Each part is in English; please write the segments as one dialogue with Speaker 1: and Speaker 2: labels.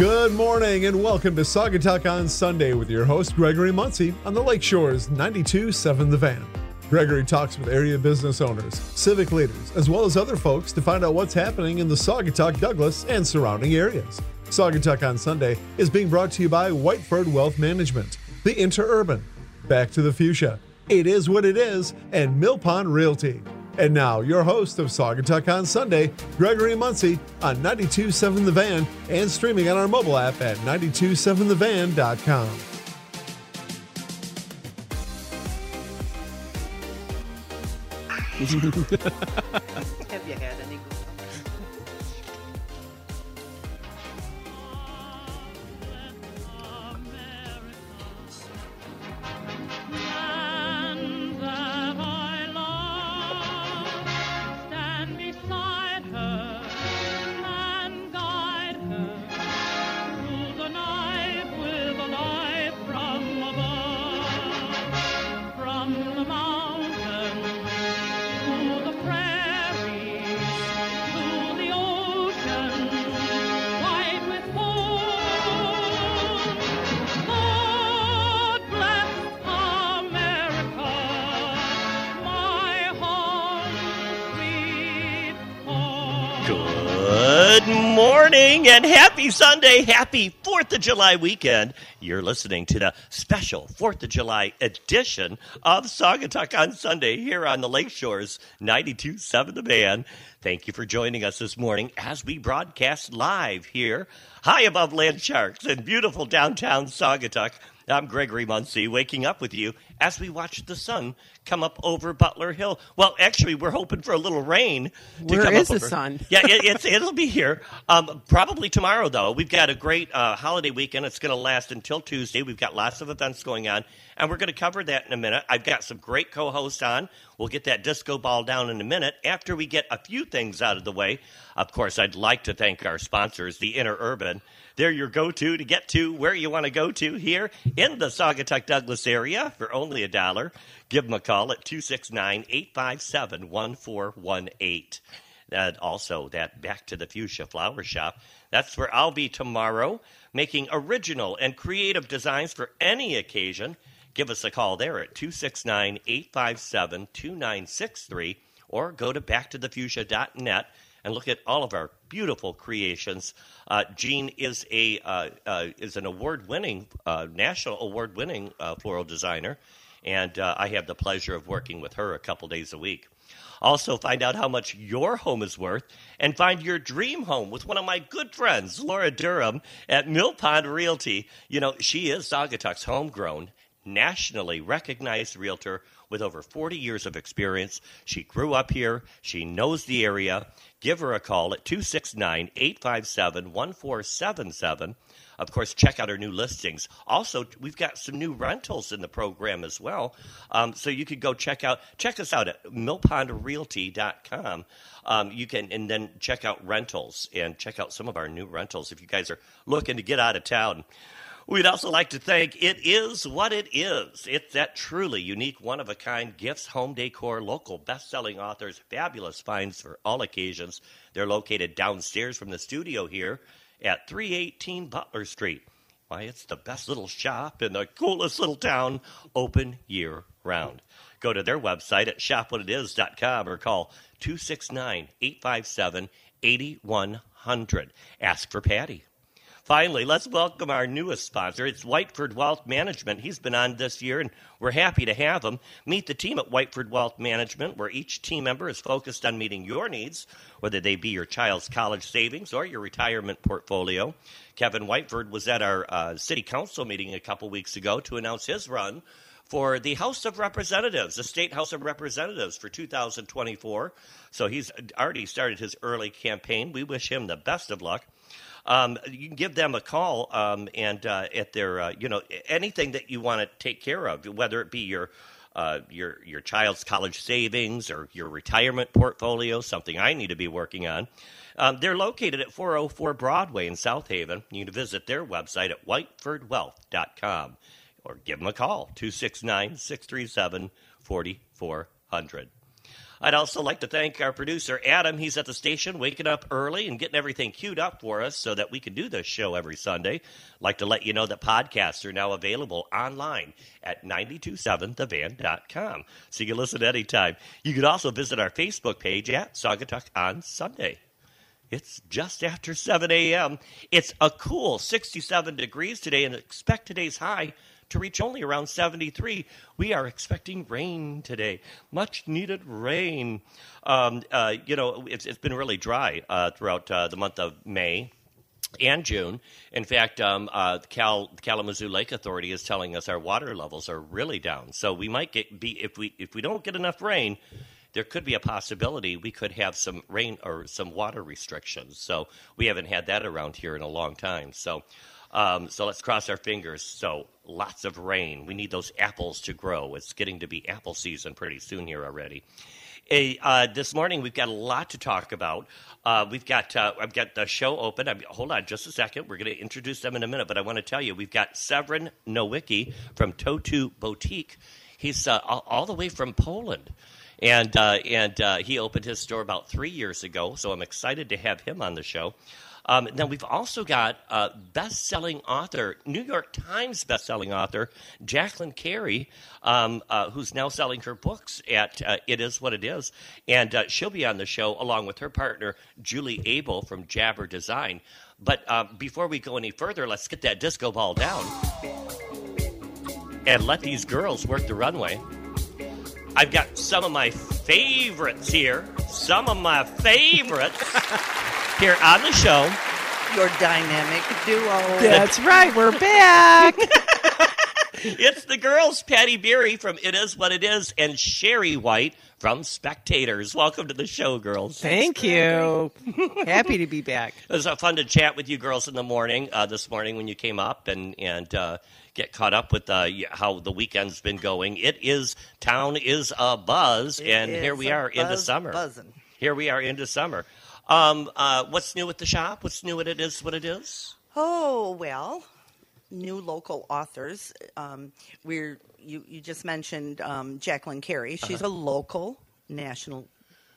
Speaker 1: Good morning and welcome to Saugatuck on Sunday with your host Gregory Muncie on the Lakeshores 92.7 The Van. Gregory talks with area business owners, civic leaders, as well as other folks to find out what's happening in the Saugatuck, Douglas, and surrounding areas. Saugatuck on Sunday is being brought to you by Whiteford Wealth Management, the Interurban, Back to the Fuchsia, It Is What It Is, and Mill Pond Realty. And now, your host of Saugatuck on Sunday, Gregory Muncie on 92.7 The Van and streaming on our mobile app at 927thevan.com.
Speaker 2: Have you had any
Speaker 3: Sunday. Happy 4th of July weekend. You're listening to the special 4th of July edition of Saugatuck on Sunday here on the Lakeshores 92.7 The Van. Thank you for joining us this morning as we broadcast live here high above Land Sharks in beautiful downtown Saugatuck. I'm Gregory Muncie, waking up with you as we watch the sun come up over Butler Hill. Well, actually, we're hoping for a little rain. To
Speaker 2: Where
Speaker 3: come
Speaker 2: is
Speaker 3: up
Speaker 2: the
Speaker 3: over-
Speaker 2: sun?
Speaker 3: yeah, it, it's it'll be here. Um, probably tomorrow though. We've got a great uh, holiday weekend. It's going to last until Tuesday. We've got lots of events going on, and we're going to cover that in a minute. I've got some great co-hosts on. We'll get that disco ball down in a minute after we get a few things out of the way. Of course, I'd like to thank our sponsors, the Interurban. They're your go-to to get to where you want to go to here in the Saugatuck Douglas area for only a dollar. Give them a call at 269-857-1418. And also that Back to the Fuchsia Flower Shop. That's where I'll be tomorrow, making original and creative designs for any occasion. Give us a call there at 269 857 2963 or go to backtothefuchsia.net and look at all of our beautiful creations. Uh, Jean is a uh, uh, is an award winning uh, national award winning uh, floral designer, and uh, I have the pleasure of working with her a couple days a week. Also, find out how much your home is worth and find your dream home with one of my good friends, Laura Durham at Mill Pond Realty. You know, she is Saugatuck's homegrown, nationally recognized realtor with over 40 years of experience. She grew up here, she knows the area. Give her a call at 269 857 1477. Of course, check out our new listings. Also, we've got some new rentals in the program as well. Um, so you could go check out check us out at millpondrealty.com. Um, you can and then check out rentals and check out some of our new rentals if you guys are looking to get out of town. We'd also like to thank It Is What It Is. It's that truly unique, one of a kind gifts, home decor, local best selling authors, fabulous finds for all occasions. They're located downstairs from the studio here at 318 Butler Street. Why, it's the best little shop in the coolest little town, open year round. Go to their website at shopwhatitis.com or call 269 857 8100. Ask for Patti. Finally, let's welcome our newest sponsor. It's Whiteford Wealth Management. He's been on this year, and we're happy to have him. Meet the team at Whiteford Wealth Management, where each team member is focused on meeting your needs, whether they be your child's college savings or your retirement portfolio. Kevin Whiteford was at our uh, city council meeting a couple weeks ago to announce his run for the House of Representatives, the State House of Representatives for 2024. So he's already started his early campaign. We wish him the best of luck. Um, you can give them a call um, and uh, at their, uh, you know, anything that you want to take care of, whether it be your uh, your your child's college savings or your retirement portfolio, something I need to be working on. Um, they're located at 404 Broadway in South Haven. You can visit their website at whitefordwealth.com or give them a call 269 637 4400. I'd also like to thank our producer, Adam. He's at the station waking up early and getting everything queued up for us so that we can do this show every Sunday. like to let you know that podcasts are now available online at 927thevan.com. So you can listen anytime. You can also visit our Facebook page at Saugatuck on Sunday. It's just after 7 a.m. It's a cool 67 degrees today and expect today's high to reach only around 73. We are expecting rain today, much needed rain. Um, uh, you know, it's, it's been really dry uh, throughout uh, the month of May and June. In fact, um, uh, the Cal the Kalamazoo Lake Authority is telling us our water levels are really down. So we might get be if we if we don't get enough rain, there could be a possibility we could have some rain or some water restrictions. So we haven't had that around here in a long time. So. Um, so let's cross our fingers. So lots of rain. We need those apples to grow. It's getting to be apple season pretty soon here already. Uh, this morning we've got a lot to talk about. Uh, we've got uh, I've got the show open. I'm, hold on just a second. We're going to introduce them in a minute, but I want to tell you we've got Seyvryn Nowacki from Totu Boutique. He's uh, all, all the way from Poland. And uh, and uh, he opened his store about three years ago, so I'm excited to have him on the show. Um, now we've also got uh, best-selling author, New York Times best-selling author Jacqueline Carey, um, uh, who's now selling her books at uh, It Is What It Is, and uh, she'll be on the show along with her partner Julie Abel from Jabber Design. But uh, before we go any further, let's get that disco ball down and let these girls work the runway. I've got some of my favorites here. Some of my favorites here on the show.
Speaker 2: Your dynamic duo.
Speaker 4: That's right. We're back.
Speaker 3: It's the girls, Patti Beery from It Is What It Is, and Sherry White from Spectators. Welcome to the show, girls.
Speaker 4: Thank you. Happy to be back.
Speaker 3: It was uh, fun to chat with you girls in the morning, uh, this morning when you came up and, and uh, get caught up with uh, how the weekend's been going. It is, town is a buzz, and here we
Speaker 2: a
Speaker 3: are into
Speaker 2: buzz
Speaker 3: summer.
Speaker 2: buzzing.
Speaker 3: Here we are into summer. Um, uh, what's new at the shop? What's new at It Is What It Is?
Speaker 2: Oh well, new local authors. Um, we're you. You just mentioned um, Jacqueline Carey. She's
Speaker 3: Uh-huh.
Speaker 2: a local national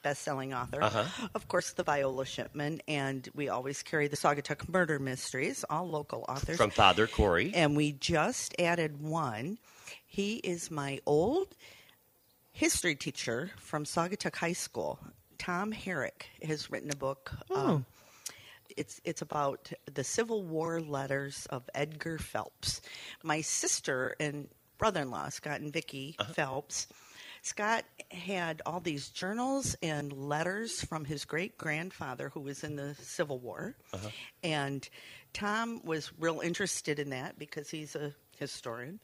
Speaker 2: best-selling author.
Speaker 3: Uh-huh.
Speaker 2: Of course, the Viola Shipman, and we always carry the Saugatuck Murder Mysteries. All local authors.
Speaker 3: From Father Corey.
Speaker 2: and we just added one. He is my old history teacher from Saugatuck High School. Tom Herrick has written a book. Um, it's it's about the Civil War letters of Edgar Phelps. My sister and brother-in-law Scott and Vicky Phelps. Scott had all these journals and letters from his great grandfather who was in the Civil War. And Tom was real interested in that because he's a historian.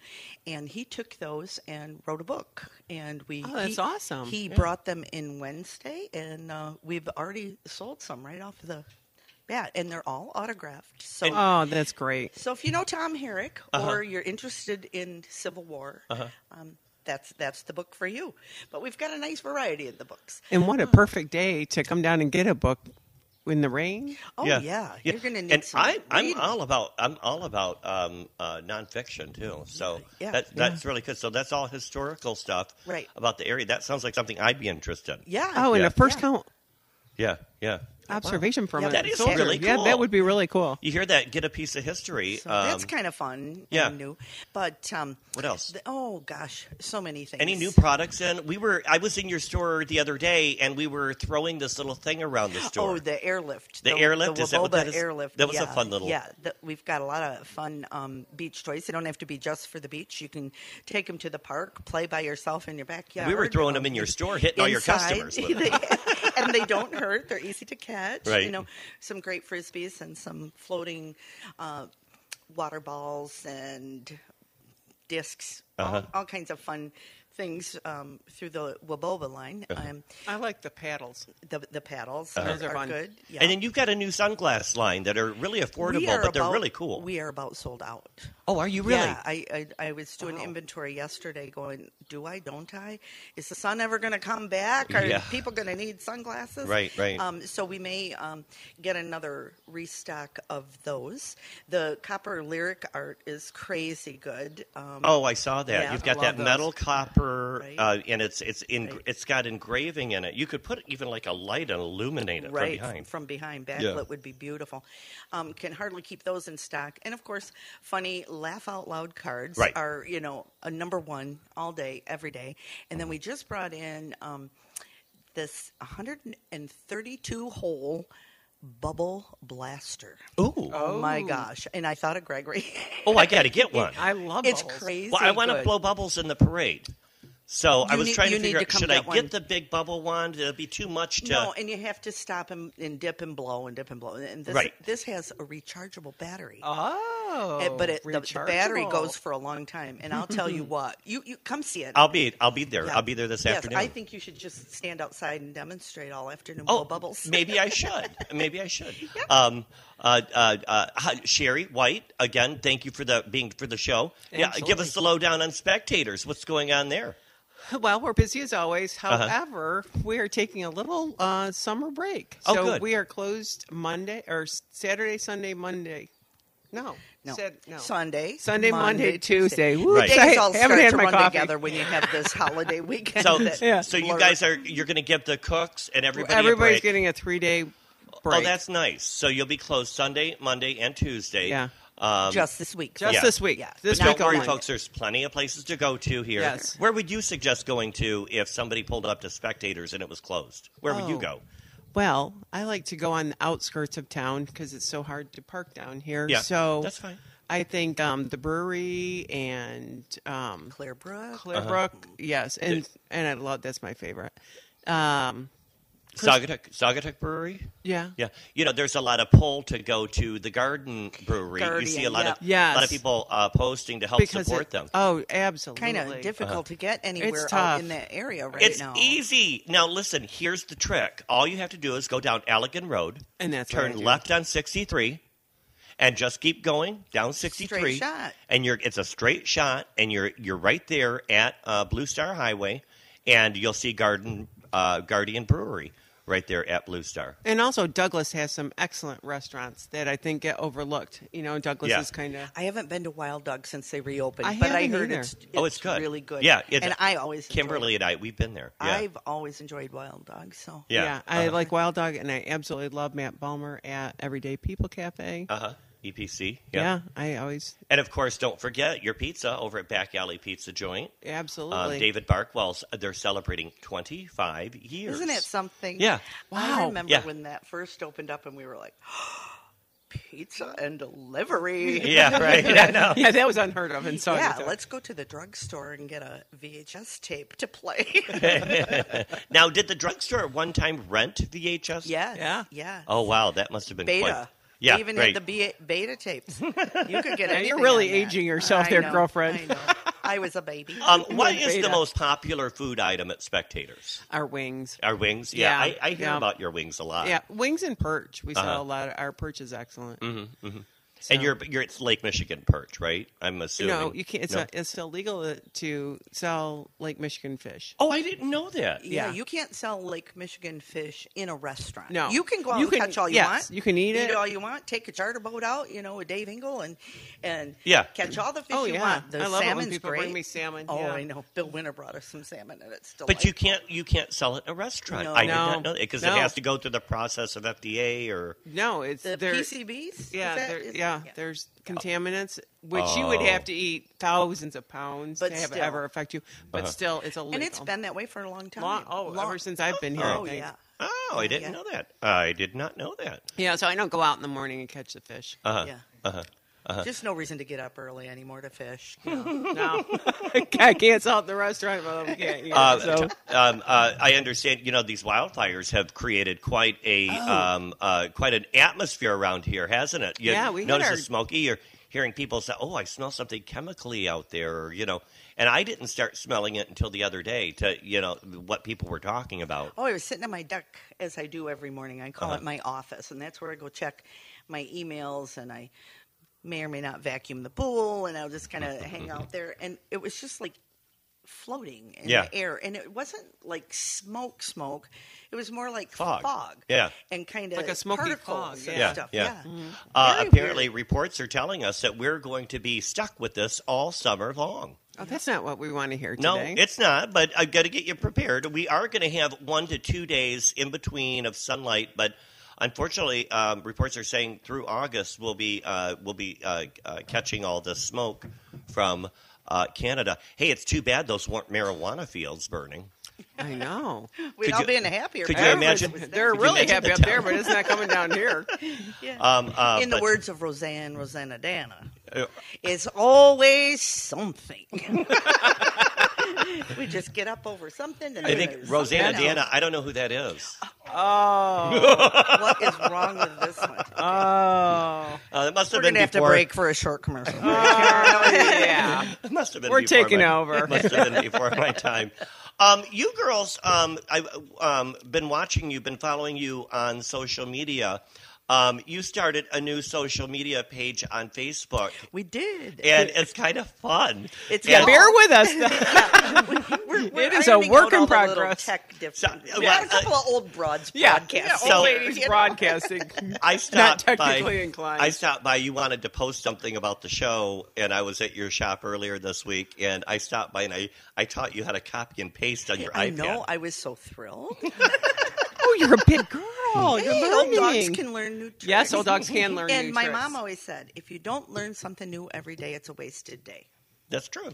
Speaker 2: And he took those and wrote a book. And we
Speaker 4: Oh, that's
Speaker 2: he-
Speaker 4: awesome.
Speaker 2: He brought them in Wednesday and uh, we've already sold some right off the bat and they're all autographed. So
Speaker 4: Oh, that's great.
Speaker 2: so if you know Tom Herrick
Speaker 3: Uh-huh.
Speaker 2: or you're interested in Civil War, um, that's that's the book for you. But we've got a nice variety of the books.
Speaker 4: And what a perfect day to come down and get a book in the rain.
Speaker 2: Oh yeah, you're going to need
Speaker 3: and
Speaker 2: some.
Speaker 3: I, I'm all about I'm all about um, uh, nonfiction too. So
Speaker 2: Yeah.
Speaker 3: that, that's really good. So that's all historical stuff,
Speaker 2: Right.
Speaker 3: About the area. That sounds like something I'd be interested. in.
Speaker 2: Yeah.
Speaker 4: Oh, and
Speaker 3: Yeah.
Speaker 4: a first
Speaker 2: Yeah.
Speaker 4: count
Speaker 3: Yeah, yeah.
Speaker 4: Observation from
Speaker 2: Yeah,
Speaker 4: a
Speaker 2: that
Speaker 3: is
Speaker 4: soldier.
Speaker 3: really
Speaker 4: Yeah, that would be really cool.
Speaker 3: You hear that? Get a piece of history.
Speaker 2: So
Speaker 3: Um,
Speaker 2: that's kind of fun
Speaker 3: yeah.
Speaker 2: and new. But um,
Speaker 3: What else?
Speaker 2: the- oh gosh, so many things.
Speaker 3: Any new products in? We were. I was in your store the other day, and we were throwing this little thing around the store.
Speaker 2: Oh, the airlift.
Speaker 3: The airlift? Is that what that is?
Speaker 2: Airlift.
Speaker 3: That was a
Speaker 2: yeah.
Speaker 3: fun little-
Speaker 2: Yeah, the, we've got a lot of fun um, beach toys. They don't have to be just for the beach. You can take them to the park, play by yourself in your backyard.
Speaker 3: We were throwing
Speaker 2: um,
Speaker 3: them in your store, hitting all your customers with them.
Speaker 2: They- and they don't hurt. They're easy to catch.
Speaker 3: Right.
Speaker 2: You know, some great frisbees and some floating uh, water balls and discs.
Speaker 3: Uh-huh.
Speaker 2: All, all kinds of fun things um, through the Waboba line.
Speaker 3: Uh-huh.
Speaker 2: Um,
Speaker 4: I like the paddles.
Speaker 2: the the paddles
Speaker 4: Those are
Speaker 2: are,
Speaker 4: fun.
Speaker 2: good. Yeah.
Speaker 3: And then you've got a new sunglass line that are really affordable,
Speaker 2: are
Speaker 3: but they're
Speaker 2: about-
Speaker 3: really cool.
Speaker 2: We are about sold out.
Speaker 3: oh, are you really?
Speaker 2: Yeah, I, I I was doing inventory yesterday, going, do I? Don't I? Is the sun ever going to come back? Are
Speaker 3: Yeah.
Speaker 2: people going to need sunglasses?
Speaker 3: Right, right.
Speaker 2: Um, so we may um, get another restock of those. The copper lyric art is crazy good. Um,
Speaker 3: Oh, I saw that.
Speaker 2: Yeah,
Speaker 3: You've got
Speaker 4: love
Speaker 3: that
Speaker 4: those.
Speaker 3: metal copper silver,
Speaker 2: Right.
Speaker 3: uh, and it's it's in,
Speaker 2: Right.
Speaker 3: it's got engraving in it. You could put even like a light and illuminate it
Speaker 2: right
Speaker 3: from behind.
Speaker 2: from behind backlit
Speaker 3: Yeah.
Speaker 2: would be beautiful um, can hardly keep those in stock and of course funny laugh out loud cards
Speaker 3: Right.
Speaker 2: are you know a number one all day every day and then we just brought in um, this 132 hole bubble blaster
Speaker 3: Ooh,
Speaker 2: oh my gosh and i thought of gregory
Speaker 3: oh, I got to get one.
Speaker 4: I love it.
Speaker 2: it's
Speaker 4: bubbles.
Speaker 2: crazy
Speaker 3: Well, I want to blow bubbles in the parade. So I was
Speaker 2: need-
Speaker 3: trying to figure
Speaker 2: to
Speaker 3: out
Speaker 2: come
Speaker 3: should I
Speaker 2: get one.
Speaker 3: get the big bubble wand? It'll be too much to.
Speaker 2: No, and you have to stop and, and dip and blow and dip and blow. And this,
Speaker 3: Right.
Speaker 2: this has a rechargeable battery.
Speaker 4: Oh,
Speaker 2: but it, the, the battery goes for a long time. And I'll tell you what, you, you come see it.
Speaker 3: I'll be I'll be there.
Speaker 2: Yeah.
Speaker 3: I'll be there this
Speaker 2: yes,
Speaker 3: afternoon.
Speaker 2: I think you should just stand outside and demonstrate all afternoon.
Speaker 3: Oh,
Speaker 2: blow bubbles.
Speaker 3: maybe I should. Maybe I should. Um, uh, uh, uh, Sherry White, again, thank you for the being for the show. Yeah, give us the lowdown on spectators. What's going on there?
Speaker 4: Well, we're busy as always.
Speaker 3: Uh-huh.
Speaker 4: However, we are taking a little uh, summer break.
Speaker 3: Oh,
Speaker 4: so
Speaker 3: good.
Speaker 4: we are closed Monday or Saturday, Sunday, Monday. No,
Speaker 2: No.
Speaker 4: Sat- no.
Speaker 2: Sunday,
Speaker 4: Sunday, Monday, Tuesday.
Speaker 2: The
Speaker 4: Woo,
Speaker 3: Right.
Speaker 2: days all
Speaker 4: haven't
Speaker 2: start to run
Speaker 4: coffee.
Speaker 2: together when you have this holiday weekend.
Speaker 3: So,
Speaker 2: that
Speaker 4: Yeah.
Speaker 3: so you guys are you're going to give the cooks and everybody a
Speaker 4: Everybody's
Speaker 3: break.
Speaker 4: getting a three day
Speaker 3: Oh, that's nice. So you'll be closed Sunday, Monday, and Tuesday.
Speaker 4: Yeah.
Speaker 3: Um,
Speaker 2: just this week.
Speaker 4: just
Speaker 3: yeah.
Speaker 4: this week.
Speaker 2: Yeah.
Speaker 4: This
Speaker 3: but
Speaker 4: week
Speaker 3: don't worry, folks. There's plenty of places to go to here.
Speaker 4: Yes.
Speaker 3: Where would you suggest going to if somebody pulled up to spectators and it was closed? Where would you
Speaker 4: Oh.
Speaker 3: go?
Speaker 4: Well, I like to go on the outskirts of town because it's so hard to park down here.
Speaker 3: Yeah,
Speaker 4: so
Speaker 3: that's fine.
Speaker 4: I think um, the brewery and um,
Speaker 2: Clearbrook.
Speaker 4: Clearbrook,
Speaker 3: Uh-huh.
Speaker 4: yes, and and I love that's my favorite. Um,
Speaker 3: Saugatuck, Saugatuck Brewery.
Speaker 4: yeah,
Speaker 3: Yeah, you know, there's a lot of pull to go to the Garden Brewery. you see a lot
Speaker 2: yeah.
Speaker 3: of
Speaker 4: Yes.
Speaker 3: a lot of people uh, posting to help
Speaker 4: because
Speaker 3: support
Speaker 4: it-
Speaker 3: them.
Speaker 4: Oh, absolutely.
Speaker 2: Kind of difficult to get anywhere out
Speaker 4: tough.
Speaker 2: in that area right
Speaker 3: it's
Speaker 2: now.
Speaker 3: It's easy. Now, listen. Here's the trick. All you have to do is go down Allegan Road,
Speaker 4: And that's what
Speaker 3: turn left on 63, and just keep going down 63.
Speaker 2: Straight shot.
Speaker 3: And you're it's a straight shot, and you're you're right there at uh, Blue Star Highway, and you'll see Garden uh, Guardian Brewery right there at Blue Star.
Speaker 4: And also, Douglas has some excellent restaurants that I think get overlooked. You know, Douglas
Speaker 3: Yeah.
Speaker 4: is kind of.
Speaker 2: I haven't been to Wild Dog since they reopened,
Speaker 4: I
Speaker 2: but I heard it's, it's
Speaker 3: oh, it's good.
Speaker 2: really good.
Speaker 3: Yeah, it's,
Speaker 2: and I always enjoy
Speaker 3: Kimberly
Speaker 2: it.
Speaker 3: and I we've been there. Yeah.
Speaker 2: I've always enjoyed Wild Dog. So
Speaker 3: yeah.
Speaker 4: I
Speaker 3: uh-huh.
Speaker 4: like Wild Dog, and I absolutely love Matt Balmer at Everyday People Cafe.
Speaker 3: Uh-huh. EPC.
Speaker 4: yeah. I always
Speaker 3: And of course, don't forget your pizza over at Back Alley Pizza Joint.
Speaker 4: absolutely.
Speaker 3: Um, David Barkwell's, they're celebrating 25 years.
Speaker 2: isn't it something?
Speaker 3: Yeah.
Speaker 4: Wow.
Speaker 2: I remember
Speaker 3: Yeah.
Speaker 2: when that first opened up, and we were like, pizza and delivery.
Speaker 3: Yeah, right. I know.
Speaker 4: yeah, that was unheard of And so
Speaker 2: Yeah, let's go to the drugstore and get a VHS tape to play.
Speaker 3: Now, did the drugstore at one time rent VHS?
Speaker 2: yeah,
Speaker 4: Yeah.
Speaker 2: yeah.
Speaker 3: Oh, wow. That must have been
Speaker 2: beta.
Speaker 3: quite. Yeah,
Speaker 2: even
Speaker 3: right.
Speaker 2: had the beta, beta tapes. You could get
Speaker 4: Yeah, you're really
Speaker 2: on that.
Speaker 4: aging yourself
Speaker 2: I
Speaker 4: there,
Speaker 2: know,
Speaker 4: girlfriend.
Speaker 2: I know. I was a baby.
Speaker 3: Um, what is the most popular food item at Spectators?
Speaker 4: Our wings.
Speaker 3: Our wings? Yeah,
Speaker 4: Yeah,
Speaker 3: I, I hear
Speaker 4: yeah.
Speaker 3: about your wings a lot.
Speaker 4: Yeah, wings and perch. We sell
Speaker 3: Uh-huh.
Speaker 4: a lot. Of, our perch is excellent.
Speaker 3: And
Speaker 4: So-
Speaker 3: you're you're it's Lake Michigan perch, right? I'm assuming.
Speaker 4: no, you can't. It's,
Speaker 3: No?
Speaker 4: not- it's illegal to, to sell Lake Michigan fish.
Speaker 3: Oh, I didn't know that.
Speaker 2: yeah,
Speaker 4: yeah.
Speaker 2: you can't sell Lake Michigan fish in a restaurant.
Speaker 4: No.
Speaker 2: you can go out
Speaker 4: You
Speaker 2: and
Speaker 4: can-
Speaker 2: catch all you
Speaker 4: yes,
Speaker 2: want.
Speaker 4: you can eat it.
Speaker 2: Eat all you want. Take a charter boat out, you know, with Dave Engel, and and
Speaker 3: Yeah.
Speaker 2: catch all the fish
Speaker 4: Oh
Speaker 2: you
Speaker 4: yeah,
Speaker 2: want. The
Speaker 4: I love it when
Speaker 2: salmon's
Speaker 4: people
Speaker 2: great.
Speaker 4: bring me salmon.
Speaker 2: Oh,
Speaker 4: yeah.
Speaker 2: I know. Bill Winter brought us some salmon, and it's still
Speaker 3: But you can't you can't sell it in a restaurant.
Speaker 2: No.
Speaker 3: I did
Speaker 4: No.
Speaker 3: not know that because
Speaker 4: No.
Speaker 3: it has to go through the process of FDA or
Speaker 4: No, it's
Speaker 2: The
Speaker 4: there.
Speaker 2: PCBs.
Speaker 4: Yeah,
Speaker 2: Is that-
Speaker 4: there,
Speaker 2: is-
Speaker 4: yeah, There's contaminants, which you would
Speaker 3: Oh.
Speaker 4: have to eat thousands of pounds
Speaker 2: But
Speaker 4: to have it
Speaker 2: still.
Speaker 4: ever affect you. But
Speaker 3: Uh-huh.
Speaker 4: still, it's illegal.
Speaker 2: and it's been that way for a long time.
Speaker 4: long. Oh,
Speaker 2: Long-
Speaker 4: ever since I've been here.
Speaker 2: Oh
Speaker 4: I think.
Speaker 2: yeah.
Speaker 3: Oh, I didn't
Speaker 2: yeah.
Speaker 3: know that. I did not know that.
Speaker 4: Yeah, so I don't go out in the morning and catch the fish.
Speaker 3: Uh-huh.
Speaker 2: Yeah.
Speaker 3: Uh-huh.
Speaker 2: Just no reason to get up early anymore to fish.
Speaker 4: No, I can't sell at the restaurant, but we can't. eat it,
Speaker 3: Uh,
Speaker 4: so.
Speaker 3: um, uh, I understand. You know, these wildfires have created quite a
Speaker 2: Oh.
Speaker 3: um, uh, quite an atmosphere around here, hasn't it? You
Speaker 4: Yeah, we had
Speaker 3: notice
Speaker 4: our-
Speaker 3: the smoky. You're hearing people say, "Oh, I smell something chemically out there," or, you know. And I didn't start smelling it until the other day. To you know what people were talking about.
Speaker 2: Oh, I was sitting on my deck as I do every morning. I call
Speaker 3: Uh-huh.
Speaker 2: it my office, and that's where I go check my emails, and I may or may not vacuum the pool, and I'll just kind of hang out there. And it was just like floating in
Speaker 3: Yeah.
Speaker 2: the air, and it wasn't like smoke, smoke. It was more like
Speaker 3: Fog. fog Yeah.
Speaker 2: and kind of
Speaker 4: Like a smoky
Speaker 2: particles
Speaker 4: fog,
Speaker 2: and
Speaker 3: yeah.
Speaker 2: stuff.
Speaker 3: Yeah.
Speaker 2: Yeah,
Speaker 3: Uh, apparently,
Speaker 2: weird.
Speaker 3: reports are telling us that we're going to be stuck with this all summer long.
Speaker 4: Oh, that's not what we want to hear
Speaker 3: No, it's not, but I've got to get you prepared. We are going to have one to two days in between of sunlight, but unfortunately, um, reports are saying through August we'll be uh, we'll be uh, uh, catching all the smoke from uh, Canada. Hey, it's too bad those weren't marijuana fields burning.
Speaker 4: I know.
Speaker 2: We'd
Speaker 3: Could
Speaker 2: all
Speaker 3: you-
Speaker 2: be in a happier.
Speaker 3: could you
Speaker 2: place.
Speaker 3: imagine-
Speaker 4: They're
Speaker 3: Could
Speaker 4: really
Speaker 3: imagine
Speaker 4: happy
Speaker 3: the
Speaker 4: up there, but it's not coming down here.
Speaker 2: Yeah.
Speaker 3: Um, uh,
Speaker 2: in the
Speaker 3: but-
Speaker 2: words of Roseanne, Rosanna Dana,
Speaker 3: Uh,
Speaker 2: it's always something. we just get up over something. And
Speaker 3: I think
Speaker 2: there's
Speaker 3: Rosanna
Speaker 2: something else.
Speaker 3: Dana. I don't know who that is.
Speaker 4: Oh,
Speaker 2: What is wrong with this one?
Speaker 4: oh,
Speaker 3: Uh, it must have
Speaker 2: We're
Speaker 3: been
Speaker 2: gonna have to break for a short commercial.
Speaker 4: oh, yeah.
Speaker 3: It must have been.
Speaker 4: We're taking
Speaker 3: my-
Speaker 4: over.
Speaker 3: Must have been before my time. Um, you girls, um, I've um, been watching you, been following you on social media. Um, you started a new social media page on Facebook,
Speaker 2: we did.
Speaker 3: and it's kind of fun.
Speaker 2: It's
Speaker 3: And-
Speaker 4: Bear with us.
Speaker 2: We're, we're
Speaker 4: It is a work in
Speaker 2: all the little
Speaker 4: progress.
Speaker 2: Tech difference.
Speaker 3: So-
Speaker 2: we
Speaker 3: well,
Speaker 2: got a couple of old broads
Speaker 4: yeah,
Speaker 2: broadcasting.
Speaker 4: yeah, old ladies
Speaker 2: You know?
Speaker 4: broadcasting.
Speaker 3: I stopped
Speaker 4: technically
Speaker 3: by.
Speaker 4: inclined.
Speaker 3: I stopped by. You wanted to post something about the show, and I was at your shop earlier this week, and I stopped by and I, I taught you how to copy and paste on your
Speaker 2: I
Speaker 3: iPad.
Speaker 2: know. I was so thrilled.
Speaker 4: Oh, you're a big girl.
Speaker 2: Oh, hey,
Speaker 4: You're
Speaker 2: old dogs can learn new tricks.
Speaker 4: Yes, old dogs can learn new tricks.
Speaker 2: And my
Speaker 4: tricks.
Speaker 2: mom always said, if you don't learn something new every day, it's a wasted day.
Speaker 3: That's true.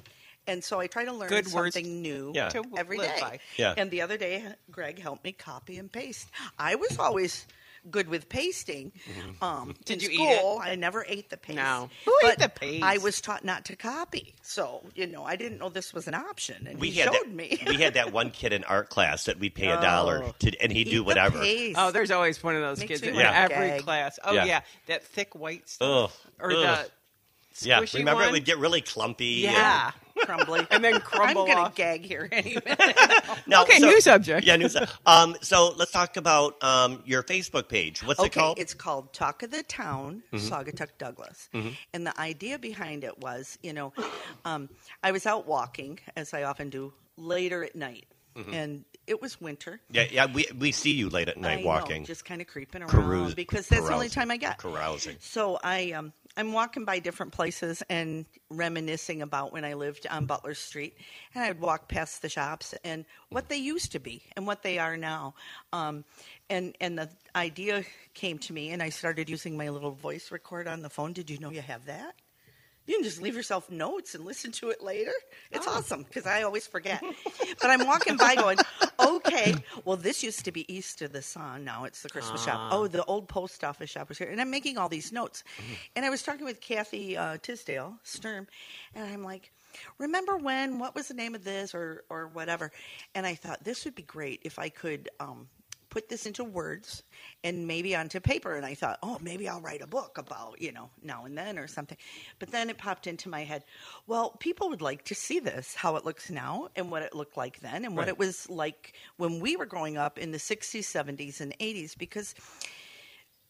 Speaker 2: And so I try to learn
Speaker 4: Good words
Speaker 2: something new
Speaker 3: Yeah.
Speaker 4: to
Speaker 2: every
Speaker 4: live
Speaker 2: day.
Speaker 4: by.
Speaker 3: Yeah.
Speaker 2: And the other day, Greg helped me copy and paste. I was always good with pasting.
Speaker 3: Mm-hmm.
Speaker 2: Um,
Speaker 4: Did
Speaker 2: in
Speaker 4: you eat it?
Speaker 2: school, I never ate the paste.
Speaker 4: No. Who ate
Speaker 2: but
Speaker 4: the paste?
Speaker 2: I was taught not to copy. So, you know, I didn't know this was an option. And
Speaker 3: we
Speaker 2: he
Speaker 3: had
Speaker 2: showed
Speaker 3: that,
Speaker 2: me.
Speaker 3: we had that one kid in art class that we'd pay a dollar
Speaker 2: Oh.
Speaker 3: to, and he'd
Speaker 2: Eat
Speaker 3: do
Speaker 2: the
Speaker 3: whatever.
Speaker 2: paste.
Speaker 4: Oh, there's always one of those
Speaker 2: Makes
Speaker 4: kids
Speaker 2: me
Speaker 4: in
Speaker 3: wanna
Speaker 4: every
Speaker 2: gag.
Speaker 4: class. Oh
Speaker 3: Yeah.
Speaker 4: yeah. that thick white stuff,
Speaker 3: Ugh.
Speaker 4: or
Speaker 3: Ugh.
Speaker 4: the
Speaker 3: yeah.
Speaker 4: squishy
Speaker 3: Remember,
Speaker 4: one?
Speaker 3: it would get really clumpy. and-
Speaker 4: yeah.
Speaker 2: crumbly.
Speaker 4: And then crumble
Speaker 2: I'm gonna
Speaker 4: off.
Speaker 2: gag here anyway.
Speaker 3: No,
Speaker 4: Okay,
Speaker 3: so-
Speaker 4: new subject.
Speaker 3: Yeah, new subject. Um, so let's talk about um, your Facebook page. What's it called? Mm-hmm.
Speaker 2: it's called Talk of the Town, Saugatuck Douglas. And the idea behind it was, you know, um, I was out walking, as I often do, later at night.
Speaker 3: Mm-hmm.
Speaker 2: And it was winter.
Speaker 3: yeah, yeah. We we see you late at night
Speaker 2: I know,
Speaker 3: walking,
Speaker 2: just kind of creeping around because that's the only time I get.
Speaker 3: carousing.
Speaker 2: So I um I'm walking by different places and reminiscing about when I lived on Butler Street, and I'd walk past the shops and what they used to be and what they are now, um, and and the idea came to me, and I started using my little voice record on the phone. Did you know you have that? You can just leave yourself notes and listen to it later. It's awesome because I always forget. but I'm walking by going, okay, well, this used to be East of the Sun. Now it's the Christmas shop. Oh, the old post office shop was here. And I'm making all these notes. And I was talking with Kathy uh, Tisdale, Sturm, and I'm like, remember when, what was the name of this or, or whatever? And I thought this would be great if I could. Um, put this into words and maybe onto paper and i thought oh maybe i'll write a book about you know now and then or something. But then it popped into my head well people would like to see this how it looks now and what it looked like then and what it was like when we were growing up in the 60s 70s and 80s because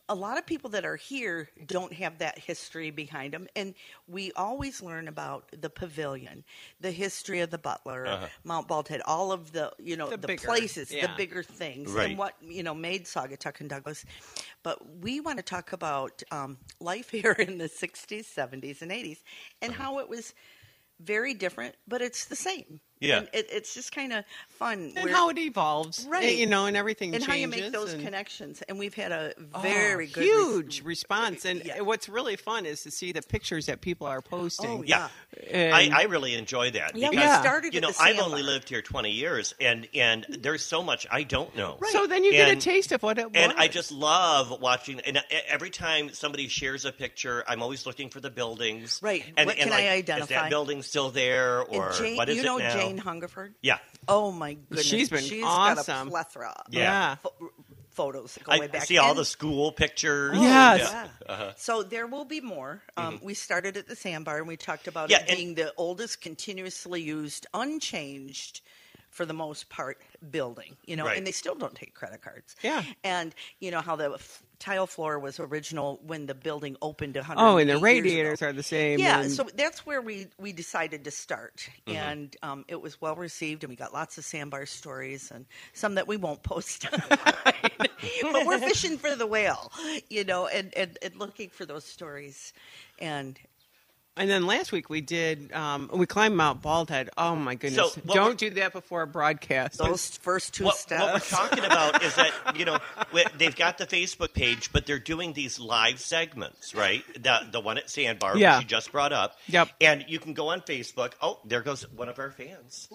Speaker 2: a lot of people that are here don't have that history behind them and we always learn about the pavilion the history of the butler
Speaker 3: Uh-huh.
Speaker 2: mount baldhead all of the you know
Speaker 4: The
Speaker 2: the,
Speaker 4: bigger,
Speaker 2: places the bigger things
Speaker 3: Right.
Speaker 2: and what you know made Saugatuck and Douglas. But we want to talk about um, life here in the '60s, '70s, and '80s, and
Speaker 3: Uh-huh.
Speaker 2: how it was very different, but it's the same.
Speaker 3: Yeah.
Speaker 2: and it, it's just kind of fun.
Speaker 4: and
Speaker 2: We're-
Speaker 4: how it evolves, eh,
Speaker 2: Right.
Speaker 4: You know, and everything
Speaker 2: and
Speaker 4: changes.
Speaker 2: how you make those
Speaker 4: and-
Speaker 2: connections. And we've had a
Speaker 4: Oh,
Speaker 2: very good,
Speaker 4: huge uh, response. And
Speaker 2: Yeah.
Speaker 4: what's really fun is to see the pictures that people are posting.
Speaker 2: Oh,
Speaker 3: Yeah,
Speaker 4: And-
Speaker 3: I, I really enjoy that
Speaker 2: Yeah, we started
Speaker 3: you
Speaker 2: at
Speaker 3: know
Speaker 2: the
Speaker 3: I've only lived here twenty years, and and there's so much I don't know. Right.
Speaker 4: So then you get a taste of what it
Speaker 3: And I just love watching. And e- every time somebody shares a picture, I'm always looking for the buildings.
Speaker 2: Right.
Speaker 3: And,
Speaker 2: What
Speaker 3: and
Speaker 2: can I
Speaker 3: identify? Is that building still there, or
Speaker 2: Jane,
Speaker 3: what is
Speaker 2: you know
Speaker 3: it now?
Speaker 2: Jane Hungerford?
Speaker 3: Yeah.
Speaker 2: Oh my goodness,
Speaker 4: She's been
Speaker 2: She's
Speaker 4: awesome.
Speaker 2: got a plethora. of
Speaker 3: Yeah.
Speaker 2: pho- photos that go
Speaker 3: I,
Speaker 2: way
Speaker 3: I
Speaker 2: back.
Speaker 3: see all
Speaker 2: And-
Speaker 3: the school pictures.
Speaker 2: Oh,
Speaker 4: Yes.
Speaker 2: yeah.
Speaker 3: Uh-huh.
Speaker 2: So there will be more. Um, We started at the Sandbar and we talked about
Speaker 3: Yeah,
Speaker 2: it
Speaker 3: and-
Speaker 2: being the oldest continuously used, unchanged for the most part building you know
Speaker 3: Right.
Speaker 2: and they still don't take credit cards
Speaker 4: Yeah.
Speaker 2: and you know how the f- tile floor was original when the building opened
Speaker 4: oh, and the radiators are the same.
Speaker 2: Yeah,
Speaker 4: and-
Speaker 2: so that's where we we decided to start,
Speaker 3: Mm-hmm.
Speaker 2: and um, it was well received, and we got lots of sandbar stories and some that we won't post. but we're fishing for the whale, you know, and, and and looking for those stories, and
Speaker 4: And then last week we did um, we climbed Mount Baldhead. Oh my goodness!
Speaker 3: So,
Speaker 4: Don't do that before a broadcast.
Speaker 2: Those first two
Speaker 3: What,
Speaker 2: steps.
Speaker 3: what we're talking about is that you know we- they've got the Facebook page, but they're doing these live segments, right? The the one at Sandbar,
Speaker 4: Yeah.
Speaker 3: which you just brought up.
Speaker 4: Yep.
Speaker 3: And you can go on Facebook. Oh, there goes one of our fans.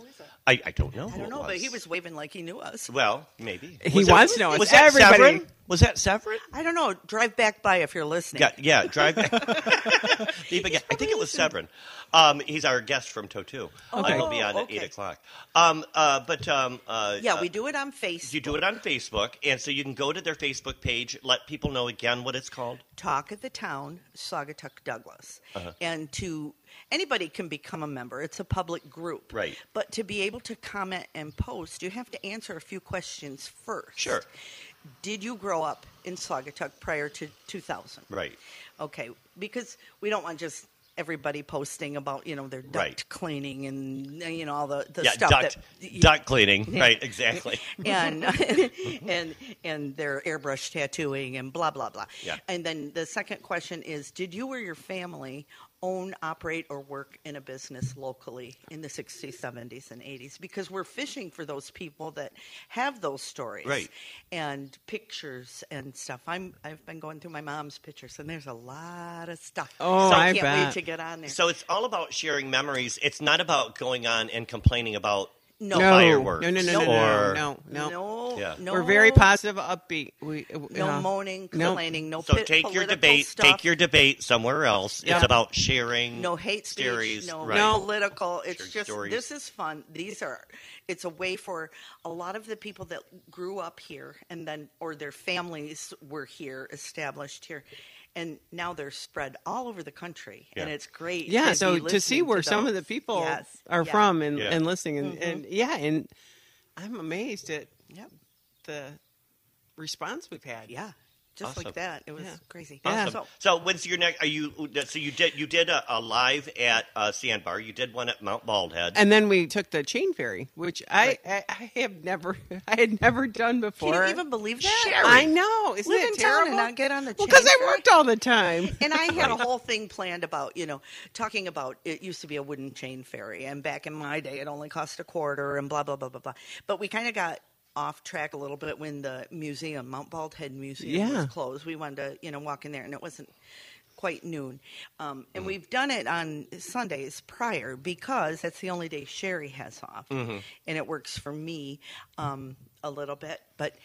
Speaker 3: I, I don't know.
Speaker 2: I don't
Speaker 3: it
Speaker 2: know, but he was waving like he knew us.
Speaker 3: Well, maybe
Speaker 4: He
Speaker 3: Was
Speaker 4: wants to know.
Speaker 3: Was that
Speaker 4: everybody.
Speaker 3: Seyvryn? Was that Seyvryn?
Speaker 2: I don't know. Drive back by if you're listening.
Speaker 3: Yeah, yeah. Drive. back. I think it was Seyvryn. Um, he's our guest from Totu. Uh, he'll be on at
Speaker 2: okay.
Speaker 3: eight o'clock. Um, uh, but um, uh,
Speaker 2: Yeah,
Speaker 3: uh,
Speaker 2: we do it on Facebook.
Speaker 3: You do it on Facebook, and so you can go to their Facebook page. Let people know again what it's called.
Speaker 2: Talk of the Town, Saugatuck Douglas.
Speaker 3: Uh-huh.
Speaker 2: And to anybody can become a member. It's a public group.
Speaker 3: Right.
Speaker 2: But to be able to comment and post, you have to answer a few questions first.
Speaker 3: Sure.
Speaker 2: Did you grow up in Saugatuck prior to 2000?
Speaker 3: Right.
Speaker 2: Okay, because we don't want just everybody posting about you know their duct
Speaker 3: Right.
Speaker 2: cleaning and you know all the, the
Speaker 3: yeah,
Speaker 2: stuff
Speaker 3: duct,
Speaker 2: that
Speaker 3: duct cleaning. Right. Exactly.
Speaker 2: and and and their airbrush tattooing and blah blah blah.
Speaker 3: Yeah.
Speaker 2: And then the second question is: Did you or your family own, operate, or work in a business locally in the '60s, '70s, and '80s? Because we're fishing for those people that have those stories,
Speaker 3: Right.
Speaker 2: And pictures and stuff. I'm I've been going through my mom's pictures, and there's a lot of stuff.
Speaker 4: Oh,
Speaker 2: so
Speaker 4: I
Speaker 2: can't
Speaker 4: bet.
Speaker 2: wait to get on there.
Speaker 3: So it's all about sharing memories. It's not about going on and complaining about
Speaker 2: no,
Speaker 4: no,
Speaker 3: fireworks
Speaker 4: no, no, no, no,
Speaker 3: or-
Speaker 4: no, no, no.
Speaker 2: no,
Speaker 3: Yeah.
Speaker 2: no.
Speaker 4: We're very positive, upbeat. We
Speaker 2: No
Speaker 4: uh,
Speaker 2: moaning, complaining, no.
Speaker 3: So
Speaker 2: pit-
Speaker 3: take your debate.
Speaker 2: Stuff.
Speaker 3: Take your debate somewhere else.
Speaker 4: Yeah.
Speaker 3: It's about sharing.
Speaker 2: no hate speech,
Speaker 3: theories,
Speaker 2: no,
Speaker 3: right.
Speaker 4: No.
Speaker 2: political. It's
Speaker 3: Sharing
Speaker 2: just
Speaker 3: stories.
Speaker 2: this is fun. These are it's a way for a lot of the people that grew up here and then or their families were here, established here, and now they're spread all over the country, and it's great.
Speaker 4: Yeah,
Speaker 2: to
Speaker 4: so to see
Speaker 2: listening
Speaker 4: where some of the people
Speaker 2: Yes,
Speaker 4: are
Speaker 2: yeah.
Speaker 4: from and,
Speaker 3: Yeah.
Speaker 4: and listening, and, mm-hmm. and yeah, and I'm amazed at
Speaker 2: Yep.
Speaker 4: the response we've had.
Speaker 2: Yeah, just
Speaker 3: Awesome.
Speaker 2: like that. It was
Speaker 4: Yeah.
Speaker 2: crazy.
Speaker 4: Yeah.
Speaker 3: Awesome.
Speaker 2: So
Speaker 3: So when's your next? Are you? So you did. You did a, a live at uh, Sandbar. You did one at Mount Baldhead.
Speaker 4: And then we took the chain ferry, which I, I, I have never, I had never done before.
Speaker 2: can you even believe that?
Speaker 3: Sherry.
Speaker 4: I know, isn't
Speaker 2: Live
Speaker 4: it
Speaker 2: in town
Speaker 4: terrible?
Speaker 2: and not get on the
Speaker 4: well, because I worked all the time.
Speaker 2: And I had a whole thing planned about, you know, talking about it used to be a wooden chain ferry, and back in my day, it only cost a quarter, and blah blah blah blah blah. But we kind of got off track a little bit when the museum, Mount Baldhead Museum,
Speaker 4: Yeah.
Speaker 2: was closed. We wanted to, you know, walk in there, and it wasn't quite noon. Um,
Speaker 3: Mm.
Speaker 2: and we've done it on Sundays prior because that's the only day Sherry has off,
Speaker 3: Mm-hmm.
Speaker 2: and it works for me um, a little bit, but.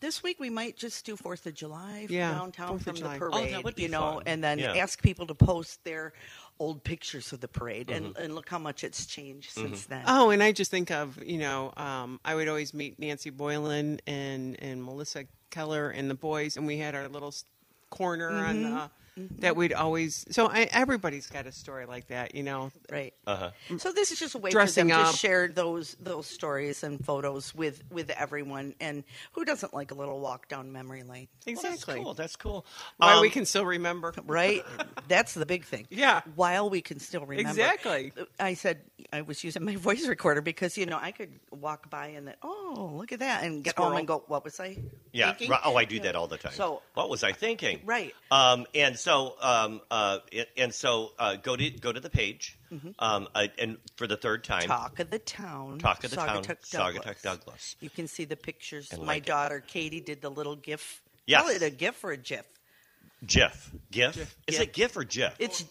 Speaker 2: This week we might just do Fourth of July
Speaker 4: Yeah,
Speaker 2: downtown
Speaker 4: 4th
Speaker 2: from
Speaker 4: July.
Speaker 2: the
Speaker 4: Oh,
Speaker 2: parade,
Speaker 3: that would be
Speaker 2: you know,
Speaker 3: fun.
Speaker 2: and then
Speaker 3: Yeah.
Speaker 2: ask people to post their old pictures of the parade, and,
Speaker 3: Mm-hmm.
Speaker 2: and look how much it's changed since then.
Speaker 4: Oh, and I just think of you know, um, I would always meet Nancy Boylan and and Melissa Keller and the boys, and we had our little s- corner on
Speaker 2: Mm-hmm.
Speaker 4: that we'd always. So I, everybody's got a story like that, you know.
Speaker 2: Right.
Speaker 3: Uh-huh.
Speaker 2: So this is just a way
Speaker 4: Dressing
Speaker 2: for them
Speaker 4: up.
Speaker 2: to share those those stories and photos with with everyone. And who doesn't like a little walk down memory lane?
Speaker 3: Well, that's
Speaker 4: Exactly.
Speaker 3: cool. That's cool.
Speaker 4: Why we
Speaker 3: Um,
Speaker 4: can still remember.
Speaker 2: Right. That's the big thing.
Speaker 4: Yeah.
Speaker 2: While we can still remember.
Speaker 4: Exactly.
Speaker 2: I said I was using my voice recorder because you know I could walk by and then oh look at that and get home and go what was I?
Speaker 3: Yeah.
Speaker 2: thinking?
Speaker 3: Oh, I do that all the time.
Speaker 2: So-
Speaker 3: what was I thinking?
Speaker 2: Right.
Speaker 3: Um, and so, um, uh, and so, uh, go to go to the page, um, uh, and for the third time,
Speaker 2: Mm-hmm. Talk of the town.
Speaker 3: Talk of the town,
Speaker 2: Saugatuck
Speaker 3: Saugatuck Douglas.
Speaker 2: You can see the pictures.
Speaker 3: And
Speaker 2: My
Speaker 3: like it.
Speaker 2: daughter Katie did the little GIF.
Speaker 3: Yes.
Speaker 2: Call it a GIF or a GIF?
Speaker 3: GIF, GIF. Is
Speaker 2: GIF.
Speaker 3: it GIF or GIF?
Speaker 2: It's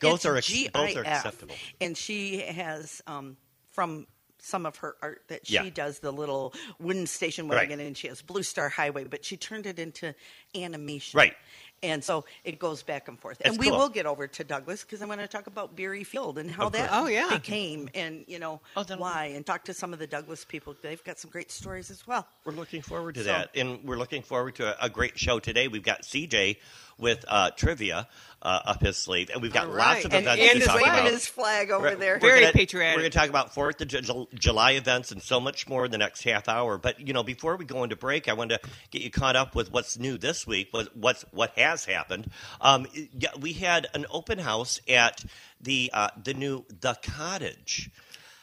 Speaker 3: Both
Speaker 2: it's
Speaker 3: are ex- both are
Speaker 2: GIF.
Speaker 3: acceptable.
Speaker 2: And she has um, from some of her art that she
Speaker 3: Yeah.
Speaker 2: does the little wooden station
Speaker 3: Right.
Speaker 2: wagon, and she has Blue Star Highway, but she turned it into animation.
Speaker 3: Right.
Speaker 2: And so it goes back and forth.
Speaker 3: That's
Speaker 2: and we
Speaker 3: cool.
Speaker 2: will get over to Douglas because I'm going to talk about Beery Field and how that.
Speaker 4: Oh, yeah.
Speaker 2: became and, you know,
Speaker 3: Oh,
Speaker 2: why, and talk to some of the Douglas people. They've got some great stories as well.
Speaker 3: We're looking forward to
Speaker 2: So-
Speaker 3: that, and we're looking forward to a, a great show today. We've got CJ with uh, trivia uh, up his sleeve, and we've got
Speaker 4: All
Speaker 3: lots of
Speaker 4: And-
Speaker 3: events
Speaker 4: and
Speaker 3: to
Speaker 4: his
Speaker 3: talk about.
Speaker 2: waving his flag over
Speaker 3: We're-
Speaker 2: there.
Speaker 3: we're
Speaker 4: Very
Speaker 3: gonna-
Speaker 4: patriotic.
Speaker 3: We're going to talk about Fourth of Ju- July events and so much more in the next half hour. But you know, before we go into break, I wanted to get you caught up with what's new this week. Was what's what has happened? Um, yeah, we had an open house at the uh, the new the Cottage.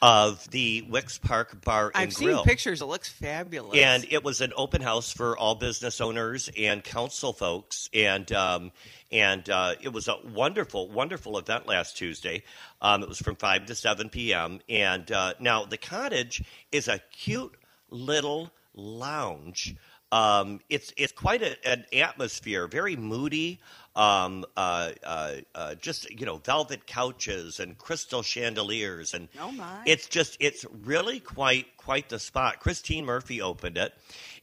Speaker 3: Of the Wicks Park Bar and
Speaker 4: I've seen pictures. It looks fabulous.
Speaker 3: And it was an open house for all business owners and council folks, and um, and uh, it was a wonderful, wonderful event last Tuesday. Um, it was from five to seven p.m. And uh, now the cottage is a cute little lounge. Um, it's it's quite a, an atmosphere, very moody. Um, uh, uh, uh, just you know, velvet couches and crystal chandeliers, and
Speaker 2: Oh, my.
Speaker 3: it's just it's really quite quite the spot. Christine Murphy opened it,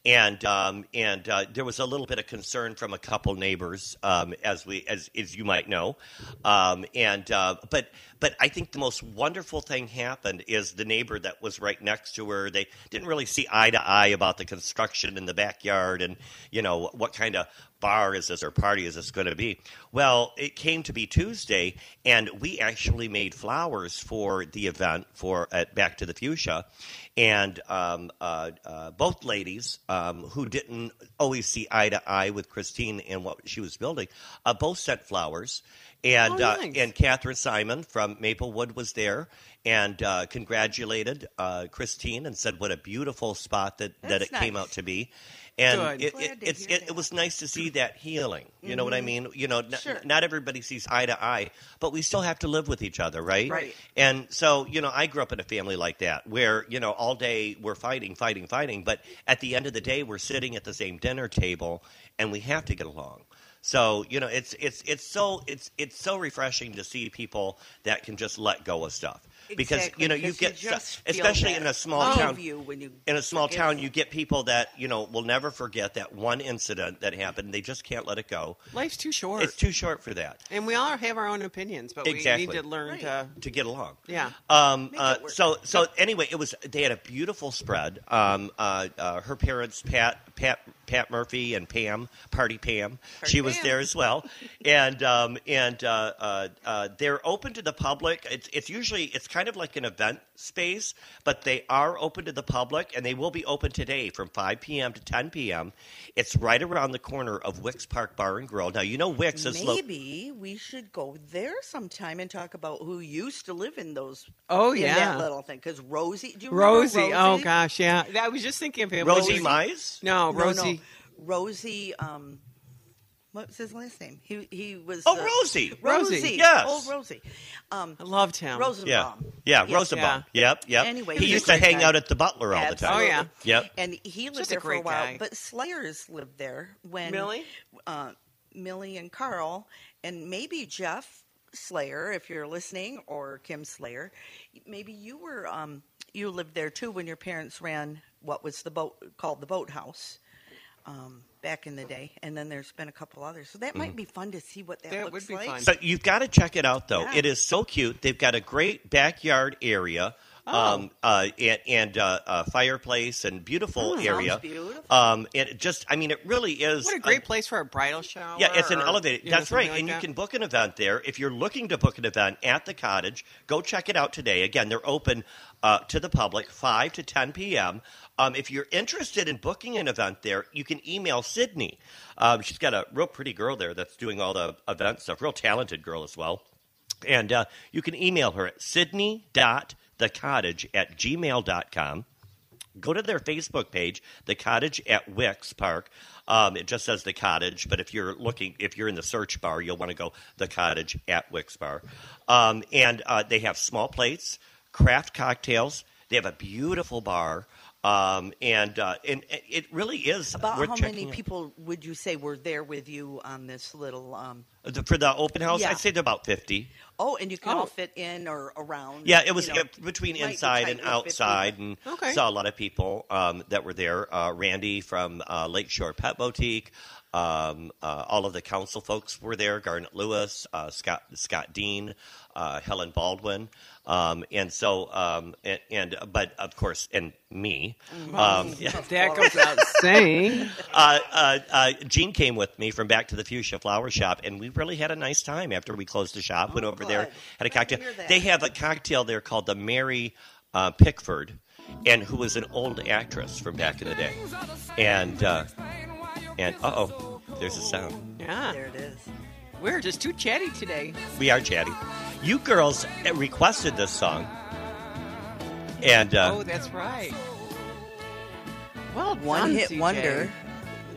Speaker 3: and um, and uh, there was a little bit of concern from a couple neighbors, um, as we as as you might know, um, and uh, but but I think the most wonderful thing happened is the neighbor that was right next to her. They didn't really see eye to eye about the construction in the backyard, and you know what kind of bar is this or party is this going to be? Well, it came to be Tuesday, and we actually made flowers for the event for at Back to the Fuchsia, and um, uh, uh, both ladies um, who didn't always see eye to eye with Christine and what she was building, uh, both sent flowers, and
Speaker 4: Oh,
Speaker 3: uh,
Speaker 4: nice.
Speaker 3: and Catherine Simon from Maplewood was there. And uh, congratulated uh, Christine and said what a beautiful spot that, that
Speaker 2: That's
Speaker 3: it came out to be, and
Speaker 4: Good.
Speaker 3: it, it, it's, it, it was nice to see that healing. You know what I mean? You know, n-
Speaker 2: Sure.
Speaker 3: not everybody sees eye to eye, but we still have to live with each other, right?
Speaker 2: Right.
Speaker 3: And so, you know, I grew up in a family like that where, you know, all day we're fighting, fighting, fighting, but at the end of the day, we're sitting at the same dinner table and we have to get along. So, you know, it's it's it's so it's it's so refreshing to see people that can just let go of stuff. Because
Speaker 2: Exactly,
Speaker 3: you know, you get
Speaker 2: just feel
Speaker 3: especially in a small
Speaker 2: of
Speaker 3: town
Speaker 2: you when you
Speaker 3: in a small town,
Speaker 2: them.
Speaker 3: you get people that you know will never forget that one incident that happened. They just can't let it go.
Speaker 4: life's too short.
Speaker 3: It's too short for that
Speaker 4: and we all have our own opinions, but
Speaker 3: Exactly.
Speaker 4: we need to learn
Speaker 2: Right.
Speaker 4: to.
Speaker 3: to get along.
Speaker 4: Yeah.
Speaker 3: Um, uh, so so anyway, it was they had a beautiful spread. Um, uh, uh, her parents, Pat Pat Pat Murphy and Pam, Party Pam,
Speaker 2: Party
Speaker 3: she was there as well, and um, and uh, uh, uh, they're open to the public. It's it's usually it's kind of like an event space, but they are open to the public, and they will be open today from 5 p.m. to 10 p.m. It's right around the corner of Wicks Park Bar and Grill. Now you know Wicks is lo-
Speaker 2: Maybe we should go there sometime and talk about who used to live in those.
Speaker 4: Oh,
Speaker 2: in
Speaker 4: yeah.
Speaker 2: that little thing. Because Rosie, do you remember
Speaker 4: Rosie. Oh gosh, yeah. I was just thinking of him.
Speaker 3: Rosie
Speaker 4: Rosie
Speaker 3: Mize.
Speaker 4: No,
Speaker 2: No,
Speaker 4: Rosie.
Speaker 2: No. Rosie. Um, what was his last name? He he was.
Speaker 3: Oh,
Speaker 2: uh,
Speaker 3: Rosie.
Speaker 2: Rosie.
Speaker 4: Rosie.
Speaker 3: Yes.
Speaker 2: Old Rosie. Um,
Speaker 4: I loved him.
Speaker 2: Rosenbaum.
Speaker 3: Yeah, yeah,
Speaker 2: Yes.
Speaker 3: Rosenbaum. Yep, yep.
Speaker 2: Anyway,
Speaker 3: he
Speaker 2: he's
Speaker 3: used to hang
Speaker 2: guy.
Speaker 3: out at the Butler all the time.
Speaker 4: Oh, yeah.
Speaker 3: Yep.
Speaker 2: And he lived
Speaker 4: Just a
Speaker 2: there for a while.
Speaker 4: guy.
Speaker 2: But Slayers lived there when
Speaker 4: Millie?
Speaker 2: uh, Millie and Carl, and maybe Jeff Slayer, if you're listening, or Kim Slayer. Maybe you were um, you lived there too when your parents ran what was the boat called the boathouse. Um, back in the day, and then there's been a couple others, so that
Speaker 3: Mm.
Speaker 2: might be fun to see what that,
Speaker 4: That
Speaker 2: looks
Speaker 4: would be
Speaker 2: like.
Speaker 4: fun.
Speaker 3: So you've got to check it out, though.
Speaker 2: Yeah.
Speaker 3: It is so cute. They've got a great backyard area.
Speaker 4: Oh.
Speaker 3: Um, uh, and, and uh, a fireplace and beautiful
Speaker 2: Oh,
Speaker 3: area.
Speaker 2: beautiful.
Speaker 3: Um, and it just, I mean, it really is.
Speaker 4: What a great place for a bridal shower.
Speaker 3: Yeah, it's an
Speaker 4: or,
Speaker 3: elevated.
Speaker 4: you know,
Speaker 3: That's right,
Speaker 4: something
Speaker 3: and
Speaker 4: like
Speaker 3: you can book an event there. If you're looking to book an event at the cottage, go check it out today. Again, they're open uh, to the public, five to ten p.m. Um, if you're interested in booking an event there, you can email Sydney. Um, she's got a real pretty girl there that's doing all the event stuff. Real talented girl as well. And uh, you can email her at sydney.thecottage at gmail.com go to their Facebook page, the Cottage at Wicks Park. Um, it just says the Cottage, but if you're looking, if you're in the search bar, you'll want to go the Cottage at Wicks Bar. Um, and uh, they have small plates, craft cocktails. They have a beautiful bar, um, and uh, and it really is
Speaker 2: About
Speaker 3: worth
Speaker 2: how
Speaker 3: checking
Speaker 2: many
Speaker 3: out.
Speaker 2: people would you say were there with you on this little? Um,
Speaker 3: The- for the open house.
Speaker 2: Yeah.
Speaker 3: I'd say they're about fifty.
Speaker 2: oh, and you can
Speaker 4: Oh.
Speaker 2: all fit in or around.
Speaker 3: Yeah, it was
Speaker 2: you know,
Speaker 3: uh, between inside and
Speaker 2: with 50,
Speaker 3: outside, and
Speaker 4: Okay.
Speaker 3: saw a lot of people um, that were there. Uh, Randy from uh, Lakeshore Pet Boutique, um, uh, all of the council folks were there. Garnet Lewis, uh, Scott Scott Dean, uh, Helen Baldwin, um, and so um, and, and but of course, and me. Um.
Speaker 4: That goes without saying.
Speaker 3: uh, uh, uh, Gene came with me from Back to the Fuchsia Flower Shop, and we really had a nice time after we closed the shop. Went
Speaker 2: Oh,
Speaker 3: over there, had a cocktail. They have a cocktail there called the Mary uh, Pickford, and who was an old actress from back in the day. And uh, and uh oh, there's a sound.
Speaker 4: Yeah,
Speaker 2: There it is.
Speaker 4: we're just too chatty today.
Speaker 3: We are chatty. You girls requested this song. And uh,
Speaker 4: oh, that's right. Well,
Speaker 2: One
Speaker 4: done,
Speaker 2: hit
Speaker 4: CJ.
Speaker 2: wonder.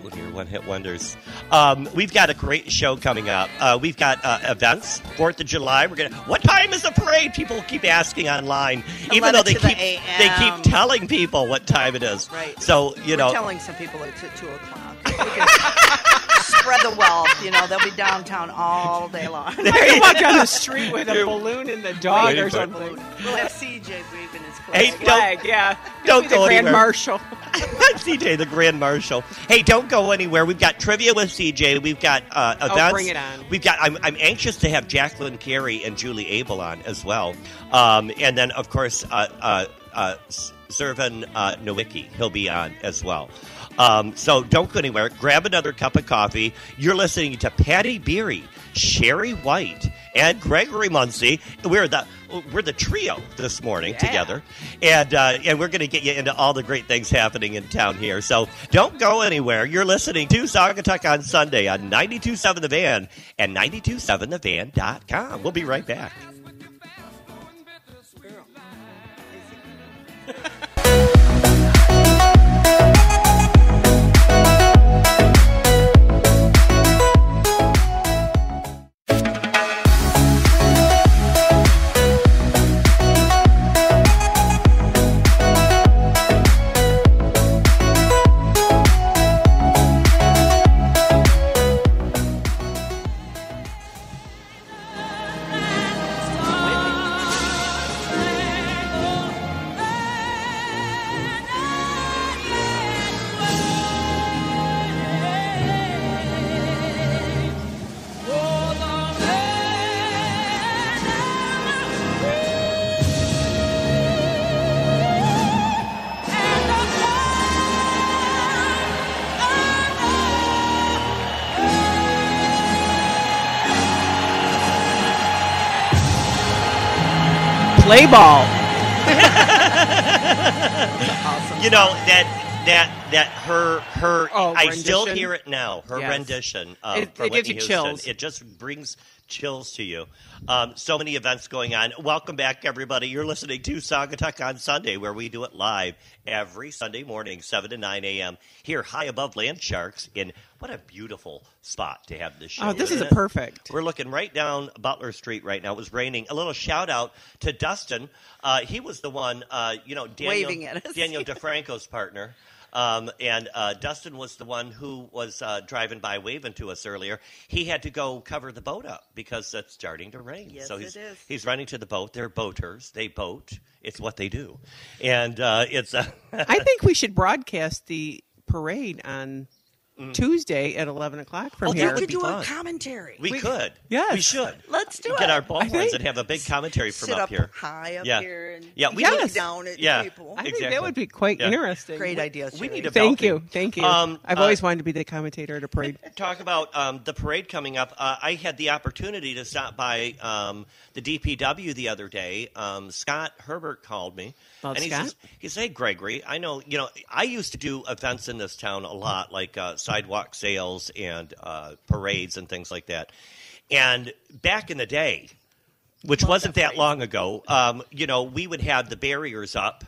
Speaker 3: One your one hit wonders. Um, we've got a great show coming up. Uh, we've got uh, events. Fourth of July. We're gonna. What time is the parade? People keep asking online, even though they
Speaker 2: to the
Speaker 3: keep they keep telling people what time it is.
Speaker 2: Right.
Speaker 3: So you
Speaker 2: We're
Speaker 3: know.
Speaker 2: telling some people it's at two o'clock. We can spread the wealth. You know, they'll be downtown all day long.
Speaker 4: You walk down the street with a balloon and the dog
Speaker 3: Waiting
Speaker 4: or something.
Speaker 2: We'll have CJ waving his
Speaker 3: Hey,
Speaker 2: flag.
Speaker 3: don't-
Speaker 4: Flag, yeah.
Speaker 3: don't
Speaker 4: Be the
Speaker 3: go
Speaker 4: Grand
Speaker 3: anywhere.
Speaker 4: Marshal.
Speaker 3: CJ, the Grand Marshal. Hey, don't go anywhere. We've got trivia with CJ. We've got uh, events.
Speaker 4: Oh, bring it on.
Speaker 3: We've got. I'm, I'm anxious to have Jacqueline Carey and Julie Abel on as well. Um, and then, of course, uh, uh, uh, Seyvryn uh, Nowacki. He'll be on as well. Um, so don't go anywhere. Grab another cup of coffee. You're listening to Patti Beery, Sherry White, and Gregory Muncie. We're the we're the trio this morning
Speaker 4: Yeah.
Speaker 3: together, and uh, and we're going to get you into all the great things happening in town here. So don't go anywhere. You're listening to Saugatuck on Sunday on 92.7 The Van and 92.7thevan.com. We'll be right back.
Speaker 4: Play ball.
Speaker 3: You know that that that her her
Speaker 4: Oh,
Speaker 3: I still hear it now. Her
Speaker 4: Yes.
Speaker 3: rendition of
Speaker 4: It- it gives you
Speaker 3: Houston.
Speaker 4: chills.
Speaker 3: It just brings chills to you. Um, so many events going on. Welcome back, everybody. You're listening to Saugatuck on Sunday, where we do it live every Sunday morning, seven to nine a.m. Here, high above Land Sharks. In what a beautiful spot to have this show.
Speaker 4: Oh, this is a perfect.
Speaker 3: We're looking right down Butler Street right now. It was raining. A little shout out to Dustin. Uh, he was the one, uh, you know, Daniel,
Speaker 2: Waving at us.
Speaker 3: Daniel DeFranco's partner. Um, and uh, Dustin was the one who was uh, driving by waving to us earlier. He had to go cover the boat up because it's starting to rain.
Speaker 2: Yes,
Speaker 3: so he's,
Speaker 2: is.
Speaker 3: he's running to the boat. They're boaters. They boat. It's what they do. And uh, it's uh,
Speaker 4: I think we should broadcast the parade on Tuesday at 11 o'clock from
Speaker 3: Oh, that
Speaker 4: here.
Speaker 2: We
Speaker 3: be
Speaker 2: do
Speaker 3: fun.
Speaker 2: a commentary.
Speaker 3: we, could.
Speaker 4: Yes.
Speaker 3: we should.
Speaker 2: Let's do
Speaker 3: Get
Speaker 2: it.
Speaker 3: Get our bullhorns
Speaker 4: think-
Speaker 3: and have a big commentary from
Speaker 2: Sit
Speaker 3: up,
Speaker 2: up
Speaker 3: here.
Speaker 2: high up
Speaker 3: Yeah.
Speaker 2: here and
Speaker 3: Yeah, we
Speaker 4: Yes.
Speaker 2: look down at
Speaker 3: Yeah.
Speaker 2: people.
Speaker 4: I think
Speaker 3: Exactly.
Speaker 4: that would be quite
Speaker 3: Yeah.
Speaker 4: interesting.
Speaker 2: Great idea.
Speaker 3: We
Speaker 2: Sherry.
Speaker 3: need to
Speaker 4: Thank you. Thank you.
Speaker 3: Um,
Speaker 4: I've
Speaker 3: uh,
Speaker 4: always wanted to be the commentator at a parade.
Speaker 3: talk about um, the parade coming up. Uh, I had the opportunity to stop by um, the DPW the other day. Um, Scott Herbert called me,
Speaker 4: Love
Speaker 3: and he
Speaker 4: Scott.
Speaker 3: says, "He said, hey, Gregory, I know you know I used to do events in this town a lot, like uh, sidewalk sales and uh, parades and things like that. And back in the day, which wasn't that long ago, um, you know, we would have the barriers up,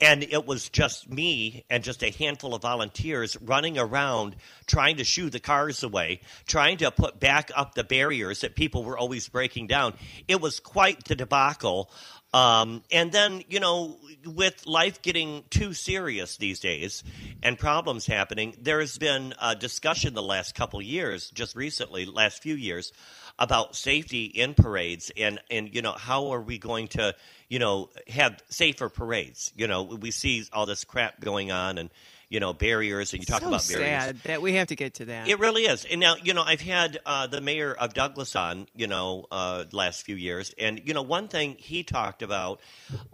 Speaker 3: and it was just me and just a handful of volunteers running around trying to shoo the cars away, trying to put back up the barriers that people were always breaking down. It was quite the debacle. Um, and then, you know, with life getting too serious these days and problems happening, there's been a discussion the last couple years, just recently, last few years, about safety in parades and, and you know, how are we going to, you know, have safer parades? You know, we see all this crap going on and, you know, barriers and you talk
Speaker 4: so
Speaker 3: about barriers.
Speaker 4: sad that we have to get to that.
Speaker 3: It really is. And now, you know, I've had uh, the mayor of Douglas on, you know, uh, last few years. And, you know, one thing he talked about,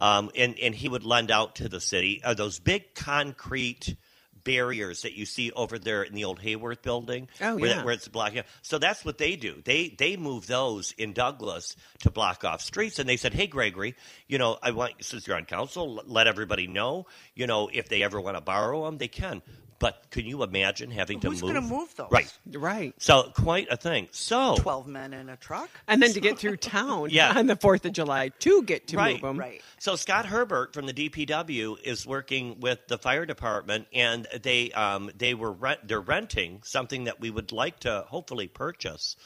Speaker 3: um, and, and he would lend out to the city, are those big concrete barriers that you see over there in the old Hayworth building.
Speaker 4: Oh,
Speaker 3: where,
Speaker 4: yeah.
Speaker 3: where it's blocking. So that's what they do. They they move those in Douglas to block off streets. And they said, hey, Gregory, you know, I want, since you're on council, l- let everybody know, you know, if they ever want to borrow them, they can. But can you imagine having
Speaker 2: Who's
Speaker 3: to move?
Speaker 2: going to move those?
Speaker 3: Right.
Speaker 4: Right.
Speaker 3: So quite a thing. So
Speaker 2: 12 men in a truck?
Speaker 4: And then to get through town
Speaker 3: Yeah.
Speaker 4: on the 4th of July to get to
Speaker 3: Right,
Speaker 4: move them.
Speaker 2: Right.
Speaker 3: So Scott Herbert from the DPW is working with the fire department, and they um, they were rent, they're renting something that we would like to hopefully purchase,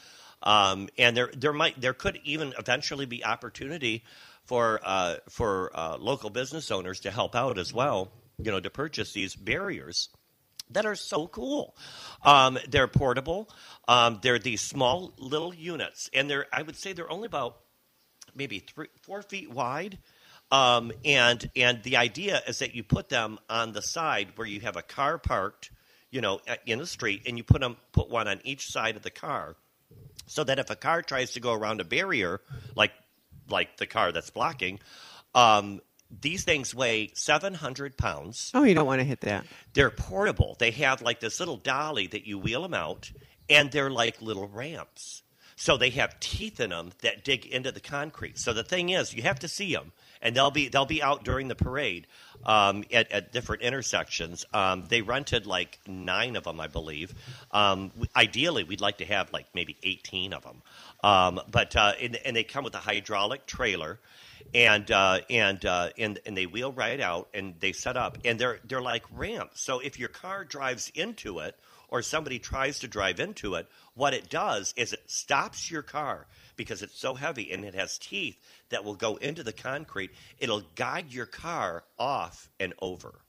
Speaker 3: um, and there there might there could even eventually be opportunity for uh, for uh, local business owners to help out as well, you know, to purchase these barriers that are so cool. Um, they're portable. Um, they're these small little units, and they're I would say they're only about maybe three, four feet wide. Um, and and the idea is that you put them on the side where you have a car parked, you know, in the street, and you put them put one on each side of the car, so that if a car tries to go around a barrier, like like the car that's blocking, um, these things weigh seven hundred pounds.
Speaker 4: Oh, you don't want to hit that.
Speaker 3: They're portable. They have like this little dolly that you wheel them out, and they're like little ramps. So they have teeth in them that dig into the concrete. So the thing is, you have to see them, and they'll be they'll be out during the parade um, at, at different intersections. Um, they rented like nine of them, I believe. Um, ideally, we'd like to have like maybe eighteen of them, um, but uh, and, and they come with a hydraulic trailer and uh, and uh, and and they wheel right out and they set up and they're they're like ramps. So if your car drives into it or somebody tries to drive into it, what it does is it stops your car because it's so heavy and it has teeth that will go into the concrete. It'll guide your car off and over.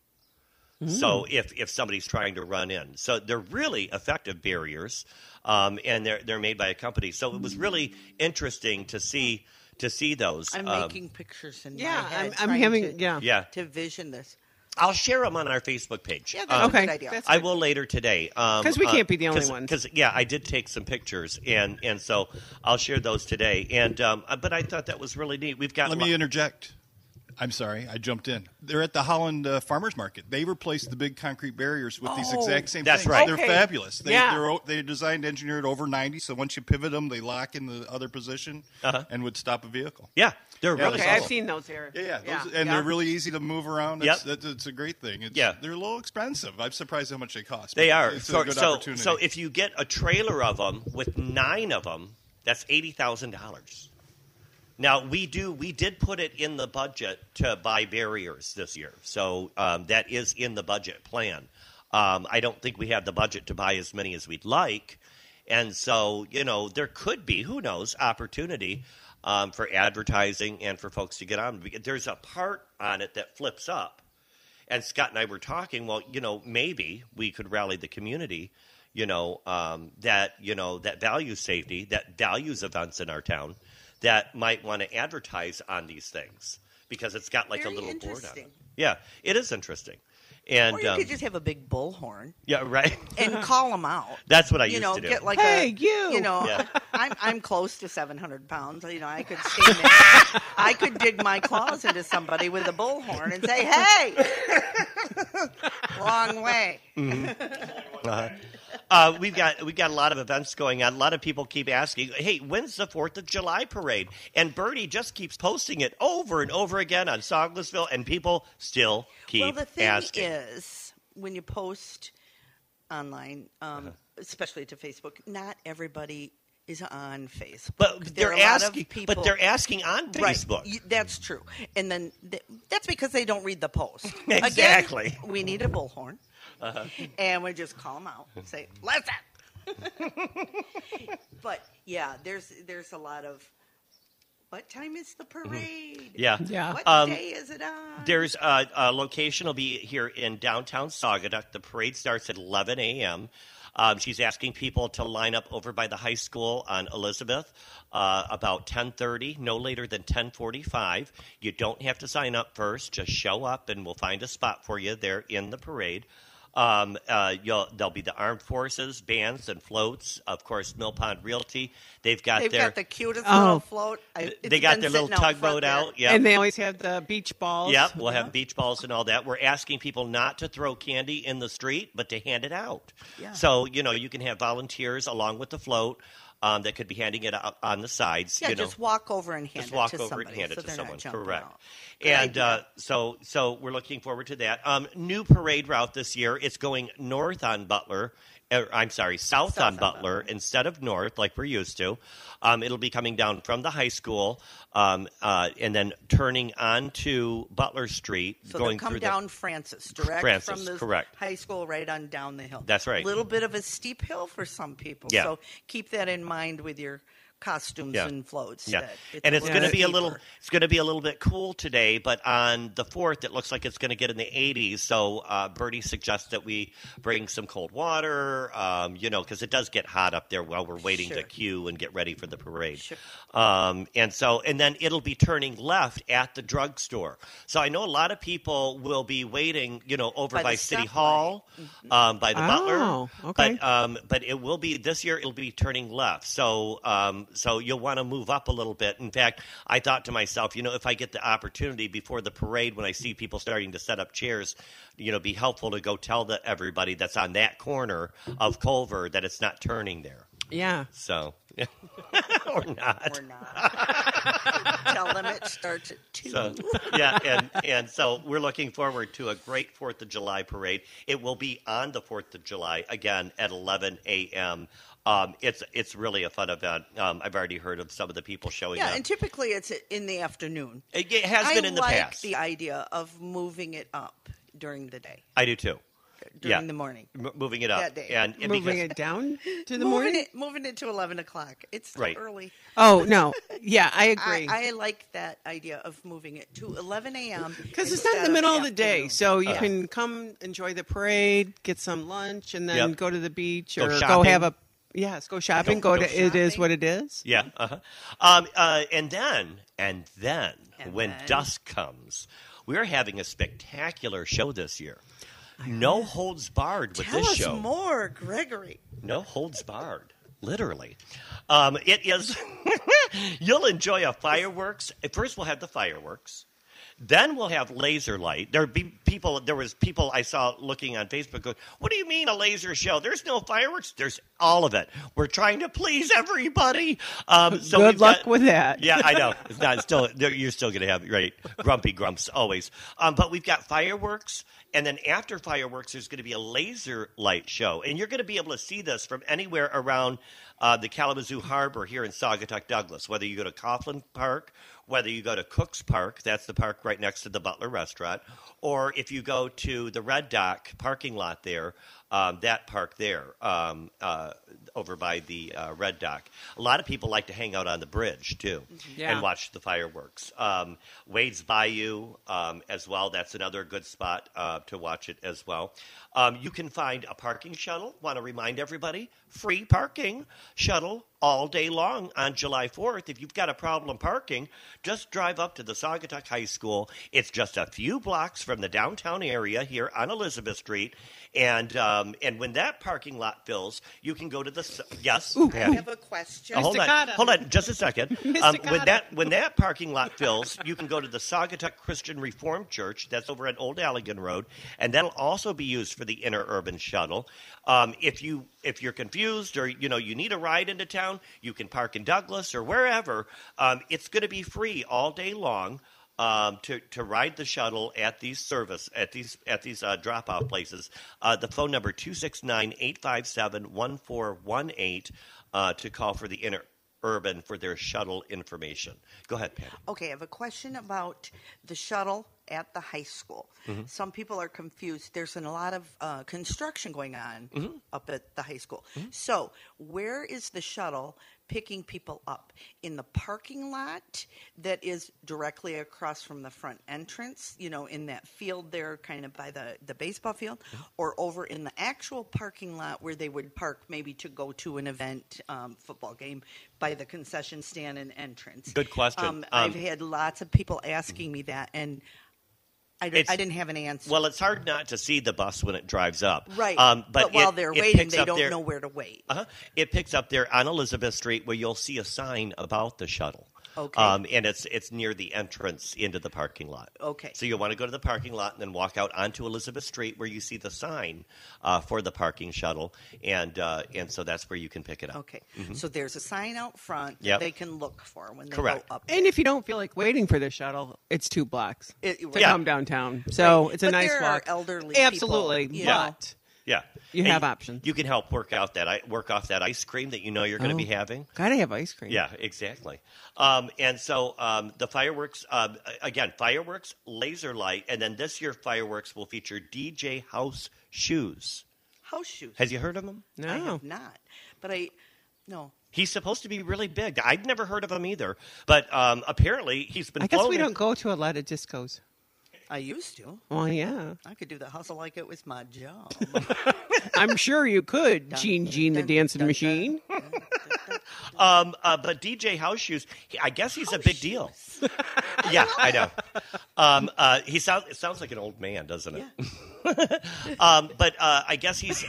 Speaker 3: So if, if somebody's trying to run in, so they're really effective barriers, um, and they're they're made by a company. So it was really interesting to see to see those.
Speaker 2: I'm
Speaker 3: Um,
Speaker 2: making pictures in
Speaker 4: Yeah,
Speaker 2: my head.
Speaker 4: I'm- I'm
Speaker 2: trying
Speaker 4: having-
Speaker 2: to,
Speaker 4: yeah.
Speaker 3: Yeah.
Speaker 2: to vision this.
Speaker 3: I'll share them on our Facebook page.
Speaker 2: Yeah,
Speaker 3: Um,
Speaker 2: that's a
Speaker 4: Okay,
Speaker 2: good idea.
Speaker 4: that's
Speaker 3: I will later today.
Speaker 4: Because we can't be the only ones.
Speaker 3: Because yeah, I did take some pictures, and and so I'll share those today. And um, uh, but I thought that was really neat. We've got
Speaker 5: Let
Speaker 3: lo-
Speaker 5: me interject. I'm sorry, I jumped in. They're at the Holland uh, Farmers Market. They replaced the big concrete barriers with these
Speaker 2: Oh,
Speaker 5: exact same
Speaker 3: that's
Speaker 5: things.
Speaker 3: right.
Speaker 5: They're
Speaker 4: Okay.
Speaker 5: fabulous. They,
Speaker 4: Yeah.
Speaker 5: they're, o- they designed, engineered over 90, so once you pivot them, they lock in the other position
Speaker 3: Uh-huh.
Speaker 5: and would stop a vehicle.
Speaker 3: yeah, they're
Speaker 5: Yeah,
Speaker 3: really
Speaker 4: Okay,
Speaker 5: that's
Speaker 4: I've seen those here.
Speaker 5: Yeah, yeah, those,
Speaker 4: yeah.
Speaker 5: and
Speaker 4: yeah.
Speaker 5: they're really easy to move around. It's,
Speaker 3: Yep.
Speaker 5: that's, it's a great thing. It's,
Speaker 3: Yeah.
Speaker 5: they're a little expensive. I'm surprised how much they cost.
Speaker 3: They are.
Speaker 5: It's
Speaker 3: so
Speaker 5: a good
Speaker 3: so
Speaker 5: opportunity.
Speaker 3: so if you get a trailer of them with nine of them, that's eighty thousand dollars. Now we do we did put it in the budget to buy barriers this year, so um, that is in the budget plan. Um, I don't think we have the budget to buy as many as we'd like, and so you know there could be who knows opportunity um, for advertising and for folks to get on. There's a part on it that flips up, and Scott and I were talking. Well, you know, maybe we could rally the community, you know, um, that you know that values safety, that values events in our town, that might want to advertise on these things because it's got like
Speaker 2: Very
Speaker 3: a little board on it.
Speaker 2: interesting.
Speaker 3: Yeah, it is interesting, and
Speaker 2: Or you
Speaker 3: um,
Speaker 2: could just have a big bullhorn
Speaker 3: yeah, right.
Speaker 2: and call them out.
Speaker 3: That's what I
Speaker 2: you
Speaker 3: used
Speaker 2: know,
Speaker 3: to do.
Speaker 2: get like
Speaker 4: Hey,
Speaker 2: a
Speaker 4: you!
Speaker 2: You know,
Speaker 3: Yeah.
Speaker 2: I'm I'm close to 700 pounds. You know, I could stand there. I could dig my claws into somebody with a bullhorn and say, "Hey, wrong way."
Speaker 3: Uh, we've got we've got a lot of events going on. A lot of people keep asking, "Hey, when's the Fourth of July parade?" And Bertie just keeps posting it over and over again on Songlisville, and people still keep asking.
Speaker 2: well, the thing
Speaker 3: asking.
Speaker 2: is, when you post online, um,
Speaker 3: Uh-huh.
Speaker 2: especially to Facebook, not everybody is on Facebook.
Speaker 3: but they're
Speaker 2: are a lot of
Speaker 3: asking,
Speaker 2: people,
Speaker 3: but they're asking on Facebook.
Speaker 2: y- that's true, and then th- that's because they don't read the post.
Speaker 3: Exactly.
Speaker 2: Again, we need a bullhorn, and we just call them out and say, "Listen." but yeah, there's there's a lot of. What time is the parade?
Speaker 3: Mm-hmm. Yeah.
Speaker 4: Yeah.
Speaker 2: What
Speaker 3: Um,
Speaker 2: day is it on?
Speaker 3: There's a, a location will be here in downtown Saugatuck. The parade starts at 11 a.m. Um, she's asking people to line up over by the high school on Elizabeth uh, about 10:30, no later than 10:45. You don't have to sign up first; just show up, and we'll find a spot for you there in the parade. Um, uh, you'll, there'll be the armed forces, bands, and floats. Of course, Mill Pond Realty. They've got
Speaker 2: They've
Speaker 3: their
Speaker 2: got the cutest
Speaker 4: Oh.
Speaker 2: little float. I,
Speaker 3: they got their little
Speaker 2: sitting out
Speaker 3: tugboat out. Yeah,
Speaker 4: And they always have the beach balls.
Speaker 3: Yep, we'll have beach balls and all that. We're asking people not to throw candy in the street, but to hand it out.
Speaker 2: Yeah.
Speaker 3: So, you know, you can have volunteers along with the float. Um, that could be handing it out on the sides.
Speaker 2: Yeah,
Speaker 3: you know,
Speaker 2: just walk over and hand
Speaker 3: just walk
Speaker 2: it to
Speaker 3: over
Speaker 2: somebody.
Speaker 3: and hand it
Speaker 2: so
Speaker 3: to someone. Correct. And uh, so, so we're looking forward to that. Um, new parade route this year. It's going north on Butler. Er, I'm sorry, south,
Speaker 2: South
Speaker 3: on
Speaker 2: on
Speaker 3: Butler instead of north, like we're used to. Um, it'll be coming down from the high school um, uh, and then turning onto Butler Street,
Speaker 2: So
Speaker 3: going
Speaker 2: they'll come down Francis, direct
Speaker 3: Francis,
Speaker 2: from the
Speaker 3: correct.
Speaker 2: high school right on down the hill.
Speaker 3: That's right.
Speaker 2: A little bit of a steep hill for some people.
Speaker 3: Yeah.
Speaker 2: So keep that in mind with your costumes
Speaker 3: Yeah.
Speaker 2: and floats.
Speaker 3: Yeah,
Speaker 2: that it's
Speaker 3: and it's going to be a little. It's going to be a little bit cool today, but on the fourth, it looks like it's going to get in the 80s. So uh, Bertie suggests that we bring some cold water, um, you know, because it does get hot up there while we're waiting to queue and get ready for the parade.
Speaker 2: Sure.
Speaker 3: Um, and so, and then it'll be turning left at the drugstore. So I know a lot of people will be waiting, you know, over
Speaker 2: By
Speaker 3: by,
Speaker 2: the
Speaker 3: City
Speaker 2: stoplight.
Speaker 3: Hall, um, by the
Speaker 4: Oh,
Speaker 3: Butler.
Speaker 4: okay.
Speaker 3: But um, but it will be this year. It'll be turning left, so um, so you'll want to move up a little bit. In fact, I thought to myself, you know, if I get the opportunity before the parade, when I see people starting to set up chairs, you know, be helpful to go tell the, everybody that's on that corner of Culver that it's not turning there.
Speaker 4: Yeah.
Speaker 3: So or not.
Speaker 2: Or not. Tell them it starts at two.
Speaker 3: So, yeah, and and so we're looking forward to a great Fourth of July parade. It will be on the Fourth of July again at 11 a.m. Um, it's it's really a fun event. Um, I've already heard of some of the people showing
Speaker 2: yeah,
Speaker 3: up.
Speaker 2: Yeah, and typically it's in the afternoon.
Speaker 3: it, it has
Speaker 2: I
Speaker 3: been in the
Speaker 2: like
Speaker 3: past.
Speaker 2: the idea of moving it up during the day,
Speaker 3: I do too.
Speaker 2: during
Speaker 3: Yeah.
Speaker 2: the morning.
Speaker 3: M- moving it up
Speaker 2: That day.
Speaker 3: and, and
Speaker 4: Moving
Speaker 3: because,
Speaker 4: it down to the
Speaker 2: moving
Speaker 4: morning.
Speaker 2: it, moving it to eleven o'clock. It's still
Speaker 3: Right.
Speaker 2: early.
Speaker 4: Oh no. Yeah, I
Speaker 2: I,
Speaker 4: agree.
Speaker 2: I like that idea of moving it to 11 a.m.
Speaker 4: Because it's not in the middle of the day, so you
Speaker 3: Uh.
Speaker 4: can come enjoy the parade, get some lunch, and then
Speaker 3: Yep.
Speaker 4: go to the beach or go
Speaker 3: shopping.
Speaker 4: have a yes, go shopping. Go,
Speaker 3: go
Speaker 4: to it is what it is.
Speaker 3: Yeah. Uh-huh. Um, uh, and then, and then,
Speaker 2: And
Speaker 3: when
Speaker 2: then.
Speaker 3: dusk comes, we're having a spectacular show this year. No holds barred with
Speaker 2: Tell
Speaker 3: this
Speaker 2: us
Speaker 3: show.
Speaker 2: more, Gregory.
Speaker 3: No holds barred. Literally. Um, it is, you'll enjoy a fireworks. First, we'll have the fireworks. Then we'll have laser light. There'll be people. There was people I saw looking on Facebook. Going, "What do you mean a laser show? There's no fireworks. There's all of it. We're trying to please everybody." Um, so
Speaker 4: Good luck
Speaker 3: got-
Speaker 4: with that.
Speaker 3: yeah, I know. It's not still. You're still going to have right grumpy grumps always. Um, but we've got fireworks, and then after fireworks, there's going to be a laser light show, and you're going to be able to see this from anywhere around uh, the Kalamazoo Harbor here in Saugatuck Douglas. Whether you go to Coughlin Park, whether you go to Cooks Park, that's the park right next to the Butler Restaurant, or if you go to the Red Dock parking lot there, um, that park there um, uh, over by the uh, Red Dock. A lot of people like to hang out on the bridge too
Speaker 4: Yeah.
Speaker 3: and watch the fireworks. Um, Wade's Bayou um, as well. That's another good spot uh, to watch it as well. Um, you can find a parking shuttle. Want to remind everybody free parking shuttle all day long on July 4th. If you've got a problem parking, just drive up to the Saugatuck High School. It's just a few blocks from the downtown area here on Elizabeth Street. And um, and when that parking lot fills, you can go to the s- yes.
Speaker 2: I have a question.
Speaker 3: Oh, hold on,
Speaker 4: Cotta.
Speaker 3: hold on, just a second. Um, when that when that parking lot fills, you can go to the Saugatuck Christian Reformed Church. That's over at Old Allegan Road, and that'll also be used for the interurban shuttle. Um, if you if you're confused or you know you need a ride into town, you can park in Douglas or wherever. Um, it's going to be free all day long. Um, to, to ride the shuttle at these service at these at these uh, drop off places, uh, the phone number 269-857-1418 uh, to call for the interurban for their shuttle information. Go ahead, Patti.
Speaker 2: Okay, I have a question about the shuttle at the high school.
Speaker 3: Mm-hmm.
Speaker 2: Some people are confused. There's a lot of uh, construction going on
Speaker 3: Mm-hmm.
Speaker 2: up at the high school. So, where is the shuttle picking people up? In the parking lot that is directly across from the front entrance, you know, in that field there, kind of by the, the baseball field,
Speaker 3: Mm-hmm.
Speaker 2: or over in the actual parking lot where they would park maybe to go to an event, um, football game, by the concession stand and entrance?
Speaker 3: Good question.
Speaker 2: Um,
Speaker 3: Um,
Speaker 2: I've had lots of people asking me that, and I, d- I didn't have an answer.
Speaker 3: Well, it's hard not to see the bus when it drives up.
Speaker 2: right,
Speaker 3: Um, but
Speaker 2: while
Speaker 3: it-
Speaker 2: they're waiting, they don't know where to wait.
Speaker 3: Uh-huh. It picks up there on Elizabeth Street where you'll see a sign about the shuttle.
Speaker 2: Okay.
Speaker 3: Um, and it's it's near the entrance into the parking lot.
Speaker 2: Okay.
Speaker 3: So you'll want to go to the parking lot and then walk out onto Elizabeth Street where you see the sign uh, for the parking shuttle, and uh, and so that's where you can pick it up.
Speaker 2: Okay. So there's a sign out front
Speaker 3: Mm-hmm. Yep.
Speaker 2: that they can look for when they
Speaker 3: Correct.
Speaker 2: go up.
Speaker 4: And if you don't feel like waiting for the shuttle, it's two blocks
Speaker 2: It-
Speaker 4: to
Speaker 2: Yeah.
Speaker 4: come downtown. So
Speaker 2: Right.
Speaker 4: it's a
Speaker 2: But
Speaker 4: nice
Speaker 2: there
Speaker 4: walk.
Speaker 2: are elderly
Speaker 4: Absolutely,
Speaker 2: you know.
Speaker 4: but
Speaker 3: Yeah.
Speaker 4: You
Speaker 3: And
Speaker 4: have options.
Speaker 3: You can help work out that work off that ice cream that you know you're going to be
Speaker 4: Oh.
Speaker 3: having.
Speaker 4: gotta have ice cream.
Speaker 3: Yeah, exactly. Um, and so um, the fireworks, um, again, fireworks, laser light, and then this year fireworks will feature DJ House Shoes.
Speaker 2: House shoes.
Speaker 3: Has you heard of him?
Speaker 2: I
Speaker 4: No.
Speaker 2: have not. But I no.
Speaker 3: He's supposed to be really big. I'd never heard of him either, but um, apparently he's been.
Speaker 4: I guess
Speaker 3: flown
Speaker 4: we
Speaker 3: in-
Speaker 4: don't go to a lot of discos.
Speaker 2: I used to.
Speaker 4: Well, yeah.
Speaker 2: I could do the hustle like it was my job.
Speaker 4: I'm sure you could,
Speaker 2: Dun,
Speaker 4: Gene Gene the Dancing Machine.
Speaker 3: Um, uh, but DJ House Shoes, he, I guess he's a big deal. yeah, I know. Um, uh, he sounds it sounds like an old man, doesn't it?
Speaker 2: Yeah.
Speaker 3: Um, but uh, I guess he's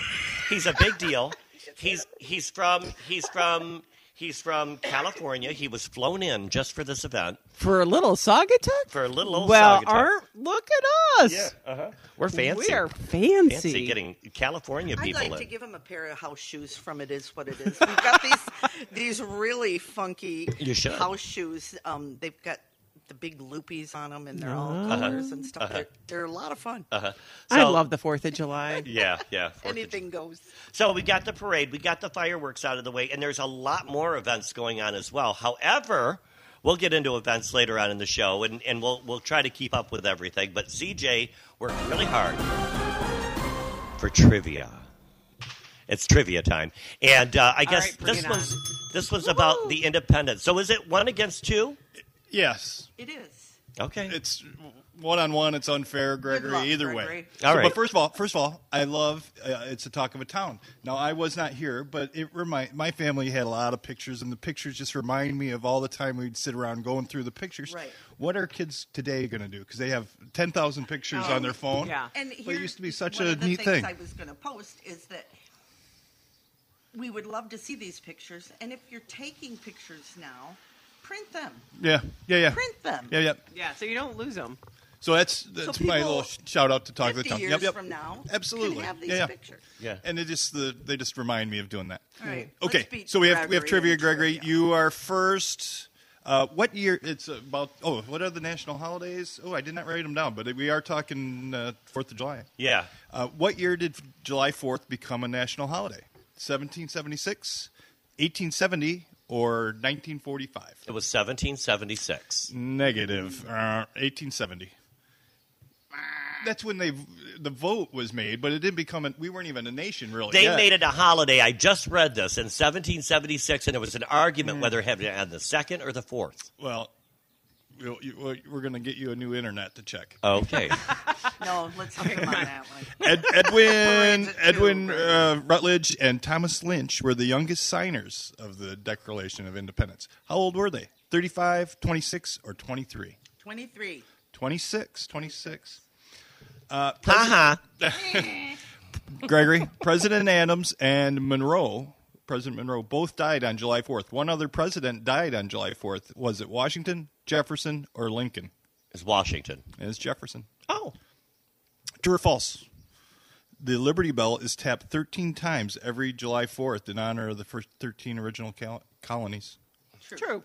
Speaker 3: he's a big deal. He's he's from he's from he's from California. He was flown in just for this event
Speaker 4: For a little Saugatuck?
Speaker 3: for a little old
Speaker 4: well,
Speaker 3: Saugatuck.
Speaker 4: aren't look at us.
Speaker 3: yeah, uh-huh. We're fancy.
Speaker 4: We are fancy.
Speaker 3: fancy getting California
Speaker 2: I'd
Speaker 3: people
Speaker 2: like to
Speaker 3: in.
Speaker 2: give him a pair of house shoes from It Is What It Is. We've got these these really funky
Speaker 3: You should.
Speaker 2: house shoes. Um, they've got the big loopies on them, and they're all
Speaker 4: Oh.
Speaker 2: colors and stuff. They're, they're a lot of fun.
Speaker 3: Uh-huh.
Speaker 4: I love the Fourth of July.
Speaker 3: Yeah, yeah. Fourth of
Speaker 2: Anything goes.
Speaker 3: So we got the parade, we got the fireworks out of the way, and there's a lot more events going on as well. However, we'll get into events later on in the show, and, and we'll we'll try to keep up with everything. But CJ worked really hard for trivia. It's trivia time, and uh, I guess
Speaker 4: right, bring
Speaker 3: this
Speaker 4: it
Speaker 3: was this was about the independence. So is it one against two?
Speaker 5: Yes,
Speaker 2: It is.
Speaker 3: Okay,
Speaker 5: it's one on one. It's unfair, Gregory.
Speaker 2: luck,
Speaker 5: either
Speaker 2: Gregory.
Speaker 5: way.
Speaker 3: All
Speaker 5: So,
Speaker 3: right.
Speaker 5: But first of all, first of all, I love. Uh, it's a talk of a town. Now, I was not here, but it remind my family had a lot of pictures, and the pictures just remind me of all the time we'd sit around going through the pictures.
Speaker 2: Right.
Speaker 5: What are kids today going to do? Because they have ten thousand pictures on their phone.
Speaker 4: Yeah.
Speaker 2: And
Speaker 5: But it used to be such
Speaker 2: one
Speaker 5: a
Speaker 2: of the
Speaker 5: neat
Speaker 2: things
Speaker 5: thing.
Speaker 2: I was going to post is that we would love to see these pictures, and if you're taking pictures now, print them.
Speaker 5: Yeah, yeah, yeah.
Speaker 2: Print them.
Speaker 5: Yeah, yeah.
Speaker 4: Yeah, so you don't lose them.
Speaker 5: So that's that's my
Speaker 2: people
Speaker 5: little sh- shout out to talk to the
Speaker 2: 50
Speaker 5: town.
Speaker 2: years
Speaker 5: yep, yep.
Speaker 2: from now,
Speaker 5: absolutely.
Speaker 2: can have these
Speaker 5: yeah, yeah.
Speaker 2: pictures.
Speaker 3: yeah.
Speaker 5: And it just the they just remind me of doing that.
Speaker 2: All right.
Speaker 5: Okay,
Speaker 2: let's beat
Speaker 5: so we have we have
Speaker 2: Gregory
Speaker 5: trivia,
Speaker 2: in
Speaker 5: Gregory.
Speaker 2: trivia.
Speaker 5: You are first. Uh, what year? It's about. Oh, what are the national holidays? Oh, I did not write them down, but we are talking uh, Fourth of July.
Speaker 3: yeah.
Speaker 5: Uh, what year did July Fourth become a national holiday? 1776, 1870, or 1945?
Speaker 3: It was 1776.
Speaker 5: Negative. Uh, 1870. That's when they the vote was made, but it didn't become. A, we weren't even a nation really.
Speaker 3: They
Speaker 5: yet.
Speaker 3: made it a holiday. I just read this in 1776, and there was an argument
Speaker 5: Mm.
Speaker 3: whether it on the second or the fourth.
Speaker 5: Well, we'll, you, we're going to get you a new internet to check.
Speaker 3: Okay.
Speaker 2: No, let's skip him on that one.
Speaker 5: Ed, Edwin Edwin uh, Rutledge and Thomas Lynch were the youngest signers of the Declaration of Independence. How old were they? 35, 26, or 23?
Speaker 2: 23.
Speaker 5: 26, 26.
Speaker 3: Uh-huh.
Speaker 5: Gregory, President Adams and Monroe, President Monroe, both died on July 4th. One other president died on July 4th. Was it Washington, Jefferson, or Lincoln?
Speaker 3: It's Washington.
Speaker 5: It's Jefferson.
Speaker 3: Oh.
Speaker 5: True or false? The Liberty Bell is tapped 13 times every July 4th in honor of the first 13 original col- colonies.
Speaker 4: True.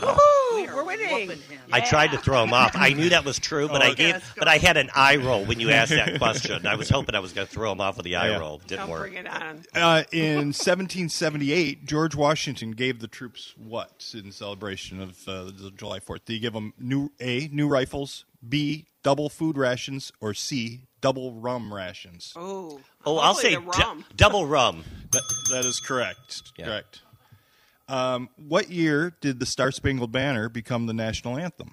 Speaker 2: We are
Speaker 4: we're winning.
Speaker 2: whooping him.
Speaker 3: I tried to throw him off. I knew that was true, but I
Speaker 5: Oh,
Speaker 3: gave, but I had an eye roll when you asked that question. I was hoping I was going to throw him off with the eye
Speaker 5: Yeah.
Speaker 3: roll. Didn't
Speaker 4: Don't
Speaker 3: work.
Speaker 4: bring it on.
Speaker 5: Uh, in 1778, George Washington gave the troops what in celebration of uh, the July 4th? Did he give them new A, new rifles, B, double food rations, or C, double rum rations?
Speaker 4: Oh.
Speaker 3: Oh, I'll say
Speaker 4: the
Speaker 3: du-
Speaker 4: rum.
Speaker 3: double rum.
Speaker 5: That, that is correct.
Speaker 3: Yeah.
Speaker 5: Correct. Um, what year did the Star Spangled Banner become the national anthem?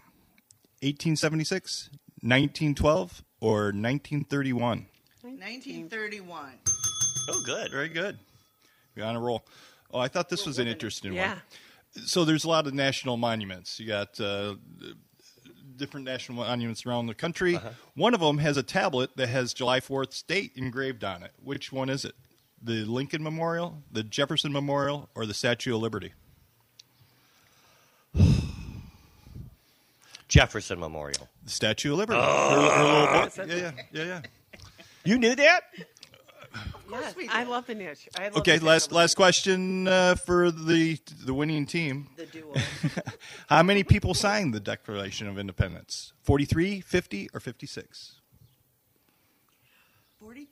Speaker 5: 1876, 1912, or 1931?
Speaker 2: 1931.
Speaker 3: Oh, good.
Speaker 5: Very good. You're on a roll. Oh, I thought this was an interesting
Speaker 4: Yeah.
Speaker 5: one. So there's a lot of national monuments. You got uh, different national monuments around the country. One of them has a tablet that has July 4th date engraved on it. Which one is it? The Lincoln Memorial, the Jefferson Memorial, or the Statue of Liberty?
Speaker 3: Jefferson Memorial.
Speaker 5: The Statue of Liberty. Her- her little book. Yeah, yeah, yeah, yeah.
Speaker 3: You knew that?
Speaker 4: Yes,
Speaker 2: we
Speaker 4: I love the niche. I love
Speaker 5: Okay,
Speaker 4: the
Speaker 5: last
Speaker 4: Statue of
Speaker 5: last question uh, for the the winning team.
Speaker 2: The duo.
Speaker 5: How many people signed the Declaration of Independence? 43, 50, or 56?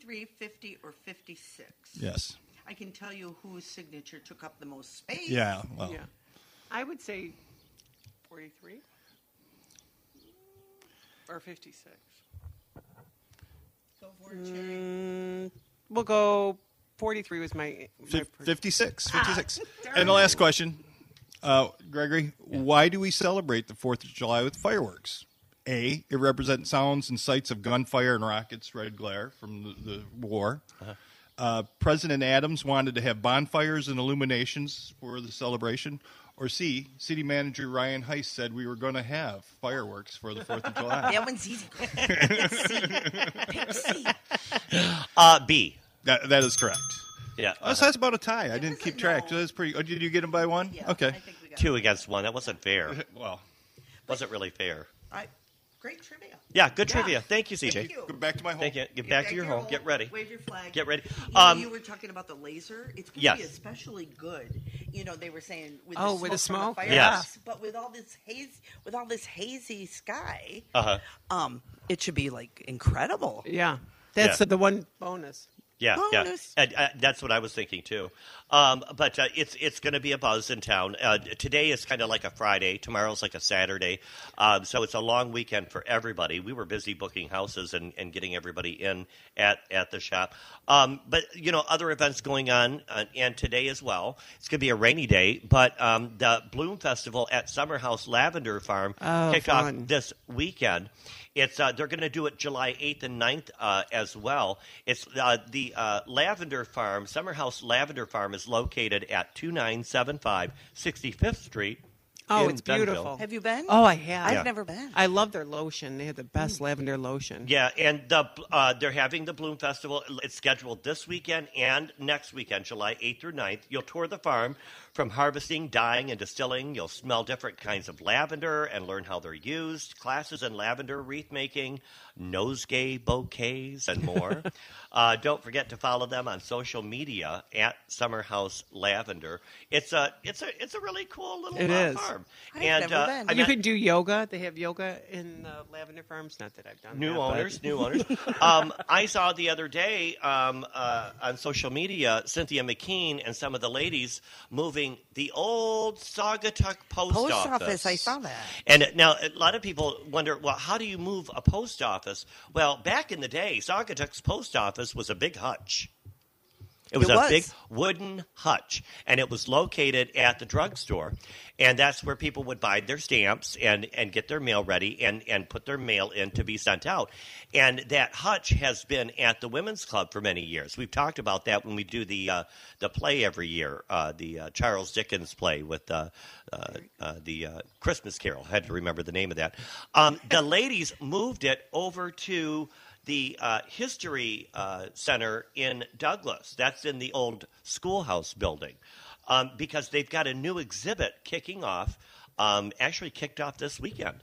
Speaker 2: 43, 50, or 56.
Speaker 5: Yes.
Speaker 2: I can tell you whose signature took up the most space.
Speaker 5: Yeah, well,
Speaker 4: Yeah, I would say forty-three or fifty-six.
Speaker 2: Go for it, Sherry.
Speaker 4: Mm, we'll go. Forty-three was my. my
Speaker 5: fif-
Speaker 4: per-
Speaker 5: 56.
Speaker 2: Ah,
Speaker 5: 56. and the last question, uh, Gregory, why do we celebrate the 4th of July with fireworks? A, it represents sounds and sights of gunfire and rockets, red glare from the, the war.
Speaker 2: Uh-huh.
Speaker 5: Uh, President Adams wanted to have bonfires and illuminations for the celebration. Or C, City Manager Ryan Heiss said we were going to have fireworks for the 4th of July.
Speaker 2: That one's easy. Pick C.
Speaker 3: Uh, B.
Speaker 5: that, that is correct.
Speaker 3: Yeah.
Speaker 5: Oh, so that's about a tie. I didn't keep track.
Speaker 2: no.
Speaker 5: So that's pretty. Oh, did you get them by one?
Speaker 2: Yeah,
Speaker 5: okay.
Speaker 2: I think we got
Speaker 3: Two against one. That wasn't fair.
Speaker 5: Well,
Speaker 3: wasn't really fair.
Speaker 2: All right. Great trivia.
Speaker 3: Yeah, good
Speaker 2: Yeah.
Speaker 3: trivia. Thank you, CJ.
Speaker 2: Thank you.
Speaker 5: go back to my home.
Speaker 3: Thank you. Get back to your home. Get ready.
Speaker 2: Wave your flag.
Speaker 3: Get ready.
Speaker 2: You, know,
Speaker 3: Um,
Speaker 2: you were talking about the laser. It's going to
Speaker 3: Yes.
Speaker 2: be especially good. You know, they were saying with
Speaker 4: Oh,
Speaker 2: the
Speaker 4: with the
Speaker 2: smoke, the
Speaker 3: Yes.
Speaker 2: but with all this haze, with all this hazy sky,
Speaker 3: Uh huh.
Speaker 2: um, it should be like incredible.
Speaker 4: Yeah, that's
Speaker 3: Yeah.
Speaker 4: the one bonus.
Speaker 3: Yeah, yeah, and, uh, that's what I was thinking too. Um, but uh, it's it's going to be a buzz in town. Uh, today is kind of like a Friday. Tomorrow's like a Saturday. Um, so it's a long weekend for everybody. We were busy booking houses and, and getting everybody in at at the shop. Um, but you know, other events going on, uh, and today as well. It's going to be a rainy day, but um, the Bloom Festival at Summerhouse Lavender Farm
Speaker 4: Oh,
Speaker 3: kicked
Speaker 4: fun.
Speaker 3: off this weekend. It's uh, they're going to do it July 8th and 9th uh, as well. It's uh, the uh, Lavender Farm, Summerhouse Lavender Farm, is located at 2975 65th Street.
Speaker 4: Oh,
Speaker 3: in
Speaker 4: it's
Speaker 3: Bentonville.
Speaker 4: beautiful.
Speaker 2: Have you been?
Speaker 4: Oh, I have.
Speaker 2: I've
Speaker 3: Yeah.
Speaker 2: never been.
Speaker 4: I love their lotion. They have the best lavender lotion.
Speaker 3: Yeah, and the uh, they're having the Bloom Festival. It's scheduled this weekend and next weekend, July 8th through 9th. You'll tour the farm from harvesting, dyeing, and distilling. You'll smell different kinds of lavender and learn how they're used. Classes in lavender wreath making, nosegay bouquets, and more. uh, don't forget to follow them on social media at Summerhouse Lavender. It's a it's a it's a really cool little
Speaker 4: It
Speaker 3: uh,
Speaker 4: is.
Speaker 3: farm.
Speaker 2: I've
Speaker 3: and
Speaker 2: never
Speaker 3: uh,
Speaker 2: been.
Speaker 3: I'm
Speaker 4: you
Speaker 3: not-
Speaker 4: can do yoga. They have yoga in the lavender farms. Not that I've done
Speaker 3: New
Speaker 4: that, but-
Speaker 3: owners, new owners. Um, I saw the other day um, uh, on social media Cynthia McKean and some of the ladies moving the old Saugatuck post,
Speaker 2: Post office, I saw that.
Speaker 3: And now a lot of people wonder, well, how do you move a post office? Well, back in the day, Saugatuck's post office was a big hutch. It was
Speaker 2: It
Speaker 3: a
Speaker 2: was.
Speaker 3: big wooden hutch, and it was located at the drugstore, and that's where people would buy their stamps and, and get their mail ready and, and put their mail in to be sent out. And that hutch has been at the Women's Club for many years. We've talked about that when we do the uh, the play every year, uh, the uh, Charles Dickens play with uh, uh, uh, the uh, Christmas Carol. I had to remember the name of that. Um, the ladies moved it over to the uh, History uh, Center in Douglas. That's in the old schoolhouse building um, because they've got a new exhibit kicking off, um, actually kicked off this weekend.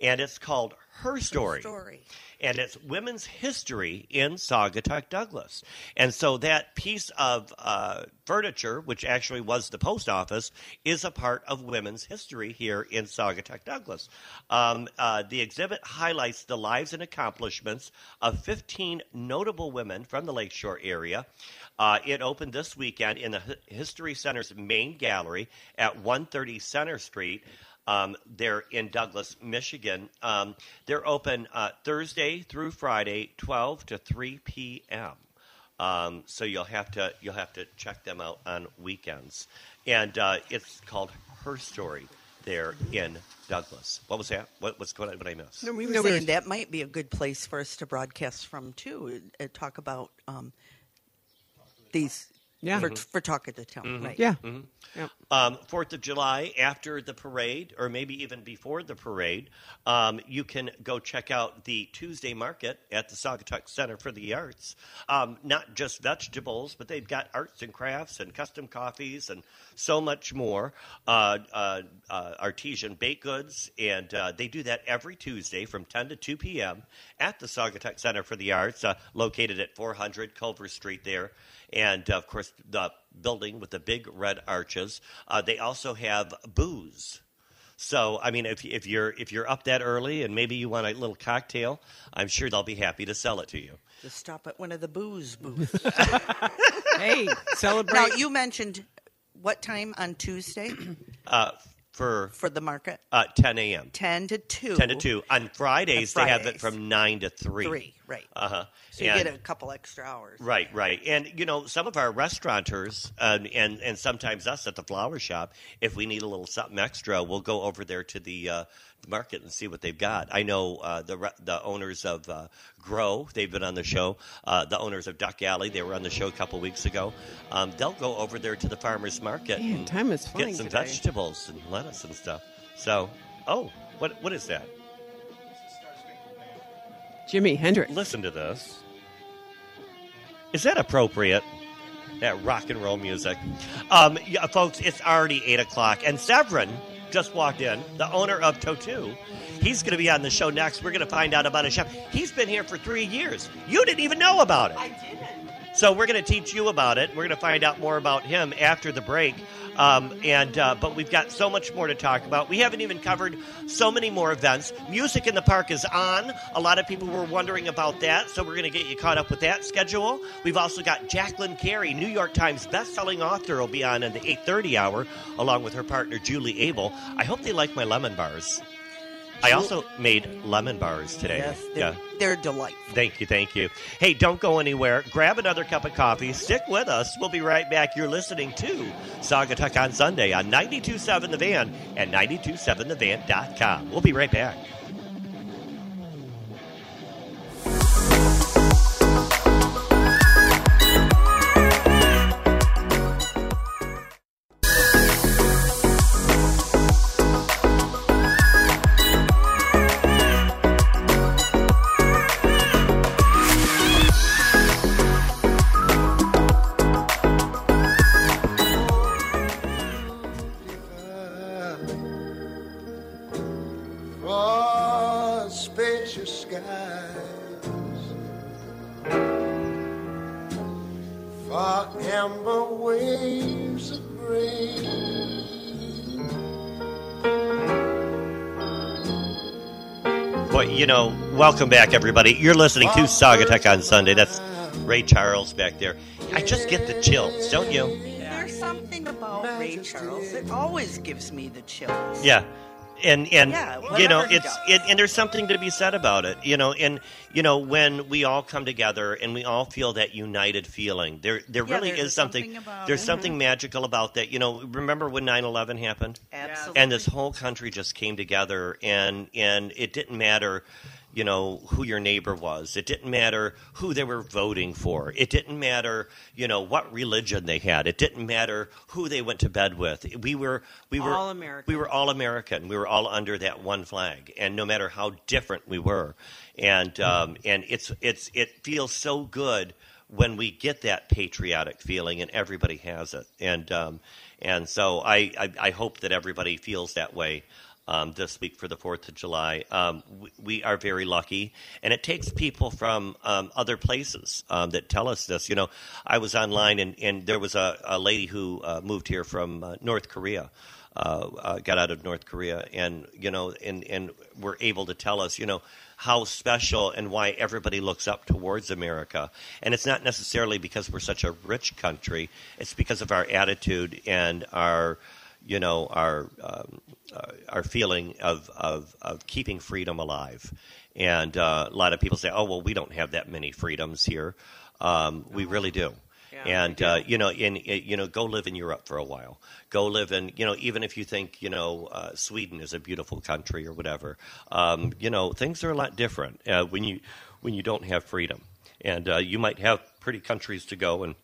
Speaker 3: And it's called Her Story.
Speaker 2: Story.
Speaker 3: And it's women's history in Saugatuck Douglas. And so that piece of uh, furniture, which actually was the post office, is a part of women's history here in Saugatuck Douglas. Um, uh, the exhibit highlights the lives and accomplishments of 15 notable women from the Lakeshore area. Uh, it opened this weekend in the Hi- History Center's main gallery at 130 Center Street. Um, they're in Douglas, Michigan. Um, they're open uh, Thursday through Friday, 12 to 3 p.m. Um, so you'll have to you'll have to check them out on weekends, and uh, it's called Her Story. There in Douglas. What was that? What, what's going on? What I missed?
Speaker 2: No, we were
Speaker 4: Nobody-
Speaker 2: saying that might be a good place for us to broadcast from too. Uh, talk about um, these
Speaker 4: Yeah.
Speaker 2: For, for Talk of the Town, right?
Speaker 4: Yeah.
Speaker 3: Mm-hmm.
Speaker 4: Yep.
Speaker 3: um, Fourth of July after the parade, or maybe even before the parade, um, you can go check out the Tuesday market at the Saugatuck Center for the Arts. Um, not just vegetables, but they've got arts and crafts and custom coffees and so much more. Uh, uh, uh, artesian baked goods, and uh, they do that every Tuesday from 10 to 2 p.m. at the Saugatuck Center for the Arts, uh, located at 400 Culver Street there. And of course, the building with the big red arches. Uh, they also have booze. So, I mean, if, if you're if you're up that early and maybe you want a little cocktail, I'm sure they'll be happy to sell it to you.
Speaker 2: Just stop at one of the booze booths.
Speaker 4: Hey, celebrate.
Speaker 2: now, you mentioned what time on Tuesday
Speaker 3: Uh, for
Speaker 2: for the market?
Speaker 3: uh, 10 a.m.
Speaker 2: 10 to 2.
Speaker 3: 10 to 2. On Fridays,
Speaker 2: On
Speaker 3: they have it from 9 to 3.
Speaker 2: 3, right.
Speaker 3: Uh huh.
Speaker 2: So you get a couple extra hours.
Speaker 3: Right, right. And, you know, some of our restaurateurs uh, and, and sometimes us at the flower shop, if we need a little something extra, we'll go over there to the, uh, the market and see what they've got. I know uh, the, the owners of uh, Grow, they've been on the show. Uh, the owners of Duck Alley, they were on the show a couple weeks ago. Um, they'll go over there to the farmer's market
Speaker 4: Man,
Speaker 3: and
Speaker 4: time is flying
Speaker 3: get some
Speaker 4: today.
Speaker 3: vegetables and lettuce and stuff. So, oh, what what is that?
Speaker 4: Jimi Hendrix.
Speaker 3: Listen to this. Is that appropriate? That rock and roll music. Um, yeah, folks, it's already 8 o'clock, and Seyvryn just walked in, the owner of Totu. He's going to be on the show next. We're going to find out about his shop. He's been here for three years. You didn't even know about it.
Speaker 2: I didn't.
Speaker 3: So we're going to teach you about it. We're going to find out more about him after the break. Um, and uh, but we've got so much more to talk about. We haven't even covered so many more events. Music in the Park is on. A lot of people were wondering about that, so we're going to get you caught up with that schedule. We've also got Jacqueline Carey, New York Times best-selling author, will be on in the 8:30 hour, along with her partner Julie Abel. I hope they like my lemon bars. I also made lemon bars today.
Speaker 2: Yes,
Speaker 3: yeah.
Speaker 2: they're, they're delightful.
Speaker 3: Thank you, thank you. Hey, don't go anywhere. Grab another cup of coffee. Stick with us. We'll be right back. You're listening to Saugatuck on Sunday on 92.7 The Van and 92.7thevan.com. We'll be right back. Welcome back, everybody. You're listening to Saugatuck on Sunday. That's Ray Charles back there. I just get the chills, don't you?
Speaker 2: There's something about Ray Charles that always gives me the chills.
Speaker 3: Yeah. And and
Speaker 2: Yeah,
Speaker 3: you know it's it, and there's something to be said about it you know and you know when we all come together and we all feel that united feeling there there
Speaker 2: Yeah,
Speaker 3: really is something,
Speaker 2: something about
Speaker 3: there's
Speaker 2: it.
Speaker 3: something magical about that you know remember when 9/11 happened
Speaker 2: Absolutely.
Speaker 3: and this whole country just came together and and it didn't matter you know who your neighbor was. It didn't matter who they were voting for. It didn't matter you know what religion they had. It didn't matter who they went to bed with. We were we were
Speaker 4: All American.
Speaker 3: we were all american. We were all under that one flag. And no matter how different we were. And um, and it's it's it feels so good when we get that patriotic feeling and everybody has it. And um, and so I, I I hope that everybody feels that way um, this week for the Fourth of July. Um, we, we are very lucky, and it takes people from um, other places um, that tell us this. You know, I was online, and, and there was a, a lady who uh, moved here from uh, North Korea. Uh, uh, got out of North Korea, and you know, and and were able to tell us, you know, how special and why everybody looks up towards America. And it's not necessarily because we're such a rich country; it's because of our attitude and our you know our um, uh, our feeling of, of of keeping freedom alive. And uh, a lot of people say, "Oh, well, we don't have that many freedoms here." Um, we really do.
Speaker 4: Yeah,
Speaker 3: and uh, you know, in uh, you know, go live in Europe for a while. Go live in you know, even if you think you know uh, Sweden is a beautiful country or whatever, um, you know, things are a lot different uh, when you when you don't have freedom. And uh, you might have pretty countries to go and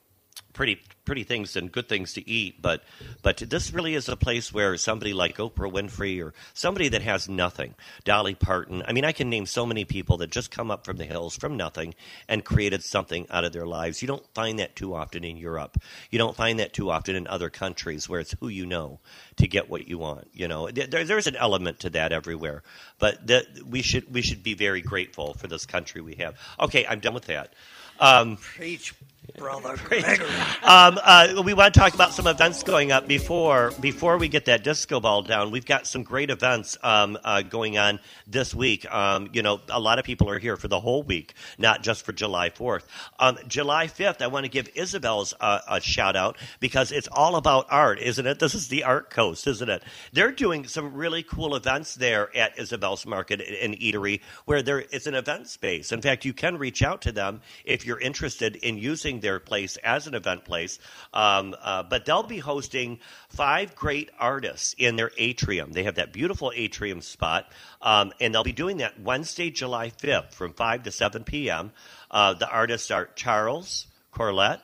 Speaker 3: pretty pretty things and good things to eat, but but this really is a place where somebody like Oprah Winfrey or somebody that has nothing, Dolly Parton. I mean, I can name so many people that just come up from the hills from nothing and created something out of their lives. You don't find that too often in Europe. You don't find that too often in other countries where it's who you know to get what you want. You know, there, there's an element to that everywhere, but the, we should we should be very grateful for this country we have. Okay, I'm done with that. Um,
Speaker 2: Preach, brother.
Speaker 3: um, uh, we want to talk about some events going up before before we get that disco ball down. We've got some great events um, uh, going on this week. Um, you know, a lot of people are here for the whole week, not just for July Fourth. Um, July Fifth, I want to give Isabel's uh, a shout out because it's all about art, isn't it? This is the Art Coast, isn't it? They're doing some really cool events there at Isabel's Market and Eatery, where there is an event space. In fact, you can reach out to them if you're interested in using their place as an event place. Um, uh, but they'll be hosting five great artists in their atrium. They have that beautiful atrium spot, um, and they'll be doing that Wednesday, July 5th from 5 to 7 p.m. Uh, the artists are Charles, Corlett,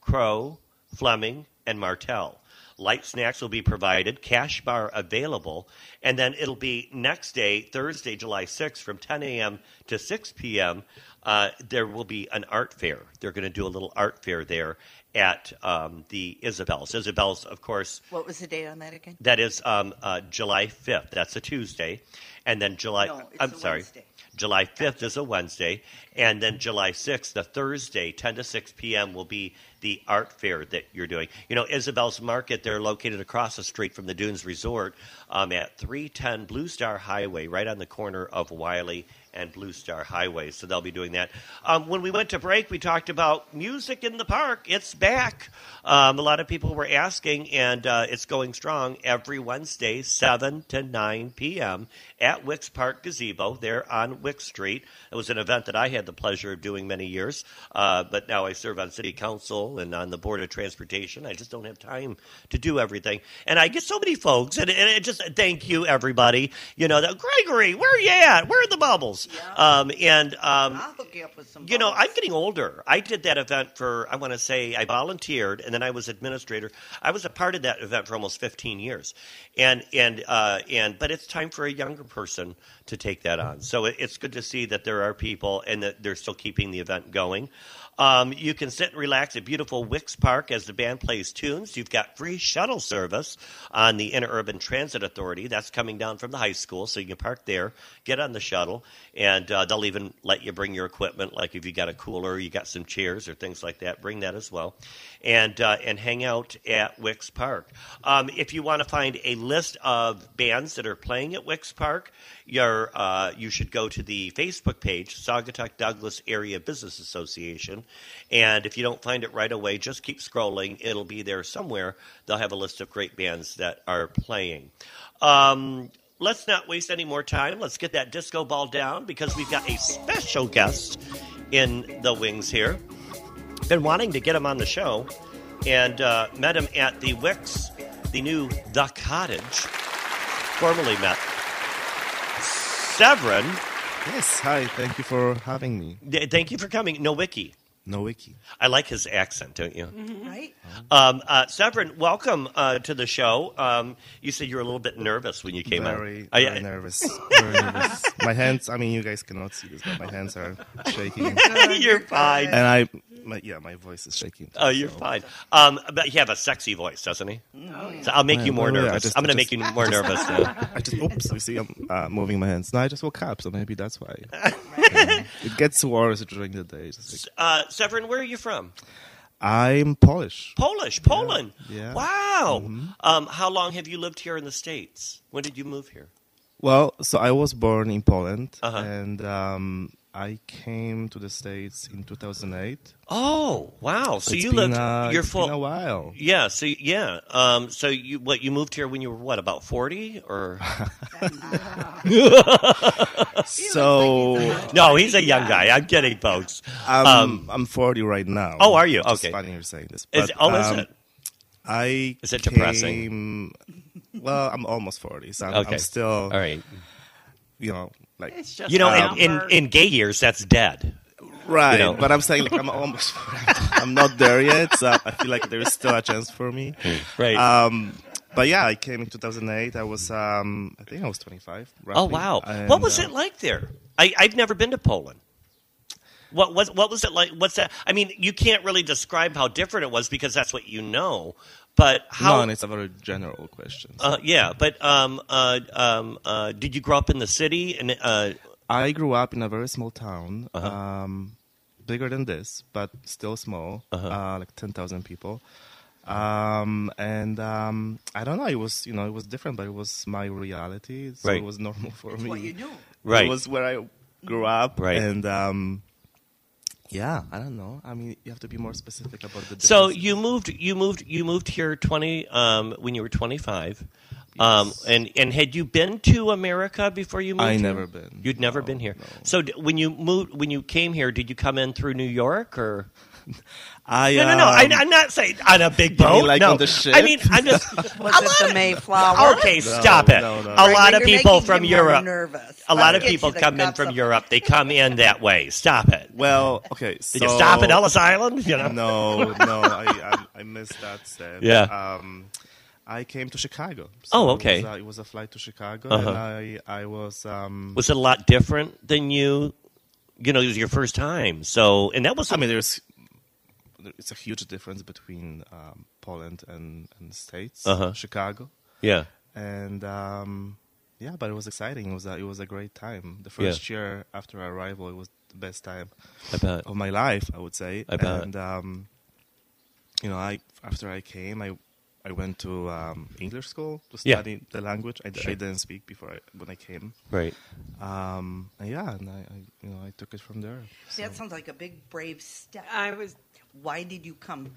Speaker 3: Crow, Fleming, and Martell. Light snacks will be provided, cash bar available, and then it'll be next day, Thursday, July 6th, from 10 a.m. to 6 p.m. Uh, there will be an art fair. They're going to do a little art fair there at um, the Isabel's. Isabel's, of course,
Speaker 2: What was the date on that again?
Speaker 3: that is um, uh, July 5th. That's a Tuesday. And then July,
Speaker 2: No, it's
Speaker 3: I'm
Speaker 2: a
Speaker 3: sorry,
Speaker 2: Wednesday.
Speaker 3: July 5th is a Wednesday. And then July 6th, the Thursday, 10 to 6 p.m., will be the art fair that you're doing. You know, Isabel's Market, they're located across the street from the Dunes Resort um, at 310 Blue Star Highway, right on the corner of Wiley and Blue Star Highway. So they'll be doing that. Um, when we went to break, we talked about music in the park. It's back. Um, a lot of people were asking, and uh, it's going strong every Wednesday, 7 to 9 p.m. at Wicks Park Gazebo there on Wicks Street. It was an event that I had the pleasure of doing many years, uh, but now I serve on City Council and on the Board of Transportation. I just don't have time to do everything. And I get so many folks, and, and just thank you, everybody. You know, that, Gregory, where are you at? Where are the bubbles? Um, and um,
Speaker 2: I'll hook you up with some.
Speaker 3: you know. I'm getting older. I did that event for, I want to say, I volunteered and then I was administrator. I was a part of that event for almost 15 years. And, and, uh, and, but it's time for a younger person to take that on. So it, it's good to see that there are people and that they're still keeping the event going. Um, you can sit and relax at beautiful Wicks Park as the band plays tunes. You've got free shuttle service on the Interurban Transit Authority. That's coming down from the high school, so you can park there, get on the shuttle, and uh, they'll even let you bring your equipment, like if you got a cooler, you got some chairs or things like that. Bring that as well, and uh, and hang out at Wicks Park. Um, if you want to find a list of bands that are playing at Wicks Park, you're, uh, you should go to the Facebook page, Saugatuck Douglas Area Business Association. And if you don't find it right away, just keep scrolling. It'll be there somewhere. They'll have a list of great bands that are playing. Um, let's not waste any more time. Let's get that disco ball down because we've got a special guest in the wings here. Been wanting to get him on the show and uh, met him at the Wicks, the new The Cottage, formerly met. Seyvryn,
Speaker 6: Yes, hi. Thank you for having me.
Speaker 3: th- thank you for coming. Nowacki.
Speaker 6: No wiki.
Speaker 3: I like his accent, don't you?
Speaker 2: right?
Speaker 3: Um, uh, Seyvryn, welcome uh, to the show. Um, you said you were a little bit nervous when you came
Speaker 6: very,
Speaker 3: out. I-
Speaker 6: very
Speaker 3: I-
Speaker 6: nervous. Very nervous. My hands. I mean, you guys cannot see this, but my hands are shaking,
Speaker 3: you're fine.
Speaker 6: and I, my, yeah, my voice is shaking.
Speaker 3: Oh, you're fine. Um, but he have a sexy voice, doesn't he? So I'll make
Speaker 6: Yeah,
Speaker 3: you more
Speaker 6: well, yeah, I
Speaker 3: nervous.
Speaker 6: just-
Speaker 3: I'm going to make you more nervous now.
Speaker 6: I just, oops, you see, I'm uh, moving my hands. No, I just woke up, so maybe that's why. Yeah. It gets worse during the day. Like-
Speaker 3: Uh, Seyvryn, where are you from?
Speaker 6: I'm Polish.
Speaker 3: Polish, Poland.
Speaker 6: yeah.
Speaker 3: Wow. Um, how long have you lived here in the States? When did you move here?
Speaker 6: Well, so I was born in Poland,
Speaker 3: Uh-huh.
Speaker 6: and um, I came to the States in 2008.
Speaker 3: Oh, wow. So
Speaker 6: It's
Speaker 3: you
Speaker 6: been,
Speaker 3: lived,
Speaker 6: uh,
Speaker 3: you're full.
Speaker 6: a while.
Speaker 3: Yeah, so yeah, um, so you what you moved here when you were what about forty or
Speaker 6: So
Speaker 3: no? He's a young guy. I'm kidding, folks.
Speaker 6: I'm,
Speaker 3: Um,
Speaker 6: I'm 40 right now.
Speaker 3: Oh, are you?
Speaker 6: Which is
Speaker 3: Okay.
Speaker 6: funny you're saying this.
Speaker 3: Is,
Speaker 6: But,
Speaker 3: oh, is
Speaker 6: um,
Speaker 3: it?
Speaker 6: I
Speaker 3: Is it depressing?
Speaker 6: Well, I'm almost 40, so I'm,
Speaker 3: Okay.
Speaker 6: I'm still,
Speaker 3: All right.
Speaker 6: you know, like
Speaker 4: It's just
Speaker 3: You know,
Speaker 4: a
Speaker 3: in, in in gay years, that's dead.
Speaker 6: Right,
Speaker 3: know.
Speaker 6: but I'm saying like I'm almost, I'm not there yet. So I feel like there is still a chance for me.
Speaker 3: Right.
Speaker 6: Um, but yeah, I came in 2008. I was, um, I think I was 25.
Speaker 3: oh wow.
Speaker 6: And,
Speaker 3: what was
Speaker 6: uh,
Speaker 3: it like there? I, I've never been to Poland. What was what was it like? What's that? I mean, you can't really describe how different it was because that's what you know. But how?
Speaker 6: No, it's a very general question.
Speaker 3: uh, yeah, but um, uh, um, uh, did you grow up in the city? And uh,
Speaker 6: I grew up in a very small town,
Speaker 3: Uh-huh.
Speaker 6: um, bigger than this, but still small,
Speaker 3: Uh-huh.
Speaker 6: uh, like 10,000 people. Um, and um, I don't know, it was, you know, it was different, but it was my reality. So
Speaker 3: Right.
Speaker 6: it was normal for me.
Speaker 2: what you knew.
Speaker 3: Right.
Speaker 6: It was where I grew up.
Speaker 3: Right.
Speaker 6: And um, yeah, I don't know. I mean, you have to be more specific about the
Speaker 3: so you moved, you moved, you moved here twenty um, when you were twenty five. Um, and and had you been to America before you moved?
Speaker 6: I
Speaker 3: here?
Speaker 6: never been.
Speaker 3: You'd never
Speaker 6: No,
Speaker 3: been here.
Speaker 6: no.
Speaker 3: So d- when you moved, when you came here, did you come in through New York or?
Speaker 6: I,
Speaker 3: No, no, no. I,
Speaker 6: um,
Speaker 3: I'm not saying on a big
Speaker 6: You mean
Speaker 3: boat.
Speaker 6: like
Speaker 3: no,
Speaker 6: on the ship?
Speaker 3: I mean, I'm just.
Speaker 2: Was it the Mayflower?
Speaker 3: Okay, stop it.
Speaker 6: no, no.
Speaker 3: A lot of people from Europe.
Speaker 2: Nervous.
Speaker 3: A lot
Speaker 2: Let's
Speaker 3: of people come in from Europe. They come in that way. Stop it.
Speaker 6: Well, okay. So,
Speaker 3: Did you stop at Ellis Island? You know.
Speaker 6: No, no, I, I, I missed that step.
Speaker 3: Yeah.
Speaker 6: Um, I came to Chicago.
Speaker 3: Oh, okay.
Speaker 6: It was, a, it was a flight to Chicago,
Speaker 3: Uh-huh.
Speaker 6: and I, I was. Um,
Speaker 3: Was it a lot different than you? You know, it was your first time. So, and that was.
Speaker 6: I mean, there's. There- It's a huge difference between um, Poland and and the States.
Speaker 3: Uh-huh.
Speaker 6: Chicago,
Speaker 3: yeah.
Speaker 6: and um, yeah, but it was exciting. It was a, it was a great time. The first year after arrival, it was the best time
Speaker 3: I bet.
Speaker 6: of my life, I would say.
Speaker 3: I bet.
Speaker 6: And um, you know, I after I came, I I went to um, English school to
Speaker 3: Yeah.
Speaker 6: study the language. I,
Speaker 3: Sure.
Speaker 6: I didn't speak before I, when I came.
Speaker 3: Right.
Speaker 6: Um, and yeah, and I, I you know I took it from there. So.
Speaker 2: That sounds like a big brave step.
Speaker 4: I was
Speaker 2: Why did you come?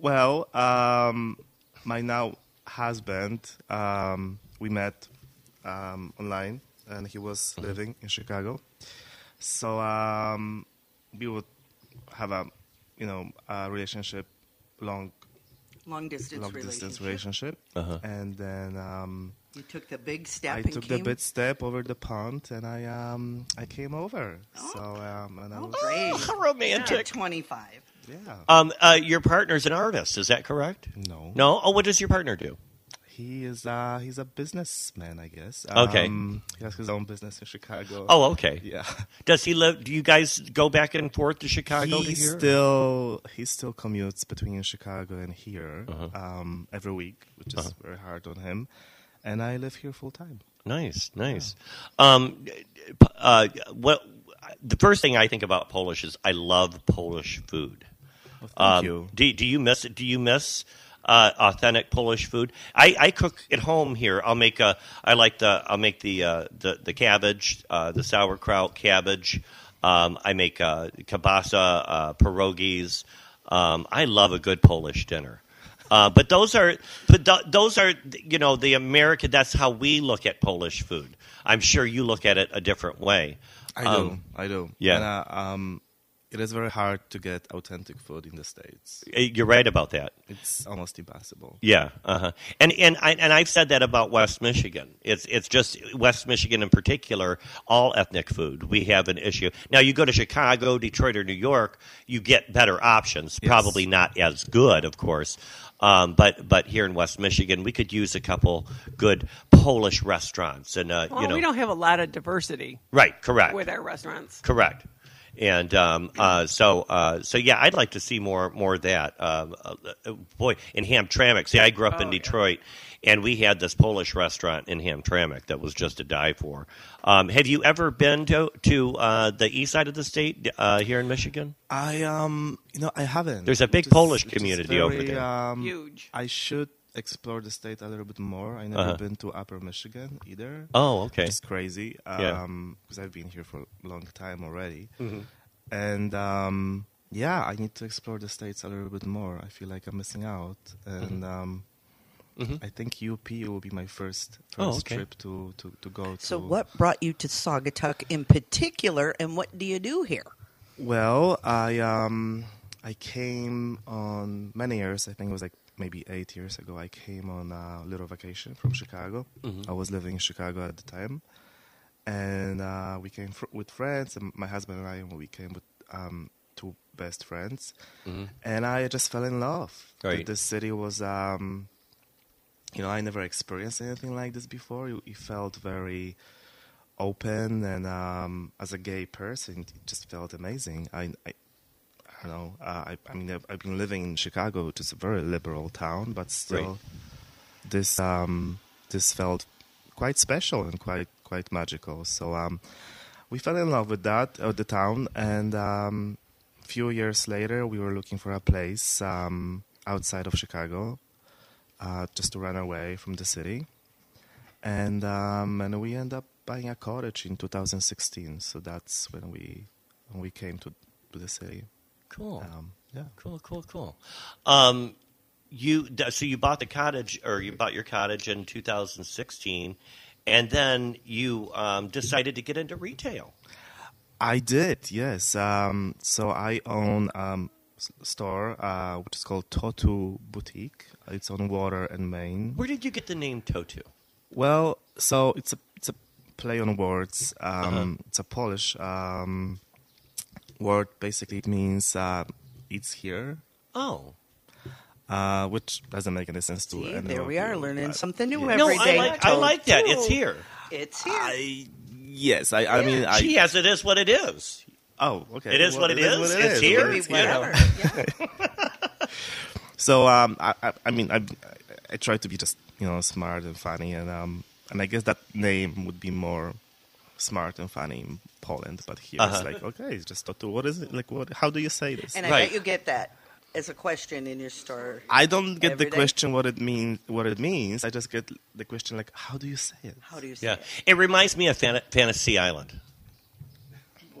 Speaker 6: Well, um, my now husband, um, we met um, online, and he was
Speaker 3: Mm-hmm.
Speaker 6: living in Chicago. So um, we would have a, you know, a relationship, long,
Speaker 2: Long distance
Speaker 6: long
Speaker 2: relationship.
Speaker 6: distance relationship,
Speaker 3: Uh-huh.
Speaker 6: and then um,
Speaker 2: You took the big step
Speaker 6: I
Speaker 2: and
Speaker 6: took
Speaker 2: came.
Speaker 6: the big step over the pond, and I um, I came over. So um, and I
Speaker 2: Oh,
Speaker 6: was,
Speaker 2: brave.
Speaker 3: How
Speaker 2: At
Speaker 3: romantic.
Speaker 2: 25.
Speaker 6: yeah,
Speaker 3: Um, uh, your partner's an artist. Is that correct?
Speaker 6: no,
Speaker 3: No. Oh, what does your partner do?
Speaker 6: He is uh he's a businessman, I guess.
Speaker 3: Okay.
Speaker 6: Um, he has his own business in Chicago.
Speaker 3: Oh, okay.
Speaker 6: yeah.
Speaker 3: Does he live? Do you guys go back and forth to Chicago
Speaker 6: he
Speaker 3: to
Speaker 6: still he still commutes between Chicago and here
Speaker 3: Uh-huh.
Speaker 6: um, every week, which is very hard on him. And I live here full time.
Speaker 3: Nice, nice. Um, uh, what the first thing I think about Polish is I love Polish food.
Speaker 6: Well, thank
Speaker 3: Um,
Speaker 6: you.
Speaker 3: Do, do you miss Do you miss uh, authentic Polish food? I, I cook at home here. I'll make a. I like the. I'll make the uh, the the cabbage, uh, the sauerkraut cabbage. Um, I make uh, kielbasa, uh, pierogies. Um, I love a good Polish dinner. Uh, but those are, but th- those are, you know, the American. That's how we look at Polish food. I'm sure you look at it a different way.
Speaker 6: I
Speaker 3: um,
Speaker 6: do. I do.
Speaker 3: yeah.
Speaker 6: And, uh, um, it is very hard to get authentic food in the states.
Speaker 3: Uh, You're right about that.
Speaker 6: It's almost impossible.
Speaker 3: Yeah, uh-huh. and and I, and I've said that about West Michigan. It's it's just West Michigan in particular. All ethnic food, we have an issue. Now you go to Chicago, Detroit, or New York, you get better options.
Speaker 6: Yes.
Speaker 3: Probably not as good, of course. Um, but but here in West Michigan, we could use a couple good Polish restaurants, and uh,
Speaker 4: well,
Speaker 3: you know,
Speaker 4: we don't have a lot of diversity
Speaker 3: right? Correct.
Speaker 4: with our restaurants.
Speaker 3: Correct. And um, uh, so, uh, so yeah, I'd like to see more, more of that. Um, uh, uh, boy, in Hamtramck. See, I grew up in
Speaker 4: Detroit, yeah.
Speaker 3: Detroit, and we had this Polish restaurant in Hamtramck that was just to die for. Um, have you ever been to to uh, the east side of the state uh, here in Michigan?
Speaker 6: I um, you know, I haven't.
Speaker 3: There's a big
Speaker 6: which is-
Speaker 3: Polish
Speaker 6: which is
Speaker 3: community over there.
Speaker 6: Um,
Speaker 4: Huge.
Speaker 6: I should explore the state a little bit more. I never
Speaker 3: Uh-huh.
Speaker 6: been to Upper Michigan either.
Speaker 3: Oh, okay.
Speaker 6: It's crazy.
Speaker 3: Yeah.
Speaker 6: Um, because I've been here for a long time already,
Speaker 3: Mm-hmm.
Speaker 6: and um, yeah, I need to explore the states a little bit more. I feel like I'm missing out, and um, I think UP will be my first first
Speaker 3: Mm-hmm. Oh, okay.
Speaker 6: trip to, to, to go to.
Speaker 2: So, what brought you to Saugatuck in particular, and what do you do here?
Speaker 6: Well, I um I came on many years. I think it was like maybe eight years ago. I came on a little vacation from Chicago. I was living in Chicago at the time, and uh, we came fr- with friends. And my husband and I, we came with um, two best friends, and I just fell in love. The- The, city was, um, you know, I never experienced anything like this before. It, it felt very open, and um, as a gay person, it just felt amazing. I, I, I don't know. Uh, I, I mean, I've, I've been living in Chicago, which is a very liberal town, but still, this um, this felt quite special and quite quite magical. So um, we fell in love with that, uh, the town, and um, a few years later, we were looking for a place um, outside of Chicago, uh, just to run away from the city, and um, and we end up buying a cottage in 2016. So that's when we when we came to, to the city.
Speaker 3: Cool.
Speaker 6: Um, yeah.
Speaker 3: Cool, cool, cool. Um, you so you bought the cottage, or you bought your cottage in 2016, and then you um, decided to get into retail.
Speaker 6: I did, yes. Um, so I own um, store uh, which is called Totu Boutique. It's on Water and Main.
Speaker 3: Where did you get the name Totu?
Speaker 6: Well, so it's a it's a play on words. Um,
Speaker 3: Uh-huh.
Speaker 6: It's a Polish um, word. Basically, it means uh, "it's here,"
Speaker 3: Oh,
Speaker 6: uh, which doesn't make any sense to.
Speaker 2: See, there we are learning
Speaker 6: but-
Speaker 2: something new
Speaker 6: yeah.
Speaker 3: no,
Speaker 2: every
Speaker 3: I like I like that. It's here.
Speaker 2: It's here.
Speaker 6: I yes, I, I mean, I,
Speaker 3: she has it is what it is.
Speaker 6: oh, okay.
Speaker 3: It is
Speaker 6: Well,
Speaker 3: what it is.
Speaker 6: what
Speaker 3: It's
Speaker 6: is.
Speaker 3: here.
Speaker 2: Could be whatever. Yeah.
Speaker 6: So um, I, I, I mean, I, I try to be just you know smart and funny, and um, and I guess that name would be more smart and funny in Poland, but here
Speaker 3: Uh-huh.
Speaker 6: it's like okay, it's just Totu. What is it like? What? How do you say this?
Speaker 2: And I
Speaker 3: Right.
Speaker 2: bet you get that as a question in your store.
Speaker 6: I don't get the
Speaker 2: Every day?
Speaker 6: question what it means. What it means. I just get the question like, how do you say it?
Speaker 2: How do you say
Speaker 3: Yeah,
Speaker 2: it?
Speaker 3: it reminds me of Fan- Fantasy Island.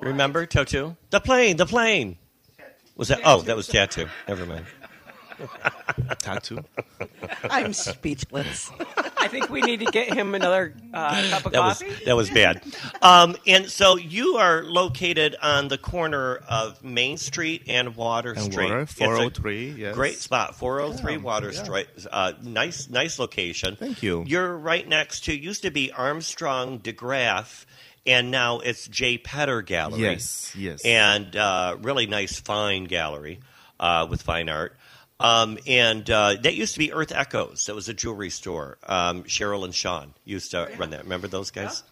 Speaker 3: Remember Totu? The plane, the plane. Was that? Oh, that was tattoo. Never mind.
Speaker 6: Tattoo.
Speaker 2: I'm speechless.
Speaker 4: I think we need to get him another uh, cup of
Speaker 3: That was
Speaker 4: coffee.
Speaker 3: that was bad. Um, and so you are located on the corner of Main Street and Water
Speaker 6: And
Speaker 3: Street.
Speaker 6: Water,
Speaker 3: It's a
Speaker 6: 403, yes.
Speaker 3: Great spot, 403
Speaker 6: Yeah,
Speaker 3: Water
Speaker 6: yeah.
Speaker 3: Street. Uh, nice, nice location.
Speaker 6: Thank you.
Speaker 3: You're right next to used to be Armstrong DeGraff, and now it's J. Petter Gallery.
Speaker 6: Yes, yes.
Speaker 3: And uh, really nice, fine gallery uh, with fine art. Um, and uh, that used to be Earth Echoes. That was a jewelry store. Um, Cheryl and Sean used to run that. Remember those guys?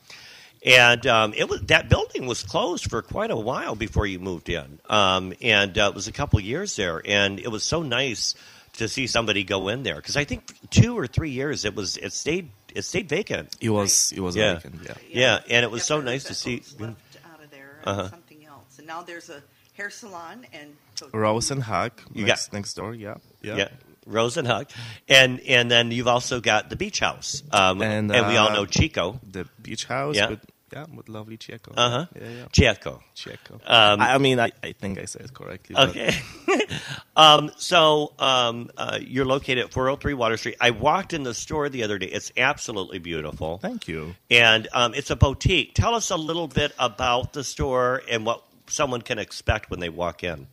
Speaker 3: And um, it was that building was closed for quite a while before you moved in, um, and uh, it was a couple years there. And it was so nice to see somebody go in there because I think two or three years it was it stayed it stayed vacant.
Speaker 6: It was. It was
Speaker 3: Yeah.
Speaker 6: vacant. Yeah.
Speaker 3: Yeah, and it was so nice to see.
Speaker 2: Left out of there
Speaker 3: Uh-huh.
Speaker 2: something else. And now there's a hair salon and Totu.
Speaker 6: Rose and Hug.
Speaker 3: You
Speaker 6: next,
Speaker 3: got-
Speaker 6: next door. Yeah. Yeah.
Speaker 3: Yeah. Rose and Hug, and and then you've also got the beach house, um, and,
Speaker 6: And,
Speaker 3: we all
Speaker 6: uh,
Speaker 3: know Chico,
Speaker 6: The beach house.
Speaker 3: Yeah.
Speaker 6: With, yeah. With lovely Checo.
Speaker 3: uh huh,
Speaker 6: Yeah. Yeah.
Speaker 3: Chico.
Speaker 6: Checo.
Speaker 3: Um,
Speaker 6: I, I mean, I, I think I said it correctly.
Speaker 3: Okay. um, so um, uh, you're located at 403 Water Street. I walked in the store the other day. It's absolutely beautiful.
Speaker 6: Thank you.
Speaker 3: And um, it's a boutique. Tell us a little bit about the store and what someone can expect when they walk in.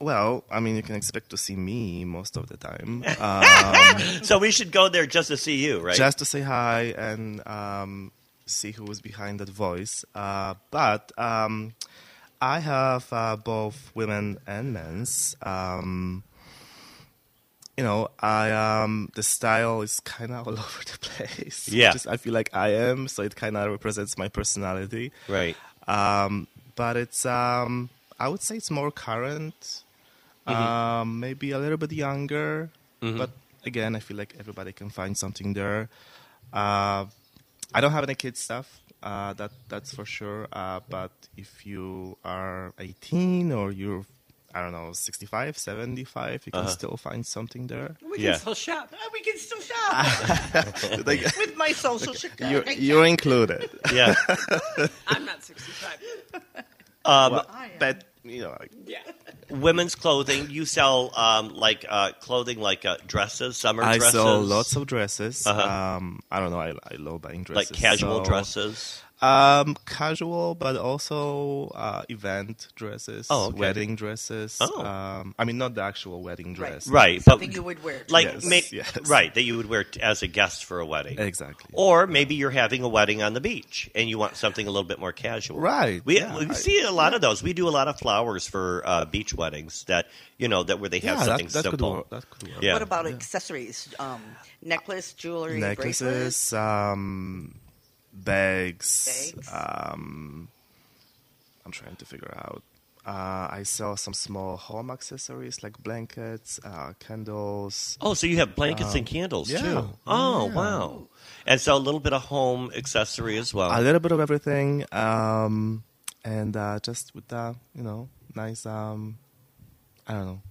Speaker 6: Well, I mean, you can expect to see me most of the time. Um,
Speaker 3: So we should go there just to see you, right?
Speaker 6: Just to say hi and um, see who was behind that voice. Uh, but um, I have uh, both women and men's. Um, you know, I um, the style is kind of all over the place.
Speaker 3: Yeah.
Speaker 6: Just, I feel like I am, so it kind of represents my personality.
Speaker 3: right.
Speaker 6: Um, but it's um, I would say it's more current, um, maybe a little bit younger. But again, I feel like everybody can find something there. Uh, I don't have any kids stuff. Uh, that that's for sure. Uh, but if you are 18 or you're I don't know 65, 75, you can still find something there.
Speaker 4: We
Speaker 3: Yeah.
Speaker 4: can still shop.
Speaker 2: Uh, we can still shop
Speaker 6: Like,
Speaker 2: with my social security.
Speaker 6: you're, you're included.
Speaker 3: Yeah.
Speaker 4: I'm not 65.
Speaker 3: Um,
Speaker 6: Well,
Speaker 2: I am.
Speaker 6: but you know, like,
Speaker 4: Yeah.
Speaker 3: Women's clothing. You sell um, like uh, clothing, like uh, dresses, summer
Speaker 6: I
Speaker 3: dresses.
Speaker 6: sell lots of dresses.
Speaker 3: Uh-huh.
Speaker 6: Um, I don't know. I, I love buying dresses.
Speaker 3: like casual
Speaker 6: so-
Speaker 3: dresses.
Speaker 6: Um, casual, but also uh, event dresses,
Speaker 3: Oh, okay.
Speaker 6: wedding dresses.
Speaker 3: Oh.
Speaker 6: Um, I mean, not the actual wedding dress.
Speaker 3: Right,
Speaker 2: Something
Speaker 3: but
Speaker 2: you would wear.
Speaker 3: like
Speaker 6: Yes,
Speaker 3: ma-
Speaker 6: yes.
Speaker 3: right that you would wear t- as a guest for a wedding.
Speaker 6: Exactly.
Speaker 3: Or maybe you're having a wedding on the beach and you want something a little bit more casual.
Speaker 6: Right,
Speaker 3: We,
Speaker 6: yeah,
Speaker 3: we see a lot of those. We do a lot of flowers for uh, beach weddings that you know that where they have
Speaker 6: yeah,
Speaker 3: something
Speaker 6: that, that could
Speaker 3: simple.
Speaker 6: work. That could work.
Speaker 3: Yeah.
Speaker 2: What about accessories? Um, necklace, jewelry, bracelets?
Speaker 6: Necklaces, um, bags.
Speaker 2: Bags.
Speaker 6: Um, I'm trying to figure out. Uh, I sell some small home accessories like blankets, uh, candles.
Speaker 3: Oh, so you have blankets and candles
Speaker 6: Um, yeah,
Speaker 3: too. Oh,
Speaker 6: yeah.
Speaker 3: wow! And so a little bit of home accessory as well.
Speaker 6: a little bit of everything, um, and uh, just with the you know nice. Um, I don't know.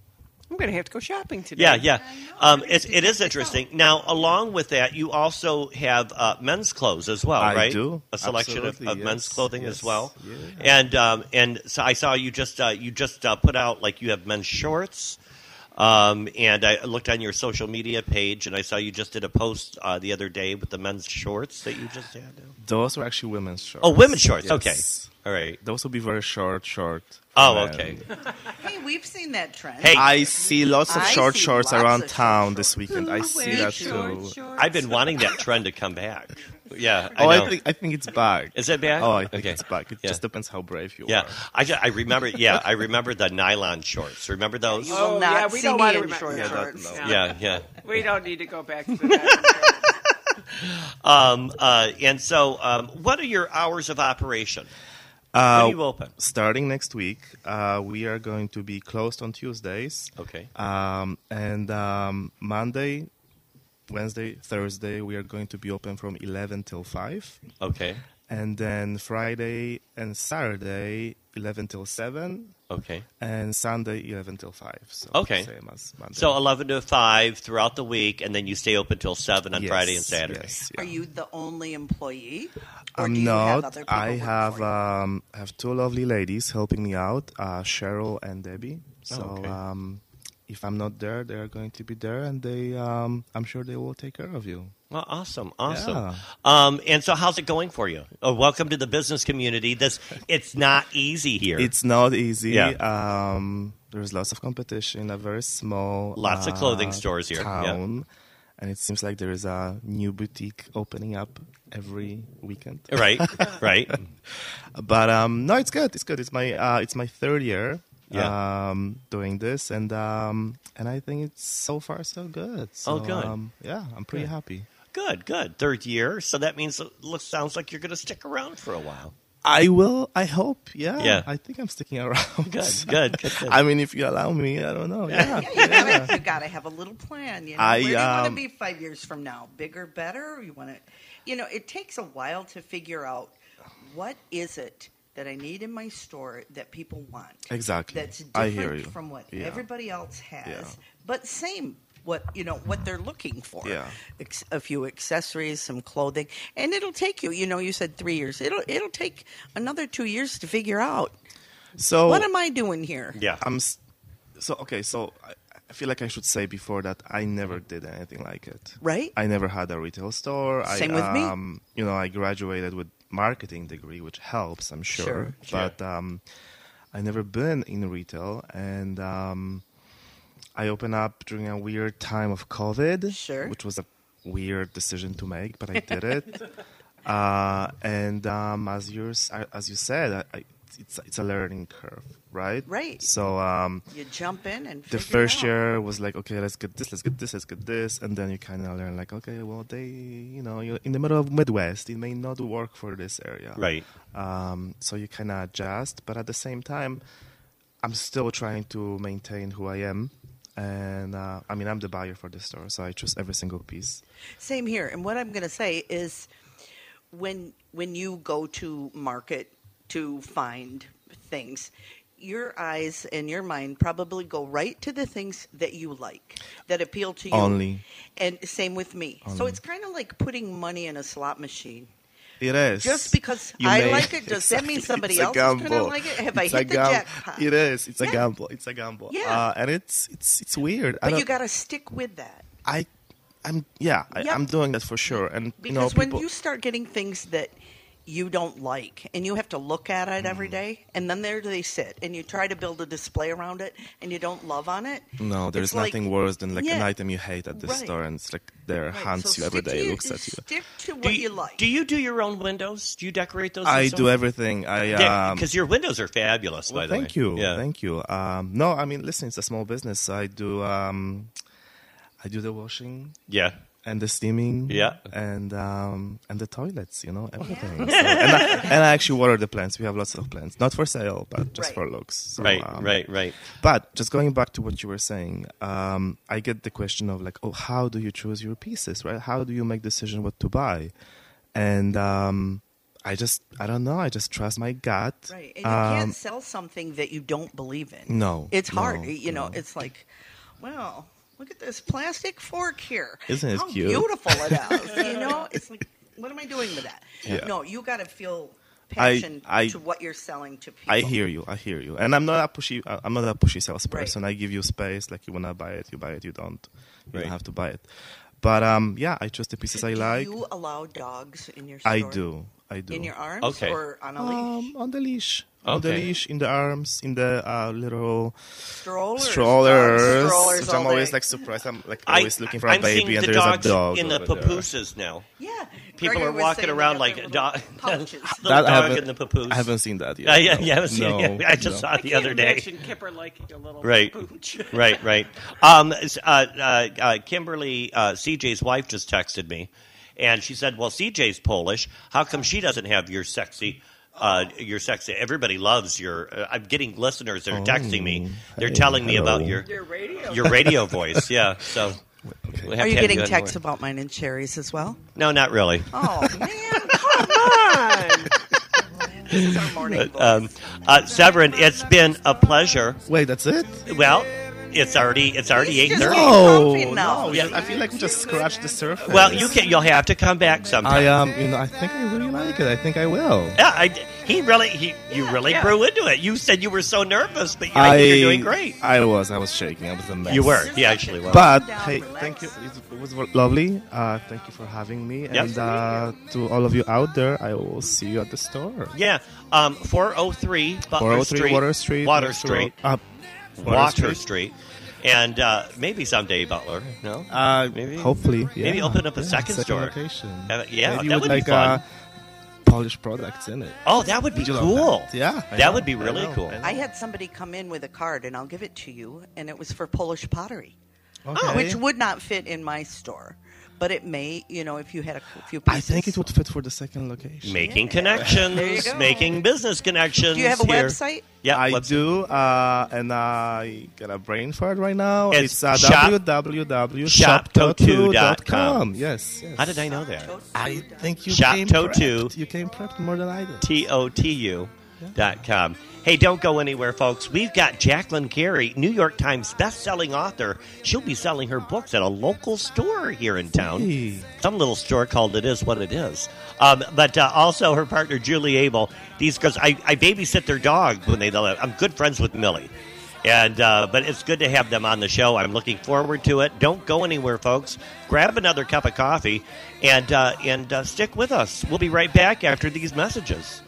Speaker 4: I'm going to have to go shopping today.
Speaker 3: Yeah, yeah. Um, it, it is interesting. Now, along with that, you also have uh, men's clothes as well,
Speaker 6: I
Speaker 3: right?
Speaker 6: do.
Speaker 3: A selection of,
Speaker 6: Absolutely,
Speaker 3: of men's
Speaker 6: yes,
Speaker 3: clothing
Speaker 6: yes,
Speaker 3: as well.
Speaker 6: yeah.
Speaker 3: And um, and so I saw you just uh, you just uh, put out like you have men's shorts. Um, and I looked on your social media page, and I saw you just did a post uh, the other day with the men's shorts that you just had.
Speaker 6: Those were actually women's shorts.
Speaker 3: Oh, women's shorts.
Speaker 6: Yes.
Speaker 3: Okay, all right.
Speaker 6: Those will be very short, short.
Speaker 3: Oh,
Speaker 6: for
Speaker 3: okay.
Speaker 2: Hey, we've seen that trend.
Speaker 3: Hey,
Speaker 6: I see lots of
Speaker 2: I
Speaker 6: short shorts around
Speaker 2: of short
Speaker 6: town this weekend. I see that too.
Speaker 3: I've been wanting that trend to come back. Yeah, I
Speaker 6: Oh,
Speaker 3: know.
Speaker 6: I think I think it's back.
Speaker 3: Is it back?
Speaker 6: Oh, I think
Speaker 3: Okay.
Speaker 6: it's back. It
Speaker 3: Yeah.
Speaker 6: just depends how brave you
Speaker 3: Yeah,
Speaker 6: are.
Speaker 3: I, I remember. Yeah, I remember the nylon shorts. Remember those?
Speaker 2: You
Speaker 4: Oh,
Speaker 2: not
Speaker 4: yeah, we don't want to remember-
Speaker 2: short
Speaker 4: Yeah,
Speaker 6: that-
Speaker 2: shorts.
Speaker 6: no.
Speaker 3: Yeah, yeah.
Speaker 4: We don't need to go back to that.
Speaker 3: Um, uh, and so, um, what are your hours of operation? when
Speaker 6: Uh,
Speaker 3: are you open?
Speaker 6: starting next week, uh, we are going to be closed on Tuesdays.
Speaker 3: Okay.
Speaker 6: Um, and um, Monday, Wednesday, Thursday, we are going to be open from 11 till 5.
Speaker 3: Okay.
Speaker 6: And then Friday and Saturday, 11 till 7.
Speaker 3: Okay.
Speaker 6: And Sunday, 11 till 5. So
Speaker 3: Okay.
Speaker 6: Same as Monday.
Speaker 3: So eleven to five throughout the week, and then you stay open till seven on
Speaker 6: Yes,
Speaker 3: Friday and Saturday.
Speaker 6: yes,
Speaker 2: Are you the only employee? Or
Speaker 6: I'm
Speaker 2: do you have
Speaker 6: not.
Speaker 2: other people
Speaker 6: I have
Speaker 2: for you?
Speaker 6: um, have two lovely ladies helping me out, uh, Cheryl and Debbie. So
Speaker 3: Oh, okay.
Speaker 6: um, if I'm not there, they are going to be there, and they um, I'm sure they will take care of you.
Speaker 3: Well, awesome, awesome.
Speaker 6: Yeah.
Speaker 3: Um, and so, how's it going for you? Uh, welcome to the business community. This it's not easy here.
Speaker 6: It's not easy.
Speaker 3: Yeah.
Speaker 6: Um, there's lots of competition. A very small,
Speaker 3: Lots of
Speaker 6: uh,
Speaker 3: clothing stores here, yeah.
Speaker 6: Town, and it seems like there is a new boutique opening up every weekend.
Speaker 3: right, right.
Speaker 6: But um, no, it's good. It's good. It's my uh, it's my third year
Speaker 3: Yeah.
Speaker 6: um, doing this, and um, and I think it's so far so good. So,
Speaker 3: Oh, good.
Speaker 6: Um, yeah, I'm pretty happy.
Speaker 3: Good, good. Third year, so that means it looks sounds like you're going to stick around for a while.
Speaker 6: I will. I hope. Yeah.
Speaker 3: Yeah.
Speaker 6: I think I'm sticking around.
Speaker 3: Good, good, good. good.
Speaker 6: I mean, if you allow me, I don't know. Yeah.
Speaker 2: Yeah, you gotta, you gotta have a little plan. You know,
Speaker 6: I,
Speaker 2: where do you want to
Speaker 6: um,
Speaker 2: be five years from now? Bigger, better? You want to, you know, it takes a while to figure out what is it that I need in my store that people want.
Speaker 6: Exactly.
Speaker 2: That's different
Speaker 6: I hear you.
Speaker 2: from what
Speaker 6: Yeah.
Speaker 2: everybody else has,
Speaker 6: Yeah.
Speaker 2: but same. What you know, what they're looking for.
Speaker 6: Yeah.
Speaker 2: Ex- a few accessories, some clothing, and it'll take you. You know, you said three years. It'll it'll take another two years to figure out
Speaker 6: So
Speaker 2: what am I doing here.
Speaker 3: yeah.
Speaker 6: I'm so okay. So I, I feel like I should say before that I never did anything like it.
Speaker 2: Right?
Speaker 6: I never had a retail store.
Speaker 2: Same
Speaker 6: I,
Speaker 2: with me.
Speaker 6: um, You know, I graduated with marketing degree, which helps, I'm sure.
Speaker 2: Sure,
Speaker 3: sure.
Speaker 6: But um, I never been in retail, and um, I opened up during a weird time of COVID,
Speaker 2: Sure.
Speaker 6: which was a weird decision to make, but I did it. uh, and um, as you as you said, I, I, it's it's a learning curve, right?
Speaker 2: Right.
Speaker 6: So um,
Speaker 2: You jump in and
Speaker 6: the
Speaker 2: figure it
Speaker 6: first
Speaker 2: out.
Speaker 6: year was like, okay, let's get this, let's get this, let's get this, and then you kind of learn like, okay, well, they, you know, you're in the middle of Midwest, it may not work for this area,
Speaker 3: Right.
Speaker 6: Um, so you kind of adjust, but at the same time, I'm still trying to maintain who I am, and uh, I mean, I'm the buyer for the store, so I choose every single piece.
Speaker 2: Same here. And what I'm going to say is, when when you go to market to find things, your eyes and your mind probably go right to the things that you like, that appeal to you.
Speaker 6: Only.
Speaker 2: And same with me. So it's kind of like putting money in a slot machine.
Speaker 6: It is
Speaker 2: Just because
Speaker 6: You
Speaker 2: I
Speaker 6: may-
Speaker 2: like it, does that mean somebody
Speaker 6: It's a
Speaker 2: else is going to like it? Have I
Speaker 6: It's a
Speaker 2: hit the
Speaker 6: gam-
Speaker 2: jackpot?
Speaker 6: It is. It's a gamble. It's a gamble.
Speaker 2: Yeah.
Speaker 6: Uh, and it's it's it's weird.
Speaker 2: But
Speaker 6: don't,
Speaker 2: you got to stick with that.
Speaker 6: I, I'm yeah, I,
Speaker 2: Yep.
Speaker 6: I'm doing that for sure. And you know,
Speaker 2: Because when you start getting things that you don't like and you have to look at it
Speaker 6: Mm.
Speaker 2: every day and then there they sit and you try to build a display around it and you don't love on it
Speaker 6: No, there's
Speaker 2: It's like-
Speaker 6: nothing worse than like an item you hate at the
Speaker 2: Right.
Speaker 6: store and it's like there
Speaker 2: Right,
Speaker 6: hunts
Speaker 2: so
Speaker 6: you every day
Speaker 2: stick
Speaker 6: day,
Speaker 2: to-
Speaker 6: looks at you.
Speaker 2: stick to what
Speaker 3: Do
Speaker 2: you,
Speaker 3: you,
Speaker 2: like
Speaker 3: do you do your own windows? Do you decorate those?
Speaker 6: I do everything. I um,
Speaker 3: because your windows are fabulous.
Speaker 6: well,
Speaker 3: by the
Speaker 6: thank
Speaker 3: way,
Speaker 6: you,
Speaker 3: Yeah.
Speaker 6: thank you. Um, no, I mean, listen, it's a small business. I do, um, I do the washing
Speaker 3: yeah.
Speaker 6: And the steaming,
Speaker 3: Yeah.
Speaker 6: and um, and the toilets, you know, everything. So, and, I, and I actually water the plants. We have lots of plants, not for sale, but just
Speaker 2: Right.
Speaker 6: for looks. So,
Speaker 3: right.
Speaker 6: um,
Speaker 3: right. Right.
Speaker 6: But just going back to what you were saying, um, I get the question of like, oh, how do you choose your pieces, right? How do you make decision what to buy? And um, I just, I don't know. I just trust my gut.
Speaker 2: right and you
Speaker 6: Um,
Speaker 2: can't sell something that you don't believe in
Speaker 6: No,
Speaker 2: it's hard
Speaker 6: no,
Speaker 2: you know
Speaker 6: no.
Speaker 2: it's like well look at this plastic fork here
Speaker 6: Isn't it
Speaker 2: How
Speaker 6: cute?
Speaker 2: beautiful it is you know it's like what am i doing with that
Speaker 6: Yeah.
Speaker 2: no you got to feel passion
Speaker 6: I-
Speaker 2: to what you're selling to people
Speaker 6: I hear you. I hear you. And I'm not a pushy. uh, I'm not a pushy salesperson. I give you space. Like you wanna buy it, you buy it. You don't. You
Speaker 3: Right.
Speaker 6: don't have to buy it. But um, yeah, I choose the pieces I
Speaker 2: do
Speaker 6: like.
Speaker 2: you allow dogs in your store
Speaker 6: I do. I do.
Speaker 2: in your arms
Speaker 3: Okay.
Speaker 2: or on a leash
Speaker 6: Um, on the leash. On the leash, in the arms, in the uh, little
Speaker 2: strollers
Speaker 6: strollers.
Speaker 2: Dog strollers
Speaker 6: I'm always
Speaker 2: day.
Speaker 6: like surprised. I'm like
Speaker 3: I,
Speaker 6: always looking for a
Speaker 3: I'm
Speaker 6: baby,
Speaker 3: seeing
Speaker 6: and
Speaker 3: the
Speaker 6: there's a
Speaker 3: dogs
Speaker 6: dog
Speaker 3: in the
Speaker 6: over there.
Speaker 3: papooses now.
Speaker 2: yeah
Speaker 3: People
Speaker 2: Gregory
Speaker 3: are walking around like a dog.
Speaker 2: pouches.
Speaker 3: little
Speaker 6: That I
Speaker 3: dog
Speaker 6: haven't-
Speaker 3: in the papoose.
Speaker 6: I haven't seen that yet.
Speaker 3: Uh, yeah,
Speaker 6: no.
Speaker 3: yeah, I haven't seen
Speaker 6: no,
Speaker 3: it. I just
Speaker 6: no.
Speaker 3: saw it the other day.
Speaker 4: Imagine Kipper liking a little
Speaker 3: Right.
Speaker 4: pooch.
Speaker 3: right, right. Um, uh, uh, uh, Kimberly, uh, CJ's wife, just texted me, and she said, "Well, CJ's Polish. How come she doesn't have your sexy?" Uh, your sexy. Everybody loves your. Uh, I'm getting listeners that are texting me. They're telling me about your
Speaker 4: Your radio.
Speaker 3: your radio voice. Yeah. So. we have
Speaker 2: Are you getting
Speaker 3: on
Speaker 2: texts about mine and Sherry's as well?
Speaker 3: No, not really.
Speaker 2: Oh man, come on! this is our morning. voice.
Speaker 3: Um, uh, Seyvryn, it's been a pleasure.
Speaker 6: Wait, that's it?
Speaker 3: Well, it's already it's already eight
Speaker 2: He's just
Speaker 3: thirty.
Speaker 2: getting
Speaker 6: Oh no! we just- I feel like we just scratched the surface.
Speaker 3: Well, you can. You'll have to come back sometime.
Speaker 6: I um, you know, I think I really like it. I think I will.
Speaker 3: Yeah, I, he really, he, you really
Speaker 4: yeah.
Speaker 3: grew into it. You said you were so nervous, but you,
Speaker 6: I
Speaker 3: you're doing great.
Speaker 6: I was. I was shaking. I was a mess.
Speaker 3: You were. He actually was.
Speaker 6: But
Speaker 2: down,
Speaker 6: hey,
Speaker 2: relax.
Speaker 6: thank you. It was lovely. Uh, thank you for having me.
Speaker 3: Yep.
Speaker 6: And uh, to all of you out there, I will see you at the store.
Speaker 3: yeah, um, 403 Butler
Speaker 6: 403
Speaker 3: Street,
Speaker 6: Water Street.
Speaker 3: Water
Speaker 6: next to-
Speaker 3: Street,
Speaker 6: Uh,
Speaker 3: Water Street, and uh, maybe someday Butler. No,
Speaker 6: Uh,
Speaker 3: Maybe-
Speaker 6: hopefully, yeah.
Speaker 3: maybe open up a
Speaker 6: Yeah,
Speaker 3: second store.
Speaker 6: location.
Speaker 3: Uh, yeah,
Speaker 6: maybe
Speaker 3: that
Speaker 6: with
Speaker 3: would be fun.
Speaker 6: Uh, Polish products in it.
Speaker 3: oh, that would be
Speaker 6: Would
Speaker 3: cool.
Speaker 6: that? Yeah, I
Speaker 3: that
Speaker 6: know,
Speaker 3: would be really
Speaker 6: know,
Speaker 3: cool.
Speaker 6: I.
Speaker 2: I had somebody come in with a card, and I'll give it to you, and it was for Polish pottery,
Speaker 6: Okay.
Speaker 2: which would not fit in my store, but it may, you know, if you had a few
Speaker 6: I think it would fit for the second location.
Speaker 3: Making
Speaker 2: Yeah.
Speaker 3: connections,
Speaker 2: There you go.
Speaker 3: making business connections.
Speaker 2: Do you have a
Speaker 3: here.
Speaker 2: website?
Speaker 3: Yeah,
Speaker 6: I
Speaker 3: website.
Speaker 6: do, uh, and I got a brain fart right now.
Speaker 3: It's
Speaker 6: It's, uh,
Speaker 3: shop-
Speaker 6: www.shoptotu.com. Yes, yes.
Speaker 3: How did I know that?
Speaker 6: I think you
Speaker 3: Shop
Speaker 6: came
Speaker 3: Totu.
Speaker 6: prepped. You came prepped more than I did.
Speaker 3: T O T U dot com. Hey, don't go anywhere, folks. We've got Jacqueline Carey, New York Times best-selling author. She'll be selling her books at a local store here in town.
Speaker 6: Hey.
Speaker 3: Some little store called It Is What It Is. Um, but uh, also her partner, Julie Abel. These girls, I, I babysit their dog when they live. I'm good friends with Millie. And uh, but it's good to have them on the show. I'm looking forward to it. Don't go anywhere, folks. Grab another cup of coffee and uh, and uh, stick with us. We'll be right back after these messages.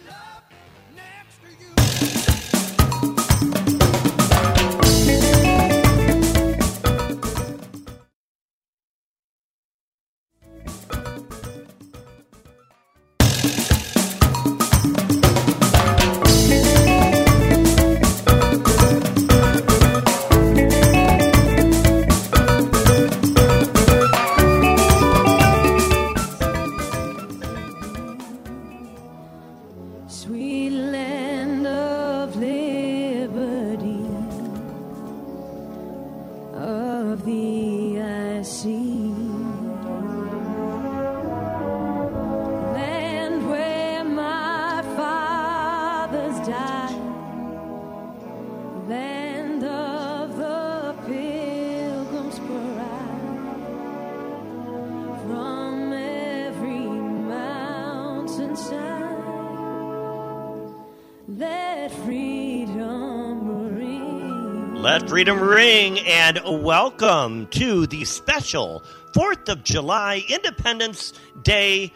Speaker 7: Freedom ring
Speaker 3: and welcome to the special 4th of July Independence Day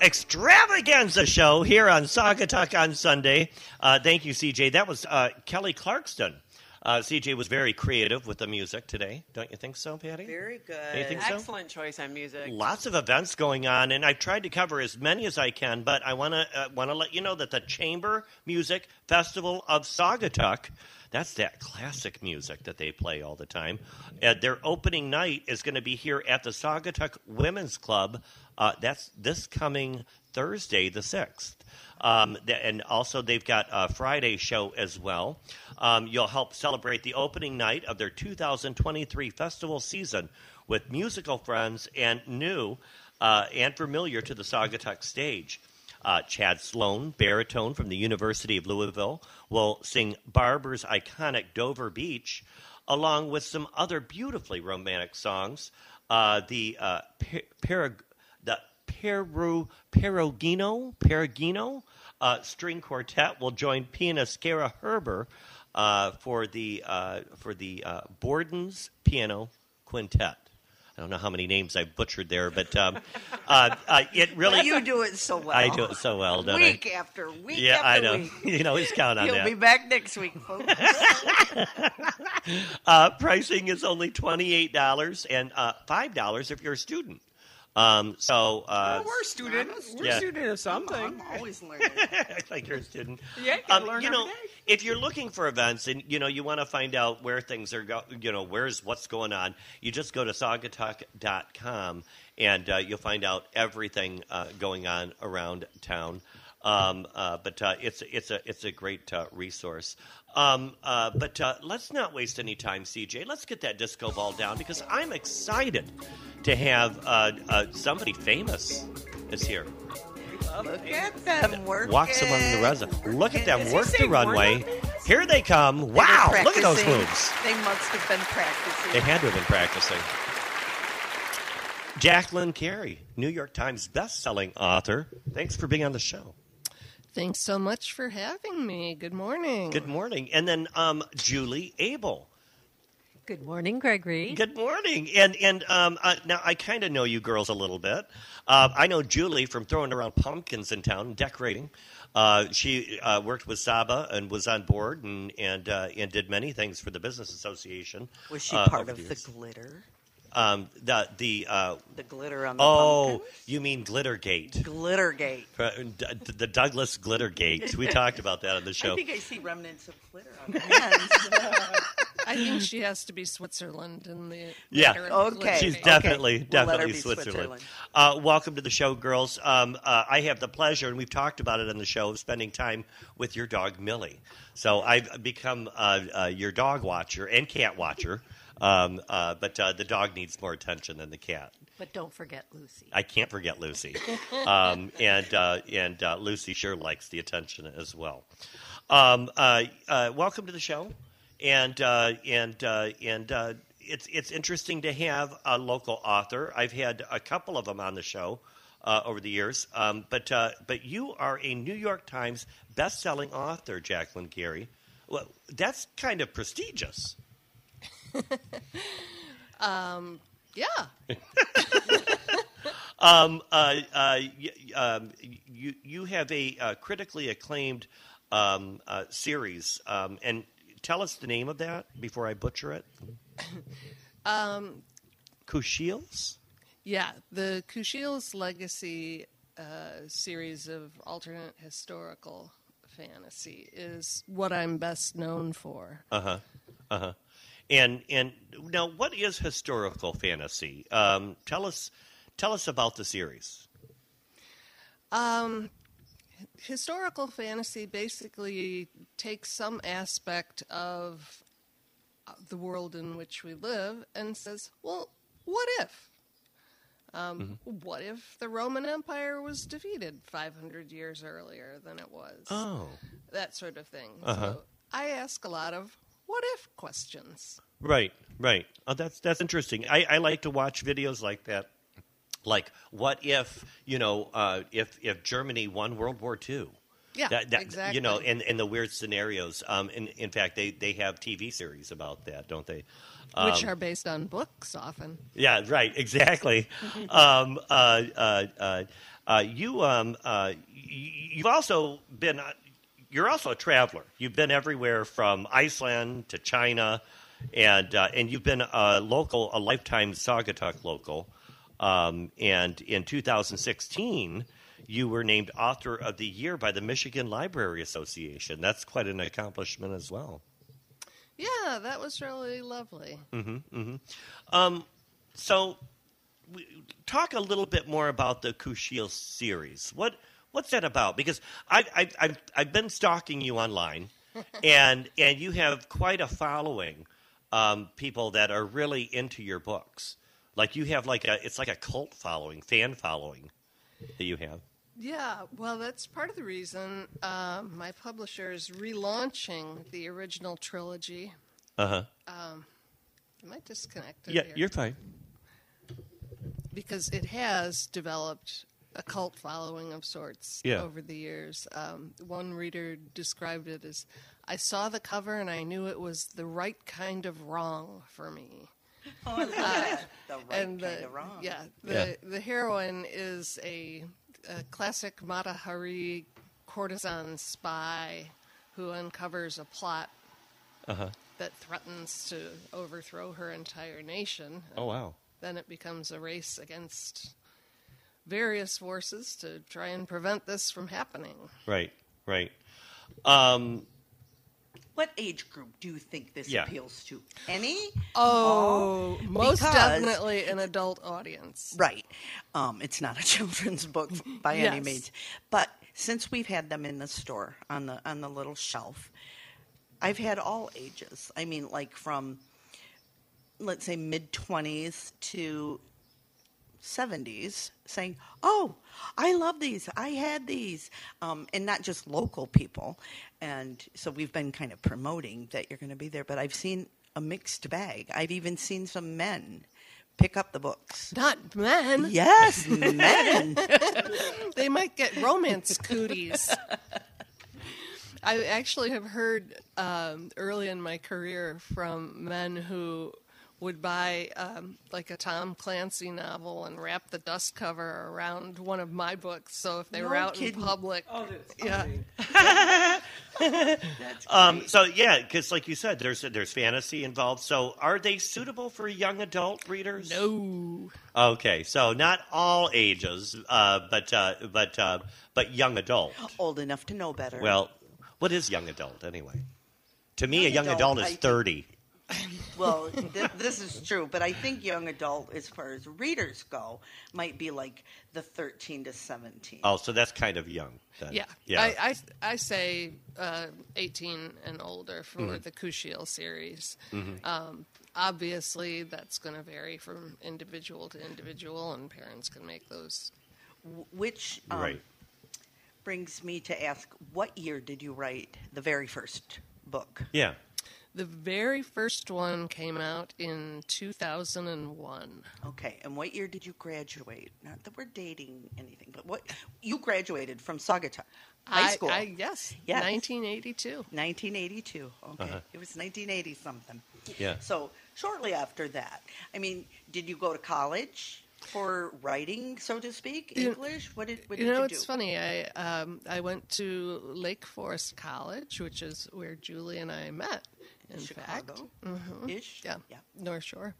Speaker 3: extravaganza show here on Saugatuck on Sunday. Uh, thank you, CJ. That was uh, Kelly Clarkson. Uh, CJ was very creative with the music today. Don't you think so, Patti?
Speaker 2: Very good.
Speaker 3: You think so?
Speaker 4: Excellent choice on music.
Speaker 3: Lots of events going on, and I've tried to cover as many as I can. But I want to uh, want to let you know that the Chamber Music Festival of Saugatuck, that's that classic music that they play all the time. Uh, their opening night is going to be here at the Saugatuck Women's Club. Uh, that's this coming Thursday, the sixth. Um, th- and also, they've got a Friday show as well. Um, you'll help celebrate the opening night of their 2023 festival season with musical friends and new uh, and familiar to the Saugatuck stage. Uh, Chad Sloan, baritone from the University of Louisville, will sing Barber's iconic Dover Beach, along with some other beautifully romantic songs. Uh, the uh, Peru Perugino Perugino uh, string quartet will join pianist Kara Herber uh, for the uh, for the uh, Borden's piano quintet. I don't know how many names I butchered there, but um, uh, uh, it really
Speaker 2: you do it so well.
Speaker 3: I do it so well, don't
Speaker 2: week
Speaker 3: I?
Speaker 2: after week
Speaker 3: yeah,
Speaker 2: after
Speaker 3: I know.
Speaker 2: week.
Speaker 3: you know, he's count on
Speaker 2: He'll
Speaker 3: that.
Speaker 2: be back next week, folks.
Speaker 3: Uh, pricing is only twenty eight dollars and uh, five dollars if you're a student. Um, so uh,
Speaker 4: Well, we're a student. We're
Speaker 3: Yeah.
Speaker 4: a student of something.
Speaker 2: I'm always learning.
Speaker 3: like you're a student.
Speaker 4: Yeah, you
Speaker 3: Um,
Speaker 4: learn
Speaker 3: you know,
Speaker 4: every day.
Speaker 3: if you're looking for events and you know you want to find out where things are go, you know, where's what's going on, you just go to saugatuck.com and uh, you'll find out everything uh, going on around town. Um, uh, but uh, it's it's a it's a great uh, resource. Um, uh, but uh, let's not waste any time, CJ. Let's get that disco ball down because I'm excited to have uh, uh, somebody famous is here.
Speaker 2: Look at them working.
Speaker 3: Walks among the residents. Look at them
Speaker 4: Does
Speaker 3: work the runway. Here they come.
Speaker 2: They
Speaker 3: Wow! Look at those moves.
Speaker 2: They must have been practicing.
Speaker 3: They had to have been practicing. Jacqueline Carey, New York Times best-selling author. Thanks for being on the show.
Speaker 8: Thanks so much for having me. Good morning.
Speaker 3: Good morning. And then um, Julie Abel.
Speaker 7: Good morning, Gregory.
Speaker 3: Good morning. And and um, uh, now I kind of know you girls a little bit. Uh, I know Julie from throwing around pumpkins in town and decorating. Uh, she uh, worked with Saba and was on board and and uh, and did many things for the business association.
Speaker 2: Was she
Speaker 3: uh,
Speaker 2: part of the
Speaker 3: years.
Speaker 2: glitter?
Speaker 3: Um, the the uh,
Speaker 2: The glitter on the
Speaker 3: oh
Speaker 2: pumpkins?
Speaker 3: you mean Glittergate?
Speaker 2: Glittergate.
Speaker 3: Uh, The Douglas Glittergate. We talked about that on the show.
Speaker 2: I
Speaker 3: show.
Speaker 2: think I see remnants of glitter on the hands.
Speaker 8: I think she has to be Switzerland in the
Speaker 3: Yeah.
Speaker 2: Okay.
Speaker 3: She's
Speaker 8: glitter.
Speaker 3: definitely,
Speaker 2: We'll
Speaker 3: definitely Switzerland.
Speaker 2: Switzerland.
Speaker 3: Uh, welcome to the show, girls. Um, uh, I have the pleasure, and we've talked about it on the show, of spending time with your dog, Millie. So I've become uh, uh, your dog watcher and cat watcher, um, uh, but uh, the dog needs more attention than the cat.
Speaker 7: But don't forget Lucy.
Speaker 3: I can't forget Lucy, um, and uh, and uh, Lucy sure likes the attention as well. Um, uh, uh, welcome to the show, and uh, and uh, and uh, it's it's interesting to have a local author. I've had a couple of them on the show uh, over the years, um, but uh, but you are a New York Times best-selling author, Jacqueline Carey. Well, that's kind of prestigious.
Speaker 8: Yeah.
Speaker 3: Um, uh, uh, y- um, you you have a uh, critically acclaimed um, uh, series, um, and tell us the name of that before I butcher it.
Speaker 8: Um,
Speaker 3: Kushiels?
Speaker 8: yeah. The Kushiel's Legacy uh, series of alternate historical fantasy is what I'm best known for.
Speaker 3: Uh huh. Uh huh. And and now, what is historical fantasy? Um, tell us tell us about the series.
Speaker 8: Um, historical fantasy basically takes some aspect of uh, the world in which we live and says, well, what if? Um, What if the Roman Empire was defeated 500 years earlier than it was?
Speaker 3: Oh,
Speaker 8: That sort of thing.
Speaker 3: Uh-huh.
Speaker 8: So I ask a lot of what if questions.
Speaker 3: right, right. Oh, that's that's interesting. I, I like to watch videos like that. Like, what if you know uh, if if Germany won World War II?
Speaker 8: Yeah,
Speaker 3: that, that,
Speaker 8: exactly.
Speaker 3: You know, in, in the weird scenarios. Um, in, in fact, they, they have TV series about that, don't they?
Speaker 8: which
Speaker 3: Um,
Speaker 8: are based on books often.
Speaker 3: Yeah, right, exactly. um, uh, uh, uh, uh, you um, uh, y- you've also been uh, you're also a traveler. You've been everywhere from Iceland to China, and uh, and you've been a local, a lifetime Saugatuck local. Um, and in 2016, you were named Author of the Year by the Michigan Library Association. That's quite an accomplishment as well.
Speaker 8: Yeah, that was really lovely. Mm-hmm, mm-hmm.
Speaker 3: Um, so, we, talk a little bit more about the Kushiel series. What what's that about? Because I, I, I've I've been stalking you online, and and you have quite a following, um, people that are really into your books. Like you have like a it's like a cult following, fan following that you have.
Speaker 8: Yeah, well, that's part of the reason um, my publisher is relaunching the original trilogy.
Speaker 3: Uh huh.
Speaker 8: Am I disconnected?
Speaker 3: Yeah,
Speaker 8: here?
Speaker 3: you're fine.
Speaker 8: because it has developed a cult following of sorts
Speaker 3: Yeah.
Speaker 8: over the years. Um, one reader described it as, "I saw the cover and I knew it was the right kind of wrong for me."
Speaker 2: Oh, I love that. The right
Speaker 8: and
Speaker 2: kind
Speaker 8: the,
Speaker 2: of wrong.
Speaker 8: yeah, the
Speaker 3: Yeah.
Speaker 8: the heroine is a, a classic Mata Hari courtesan spy who uncovers a plot
Speaker 3: Uh-huh.
Speaker 8: that threatens to overthrow her entire nation.
Speaker 3: Oh wow.
Speaker 8: Then it becomes a race against various forces to try and prevent this from happening.
Speaker 3: Right. Right. Um,
Speaker 2: What age group do you think this
Speaker 3: Yeah.
Speaker 2: appeals to? Any?
Speaker 8: Oh, most
Speaker 2: because-
Speaker 8: definitely an adult audience.
Speaker 2: Right. Um, it's not a children's book by any means. But since we've had them in the store on the on the little shelf, I've had all ages. I mean, like from let's say mid twenties to seventies, saying, "Oh, I love these. I had these," um, and not just local people. And so we've been kind of promoting that you're going to be there. But I've seen a mixed bag. I've even seen some men pick up the books.
Speaker 8: Not men.
Speaker 2: Yes, men.
Speaker 8: They might get romance cooties. I actually have heard um, early in my career from men who would buy um, like a Tom Clancy novel and wrap the dust cover around one of my books. So if they were out
Speaker 2: kidding.
Speaker 8: in public, yeah,
Speaker 3: Um, so yeah, because like you said, there's there's fantasy involved. So are they suitable for young adult readers?
Speaker 8: no,
Speaker 3: Okay, so not all ages, uh, but uh, but uh, but young adult.
Speaker 2: Old enough to know better.
Speaker 3: Well, what is young adult anyway? To me,
Speaker 2: Young
Speaker 3: a young
Speaker 2: adult,
Speaker 3: adult,
Speaker 2: I
Speaker 3: is
Speaker 2: think-
Speaker 3: thirty.
Speaker 2: well, th- this is true, but I think young adult, as far as readers go, might be like the 13 to 17.
Speaker 3: Oh, so that's kind of young. Then.
Speaker 8: yeah,
Speaker 3: yeah.
Speaker 8: I, I I say uh, eighteen and older for
Speaker 3: Mm-hmm.
Speaker 8: the Kushiel series. Um, obviously, that's going to vary from individual to individual, and parents can make those.
Speaker 2: Which um,
Speaker 3: right.
Speaker 2: brings me to ask, what year did you write the very first book?
Speaker 3: Yeah.
Speaker 8: The very first one came out in 2001.
Speaker 2: Okay, and what year did you graduate? Not that we're dating anything, but what you graduated from Saugatuck High
Speaker 8: I-
Speaker 2: School,
Speaker 8: I, yes,
Speaker 2: Yes.
Speaker 8: 1982.
Speaker 2: 1982. Okay,
Speaker 3: Uh-huh.
Speaker 2: it was 1980 something.
Speaker 3: Yeah.
Speaker 2: So shortly after that, I mean, did you go to college for writing, so to speak,
Speaker 8: You-
Speaker 2: English? What did what did
Speaker 8: You
Speaker 2: did
Speaker 8: know,
Speaker 2: you
Speaker 8: it's
Speaker 2: do?
Speaker 8: funny. I um, I went to Lake Forest College, which is where Julie and I met. In
Speaker 2: Chicago,
Speaker 8: fact,
Speaker 2: ish.
Speaker 8: yeah,
Speaker 2: yeah.
Speaker 8: North Shore.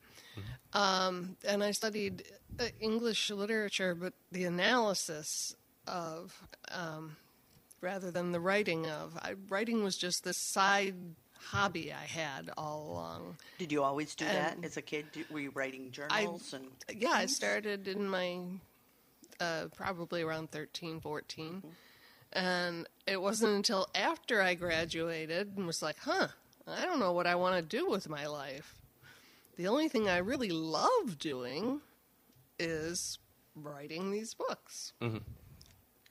Speaker 8: Um, and I studied uh, English literature, but the analysis of, um, rather than the writing of, I, writing was just this side hobby I had all along.
Speaker 2: Did you always do that as a kid? Do- Were you writing
Speaker 8: I-
Speaker 2: journals and?
Speaker 8: Yeah, I started in my uh, probably around 13, 14. And it wasn't until after I graduated and was like, huh, I don't know what I want to do with my life. The only thing I really love doing is writing these books.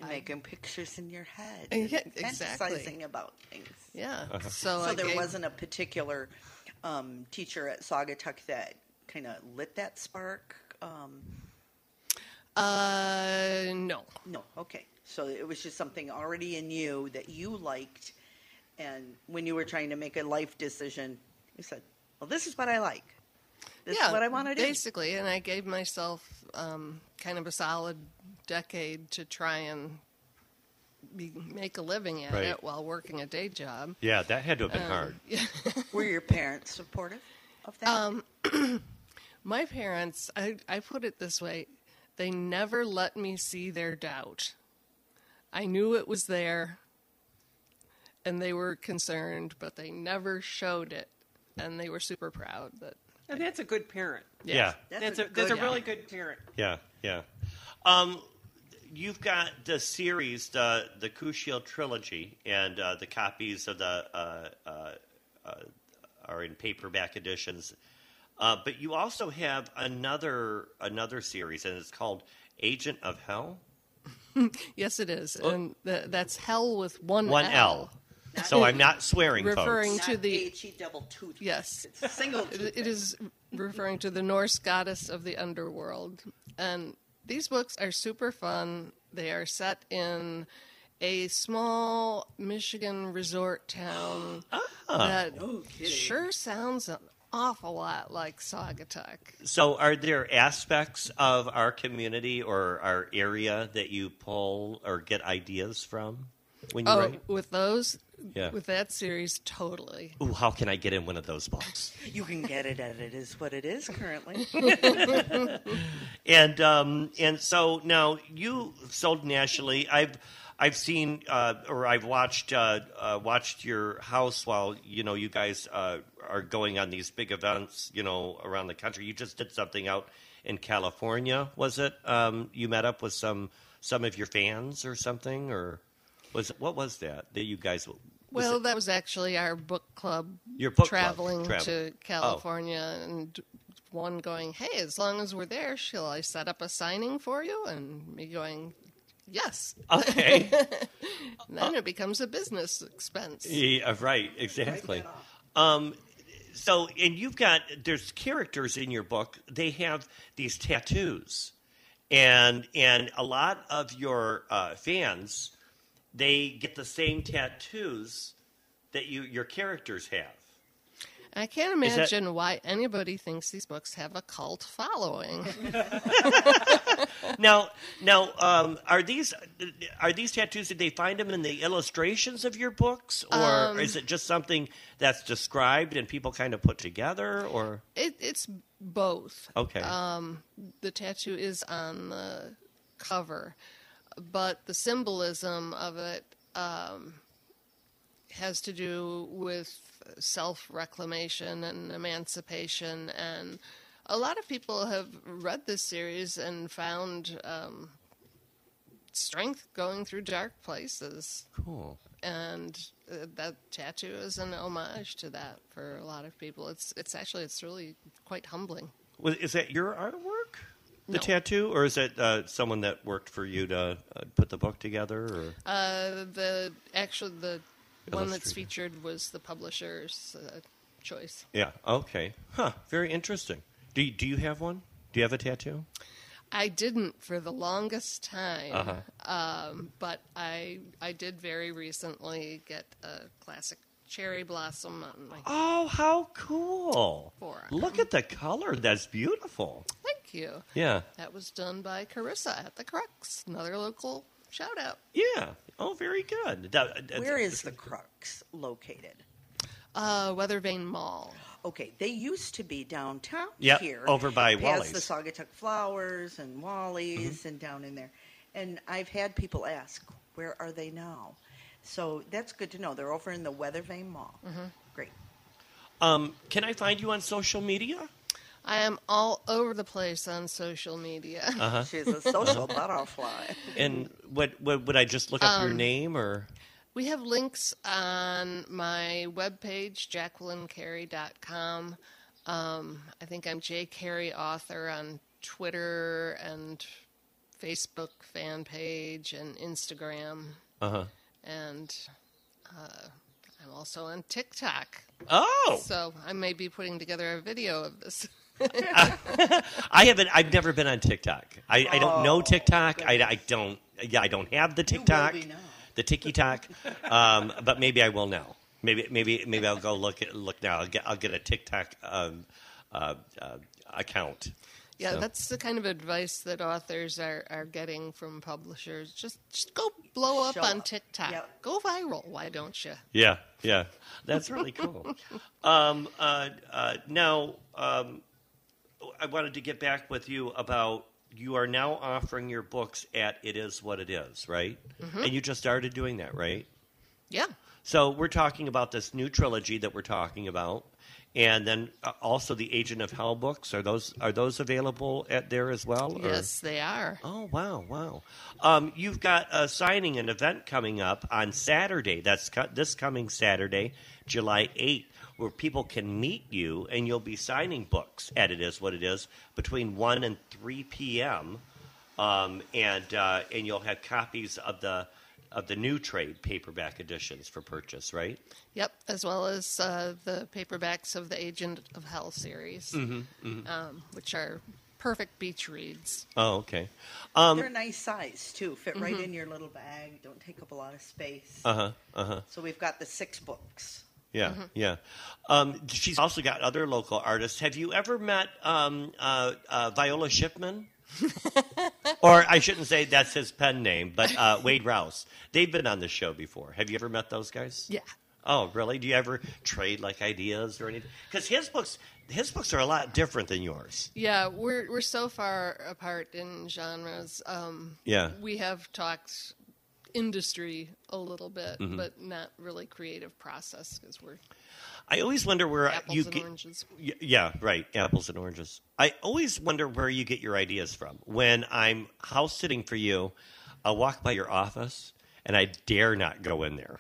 Speaker 2: making pictures in your head, and
Speaker 8: yeah, exactly.
Speaker 2: fantasizing about things.
Speaker 8: Yeah. So,
Speaker 2: So there
Speaker 8: gave-
Speaker 2: wasn't a particular um, teacher at Saugatuck that kind of lit that spark. Um,
Speaker 8: Uh, no.
Speaker 2: no, okay. So it was just something already in you that you liked, and when you were trying to make a life decision, you said, "Well, this is what I like. This
Speaker 8: yeah,
Speaker 2: is what I want to do."
Speaker 8: Basically, and I gave myself um, kind of a solid decade to try and be, make a living at
Speaker 3: Right.
Speaker 8: it while working a day job.
Speaker 3: Yeah, that had to have been hard.
Speaker 2: Were your parents supportive of that?
Speaker 8: Um, my parents, I, I put it this way, they never let me see their doubt. I knew it was there, and they were concerned, but they never showed it, and they were super proud that.
Speaker 4: And that's a good parent.
Speaker 3: Yeah.
Speaker 2: That's
Speaker 4: That's,
Speaker 2: a
Speaker 4: a, that's a really good parent.
Speaker 3: Yeah, yeah. Um, you've got the series, the the Kushiel trilogy, and uh, the copies of the uh, uh, uh, are in paperback editions. Uh, but you also have another another series, and it's called Agent of Hel.
Speaker 8: Yes, it is, and th- that's hell with one
Speaker 3: One L. So I'm not swearing,
Speaker 8: Referring
Speaker 3: folks.
Speaker 8: to
Speaker 2: Not
Speaker 8: the
Speaker 2: H-E double toot.
Speaker 8: yes,
Speaker 2: It's single
Speaker 8: It- it is referring to the Norse goddess of the underworld. And these books are super fun. They are set in a small Michigan resort town ah. that sure sounds an awful lot like Saugatuck.
Speaker 3: So, are there aspects of our community or our area that you pull or get ideas from when you
Speaker 8: Oh,
Speaker 3: write?
Speaker 8: with those,
Speaker 3: Yeah.
Speaker 8: with that series, totally.
Speaker 3: Ooh, how can I get in one of those books?
Speaker 2: You can get it at it is what it is currently.
Speaker 3: and um, and so now you sold nationally. I've I've seen uh, or I've watched uh, uh, watched your house while you know you guys uh, are going on these big events you know around the country. You just did something out in California, was it? Um, you met up with some some of your fans or something, or was what was that that you guys?
Speaker 8: Well,
Speaker 3: it-
Speaker 8: that was actually our book club
Speaker 3: Your book club,
Speaker 8: traveling
Speaker 3: travel-
Speaker 8: to California, and one going, "Hey, as long as we're there, shall I set up a signing for you?" And me going, "Yes."
Speaker 3: okay.
Speaker 8: And then it becomes a business expense.
Speaker 3: Yeah, right, exactly. Um, so, and you've got there's characters in your book. They have these tattoos, and and a lot of your uh, fans, they get the same tattoos that you your characters have.
Speaker 8: I can't
Speaker 3: Is that-
Speaker 8: imagine why anybody thinks these books have a cult following.
Speaker 3: Now, now, um, are these are these tattoos? Did they find them in the illustrations of your books, or
Speaker 8: Um,
Speaker 3: is it just something that's described and people kind of put together? Or
Speaker 8: it, it's both.
Speaker 3: okay,
Speaker 8: Um, the tattoo is on the cover, but the symbolism of it um, has to do with self reclamation and emancipation. And a lot of people have read this series and found um, strength going through dark places.
Speaker 3: cool.
Speaker 8: And uh, that tattoo is an homage to that for a lot of people. It's it's actually it's really quite humbling.
Speaker 3: Was, is that your artwork, the
Speaker 8: No.
Speaker 3: tattoo, or is it uh, someone that worked for you to uh, put the book together? Or
Speaker 8: Uh, the actually the one that's featured was the publisher's uh, choice.
Speaker 3: yeah, okay, huh? Very interesting. Do you, do you have one? Do you have a tattoo?
Speaker 8: I didn't for the longest time,
Speaker 3: Uh-huh.
Speaker 8: um, but I I did very recently get a classic cherry blossom on my.
Speaker 3: Oh, how cool!
Speaker 8: Forearm.
Speaker 3: Look at the color. That's beautiful.
Speaker 8: Thank you.
Speaker 3: Yeah,
Speaker 8: That was done by Carissa at the Crux, another local shout out.
Speaker 3: yeah. Oh, very good. That- that-
Speaker 2: Where is the crux located?
Speaker 8: Uh, Weathervane Mall.
Speaker 2: Okay, they used to be downtown
Speaker 3: Yep,
Speaker 2: here,
Speaker 3: over by
Speaker 2: past
Speaker 3: Wally's.
Speaker 2: the Saugatuck Flowers and Wally's, and down in there. And I've had people ask, "Where are they now?" So that's good to know. They're over in the Weathervane Mall. Great.
Speaker 3: Um, can I find you on social media?
Speaker 8: I am all over the place on social media.
Speaker 3: Uh-huh.
Speaker 2: She's a social butterfly.
Speaker 3: And what, what would I just look up your
Speaker 8: Um,
Speaker 3: name or?
Speaker 8: We have links on my webpage, jacquelinecarey.com. Um, I think I'm J. Carey Author on Twitter and Facebook fan page and Instagram.
Speaker 3: Uh huh.
Speaker 8: And uh, I'm also on TikTok.
Speaker 3: Oh,
Speaker 8: So I may be putting together a video of this.
Speaker 3: I haven't. I've never been on TikTok. I, I don't
Speaker 2: Oh,
Speaker 3: know TikTok. I, I don't. Yeah, I don't have the TikTok,
Speaker 2: be now.
Speaker 3: the TikTok. um, but maybe I will now. Maybe maybe maybe I'll go look at look now. I'll get I'll get a TikTok um, uh, uh, account.
Speaker 8: Yeah,
Speaker 3: So-
Speaker 8: that's the kind of advice that authors are, are getting from publishers. Just just go blow up
Speaker 2: Show
Speaker 8: on
Speaker 2: up.
Speaker 8: TikTok.
Speaker 2: Yep.
Speaker 8: Go viral. Why don't you?
Speaker 3: Yeah, yeah, that's really cool. um, uh, uh, now, um, I wanted to get back with you about you are now offering your books at It Is What It Is, right?
Speaker 8: Mhm.
Speaker 3: And you just started doing that, right?
Speaker 8: Yeah.
Speaker 3: So we're talking about this new trilogy that we're talking about, and then uh, also the Agent of Hel books. Are those are those available at there as well? or-
Speaker 8: Yes, they are.
Speaker 3: Oh wow, wow! Um, you've got a signing an event coming up on Saturday. That's co- this coming Saturday, July eighth, where people can meet you and you'll be signing books at it is what it is between one and three p.m. Um, and uh, and you'll have copies of the of the new trade paperback editions for purchase, right?
Speaker 8: Yep, as well as uh, the paperbacks of the Agent of Hel series,
Speaker 3: Mhm, mhm.
Speaker 8: Um, which are perfect beach reads.
Speaker 3: Oh, okay. Um,
Speaker 2: They're a nice size too. Fit right
Speaker 8: Mhm.
Speaker 2: in your little bag. Don't take up a lot of space.
Speaker 3: uh huh. Uh huh.
Speaker 2: So we've got the six books.
Speaker 3: Yeah,
Speaker 8: Mm-hmm.
Speaker 3: yeah. Um, she's also got other local artists. Have you ever met um, uh, uh, Viola Shipman? or I shouldn't say that's his pen name, but uh, Wade Rouse. They've been on the show before. Have you ever met those guys?
Speaker 8: Yeah.
Speaker 3: Oh, really? Do you ever trade like ideas or anything? Because his books, his books are a lot different than yours.
Speaker 8: Yeah, we're we're so far apart in genres. Um,
Speaker 3: Yeah.
Speaker 8: we have talked industry a little bit,
Speaker 3: Mhm.
Speaker 8: but not really creative process because we're
Speaker 3: I always wonder where
Speaker 8: apples
Speaker 3: you
Speaker 8: and
Speaker 3: get.
Speaker 8: oranges.
Speaker 3: Yeah, right. Apples and oranges. I always wonder where you get your ideas from. When I'm house sitting for you, I'll walk by your office and I dare not go in there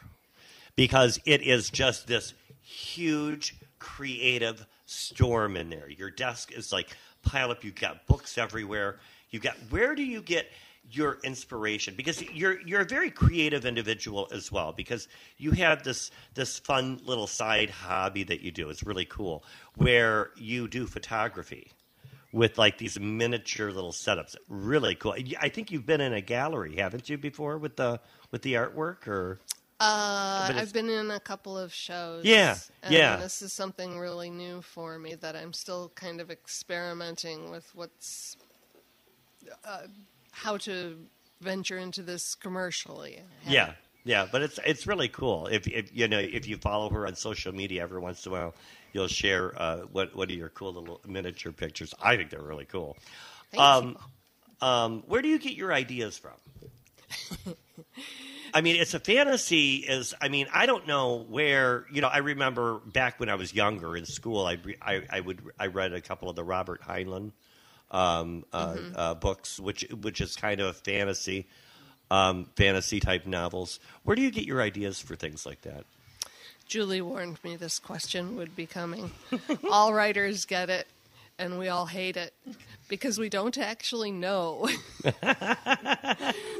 Speaker 3: because it is just this huge creative storm in there. Your desk is like pile up. You've got books everywhere. You got where do you get your inspiration? Because you're you're a very creative individual as well. Because you have this this fun little side hobby that you do. It's really cool where you do photography with like these miniature little setups. Really cool. I think you've been in a gallery, haven't you, before with the with the artwork or
Speaker 8: Uh, I've been in a couple of shows.
Speaker 3: Yeah,
Speaker 8: and
Speaker 3: yeah.
Speaker 8: This is something really new for me that I'm still kind of experimenting with. What's uh, how to venture into this commercially?
Speaker 3: Yeah, yeah, but it's it's really cool. If, if you know if you follow her on social media every once in a while, you'll share uh, what what are your cool little miniature pictures. I think they're really cool. Um, um, where do you get your ideas from? I mean, it's a fantasy. Is I mean, I don't know where. You know, I remember back when I was younger in school, I I, I would I read a couple of the Robert Heinlein um, uh,
Speaker 8: Mhm.
Speaker 3: uh, books, which which is kind of fantasy, um, fantasy type novels. Where do you get your ideas for things like that?
Speaker 8: Julie warned me this question would be coming. all writers get it, and we all hate it because we don't actually know. so,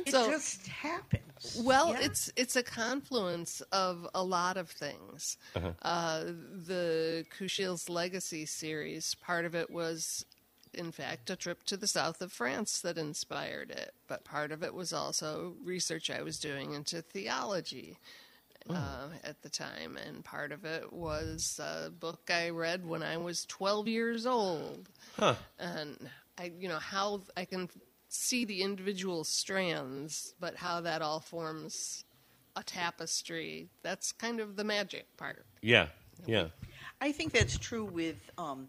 Speaker 8: It
Speaker 2: just happens.
Speaker 8: Well,
Speaker 2: Yeah.
Speaker 8: it's it's a confluence of a lot of things.
Speaker 2: Uh-huh.
Speaker 8: Uh, the Kushiel's Legacy series, part of it was, in fact, a trip to the south of France that inspired it. But part of it was also research I was doing into theology. Uh, at the time, and part of it was a book I read when I was 12 years old
Speaker 3: Huh.
Speaker 8: and I, you know, how I can see the individual strands, but how that all forms a tapestry. That's kind of the magic part.
Speaker 3: Yeah, yeah.
Speaker 2: I think that's true with um,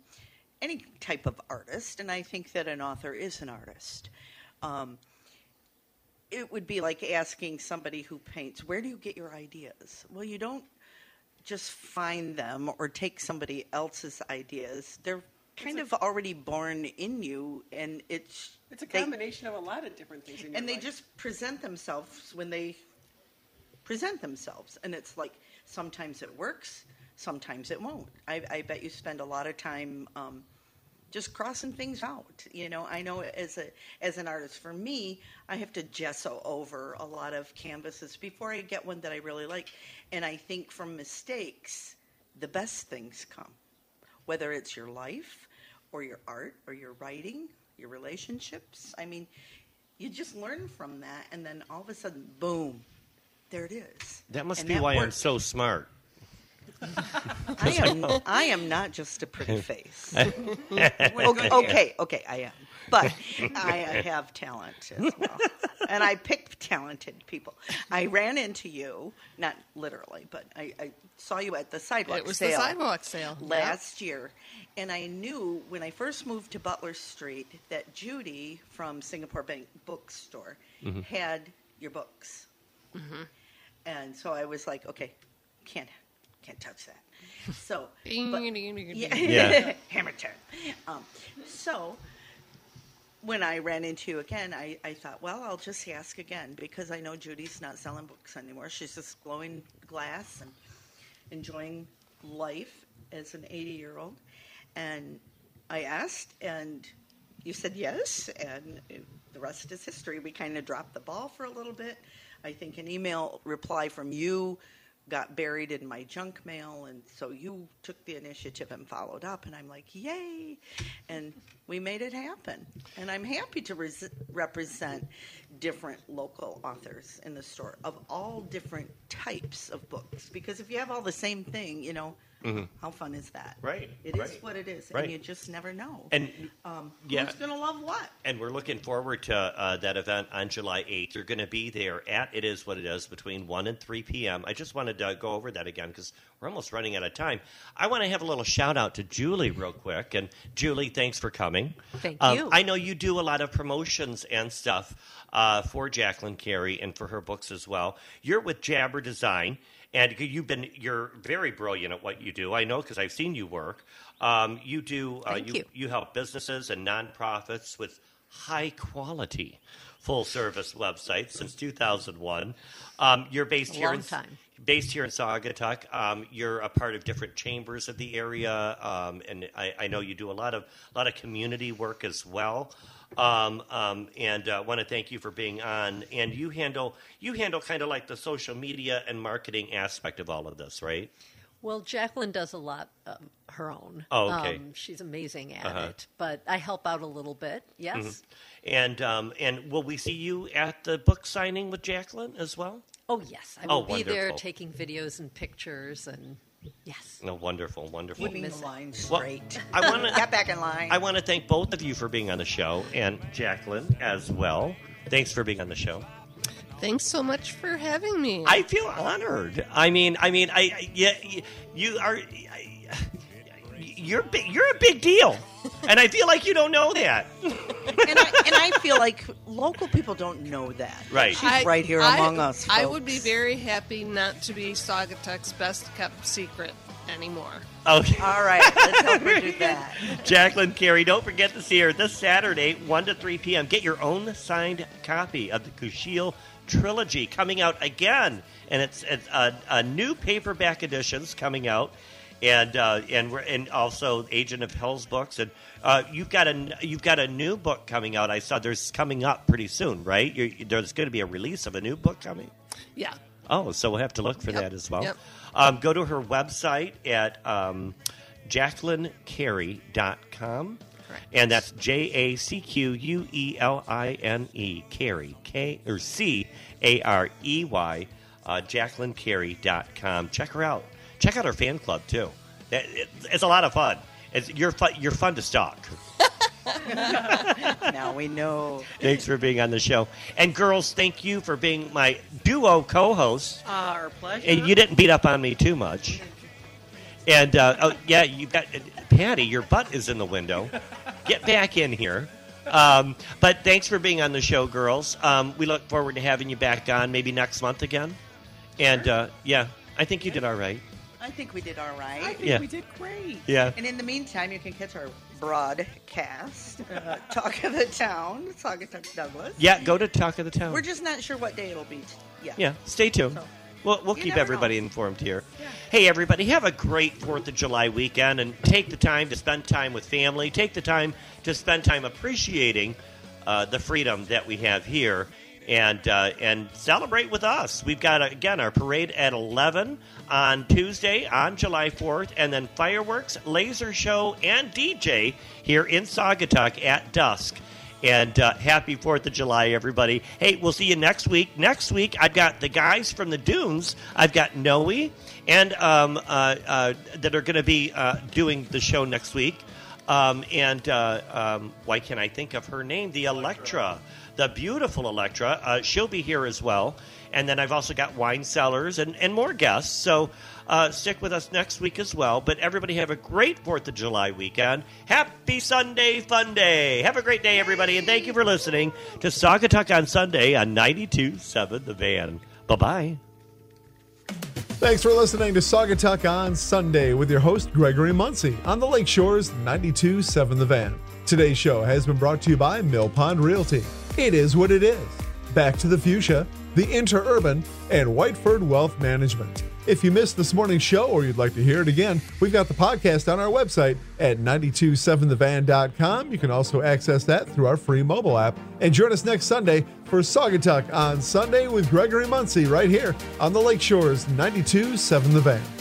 Speaker 2: any type of artist, and I think that an author is an artist. Um, it would be like asking somebody who paints, where do you get your ideas? Well, you don't just find them or take somebody else's ideas. They're kind
Speaker 4: a-
Speaker 2: of already born in you, and it's
Speaker 4: It's a
Speaker 2: they-
Speaker 4: combination of a lot of different things in your
Speaker 2: and they
Speaker 4: life.
Speaker 2: just present themselves when they present themselves and it's like sometimes it works sometimes it won't i, I bet you spend a lot of time um, just crossing things out you know i know as a as an artist for me i have to gesso over a lot of canvases before i get one that i really like and i think from mistakes the best things come whether it's your life or your art or your writing, your relationships. I mean, you just learn from that, and then all of a sudden, boom, there it is.
Speaker 3: That must
Speaker 2: And
Speaker 3: be why I'm so smart.
Speaker 2: I am. I am not just a pretty face. okay, okay, okay, I am, but I have talent as well, and I pick talented people. I ran into you, not literally, but I, I saw you at the sidewalk.
Speaker 8: It was the
Speaker 2: sale
Speaker 8: sidewalk sale. Yep.
Speaker 2: last year, and I knew when I first moved to Butler Street that Judy from Singapore Bank Bookstore
Speaker 3: Mhm.
Speaker 2: had your books,
Speaker 8: Mm-hmm.
Speaker 2: and so I was like, okay, can't can't touch that. So, but- yeah.
Speaker 3: Yeah.
Speaker 2: hammer time. Um, so when I ran into you again, I, I thought, well, I'll just ask again because I know Judy's not selling books anymore. She's just blowing glass and enjoying life as an 80 year old. And I asked, and you said yes, and it, the rest is history. We kind of dropped the ball for a little bit. I think an email reply from you got buried in my junk mail, and so you took the initiative and followed up, and I'm like, yay! And we made it happen. And I'm happy to res- represent different local authors in the store of all different types of books, because if you have all the same thing, you know,
Speaker 3: Mhm.
Speaker 2: how fun is that?
Speaker 3: Right,
Speaker 2: It is
Speaker 3: right,
Speaker 2: what it is,
Speaker 3: right.
Speaker 2: and you just never know.
Speaker 3: And
Speaker 2: um,
Speaker 3: yeah.
Speaker 2: who's going to love what?
Speaker 3: And we're looking forward to uh, that event on July 8th. You're going to be there at It Is What It Is between 1 and 3 p.m. I just wanted to go over that again because we're almost running out of time. I want to have a little shout out to Julie real quick. And Julie, thanks for coming.
Speaker 7: Thank
Speaker 3: Um,
Speaker 7: you.
Speaker 3: I know you do a lot of promotions and stuff uh, for Jacqueline Carey and for her books as well. You're with Jabber Design. And you've been you're very brilliant at what you do. I know because I've seen you work. Um, you do uh, you,
Speaker 7: you.
Speaker 3: you help businesses and nonprofits with high quality full service websites since 2001. Um, you're based here
Speaker 7: long
Speaker 3: in
Speaker 7: time.
Speaker 3: based here in Saugatuck. Um, you're a part of different chambers of the area, um, and I, I know you do a lot of a lot of community work as well. Um, um, and uh, want to thank you for being on. And you handle you handle kind of like the social media and marketing aspect of all of this, right?
Speaker 7: Well, Jacqueline does a lot of her own.
Speaker 3: Oh, okay.
Speaker 7: Um, she's amazing at
Speaker 3: Uh-huh.
Speaker 7: it, but I help out a little bit. Yes.
Speaker 3: Mhm. And um, and will we see you at the book signing with Jacqueline as well?
Speaker 7: Oh, yes. I
Speaker 3: Oh,
Speaker 7: will be there taking videos and pictures, and yes.
Speaker 3: No, wonderful, wonderful.
Speaker 2: Keeping the line
Speaker 3: Well,
Speaker 2: straight.
Speaker 3: I want to
Speaker 2: Get back in line.
Speaker 3: I want to thank both of you for being on the show, and Jacqueline as well. Thanks for being on the show.
Speaker 8: Thanks so much for having me.
Speaker 3: I feel honored. I mean, I mean, I, I yeah, you are. I, you're big, you're a big deal, and I feel like you don't know that.
Speaker 2: and, I, and I feel like local people don't know that.
Speaker 3: Right.
Speaker 2: She's
Speaker 8: I-
Speaker 2: right here
Speaker 8: I-
Speaker 2: among us.
Speaker 8: I would be very happy not to be Saugatuck's best kept secret anymore.
Speaker 3: Okay.
Speaker 2: All right, let's help her do that.
Speaker 3: Jacqueline Carey, don't forget to see her this Saturday, 1 to 3 p.m. Get your own signed copy of the Kushiel trilogy coming out again. And it's, it's a, a new paperback editions coming out. And uh, and we're and also Agent of Hel's books and uh, you've got a you've got a new book coming out. I saw there's coming up pretty soon, right? You're, there's going to be a release of a new book coming.
Speaker 8: Yeah.
Speaker 3: Oh, so we'll have to look for
Speaker 8: Yep,
Speaker 3: that as well.
Speaker 8: yep.
Speaker 3: Um, go to her website at um, jacquelinecarey.com.
Speaker 8: Correct.
Speaker 3: And that's J A C Q U E L I N E, Carey, K or C A R E Y, uh, jacquelinecarey.com. Check her out. Check out our fan club, too. It- it- it's a lot of fun. It's, you're, fun. you're fun to stalk.
Speaker 2: now we know.
Speaker 3: Thanks for being on the show. And girls, thank you for being my duo co hosts.
Speaker 2: Our pleasure.
Speaker 3: And you didn't beat up on me too much. And uh, oh yeah, you got Patti. Your butt is in the window. Get back in here. Um, but thanks for being on the show, girls. Um, we look forward to having you back on maybe next month again. And uh, yeah, I think you did all right.
Speaker 2: I think we did all right.
Speaker 3: I think Yeah. we
Speaker 2: did great.
Speaker 3: Yeah.
Speaker 2: And in the meantime, you can catch our broadcast, uh, Talk of the Town, Saugatuck Douglas.
Speaker 3: Yeah, go to Talk of the Town.
Speaker 2: We're just not sure what day it'll be. t- yet.
Speaker 3: Yeah, stay tuned.
Speaker 2: So-
Speaker 3: We'll, we'll keep everybody
Speaker 2: know.
Speaker 3: informed here. Hey, everybody, have a great 4th of July weekend and take the time to spend time with family. Take the time to spend time appreciating uh, the freedom that we have here and, uh, and celebrate with us. We've got, again, our parade at 11 on Tuesday on July 4th, and then fireworks, laser show, and DJ here in Saugatuck at dusk. And uh, happy 4th of July, everybody. Hey, we'll see you next week. Next week, I've got the guys from the Dunes. I've got Noe and um, uh, uh, that are going to be uh, doing the show next week. Um, and uh, um, why can't I think of her name? The Electra, the beautiful Electra. Uh, she'll be here as well. And then I've also got wine cellars and, and more guests. So uh, stick with us next week as well. But everybody have a great 4th of July weekend. Happy Sunday Fun Day. Have a great day, everybody. And thank you for listening to Saugatuck on Sunday on 92.7 The Van. Bye bye.
Speaker 1: Thanks for listening to Saugatuck on Sunday with your host, Gregory Muncie, on the Lake Shores 92.7 The Van. Today's show has been brought to you by Mill Pond Realty. It is what it is. Back to the Fuchsia, the Interurban, and Whiteford Wealth Management. If you missed this morning's show or you'd like to hear it again, we've got the podcast on our website at 927thevan.com. You can also access that through our free mobile app. And join us next Sunday for Saugatuck on Sunday with Gregory Muncie right here on the Lake Shores 927 The Van.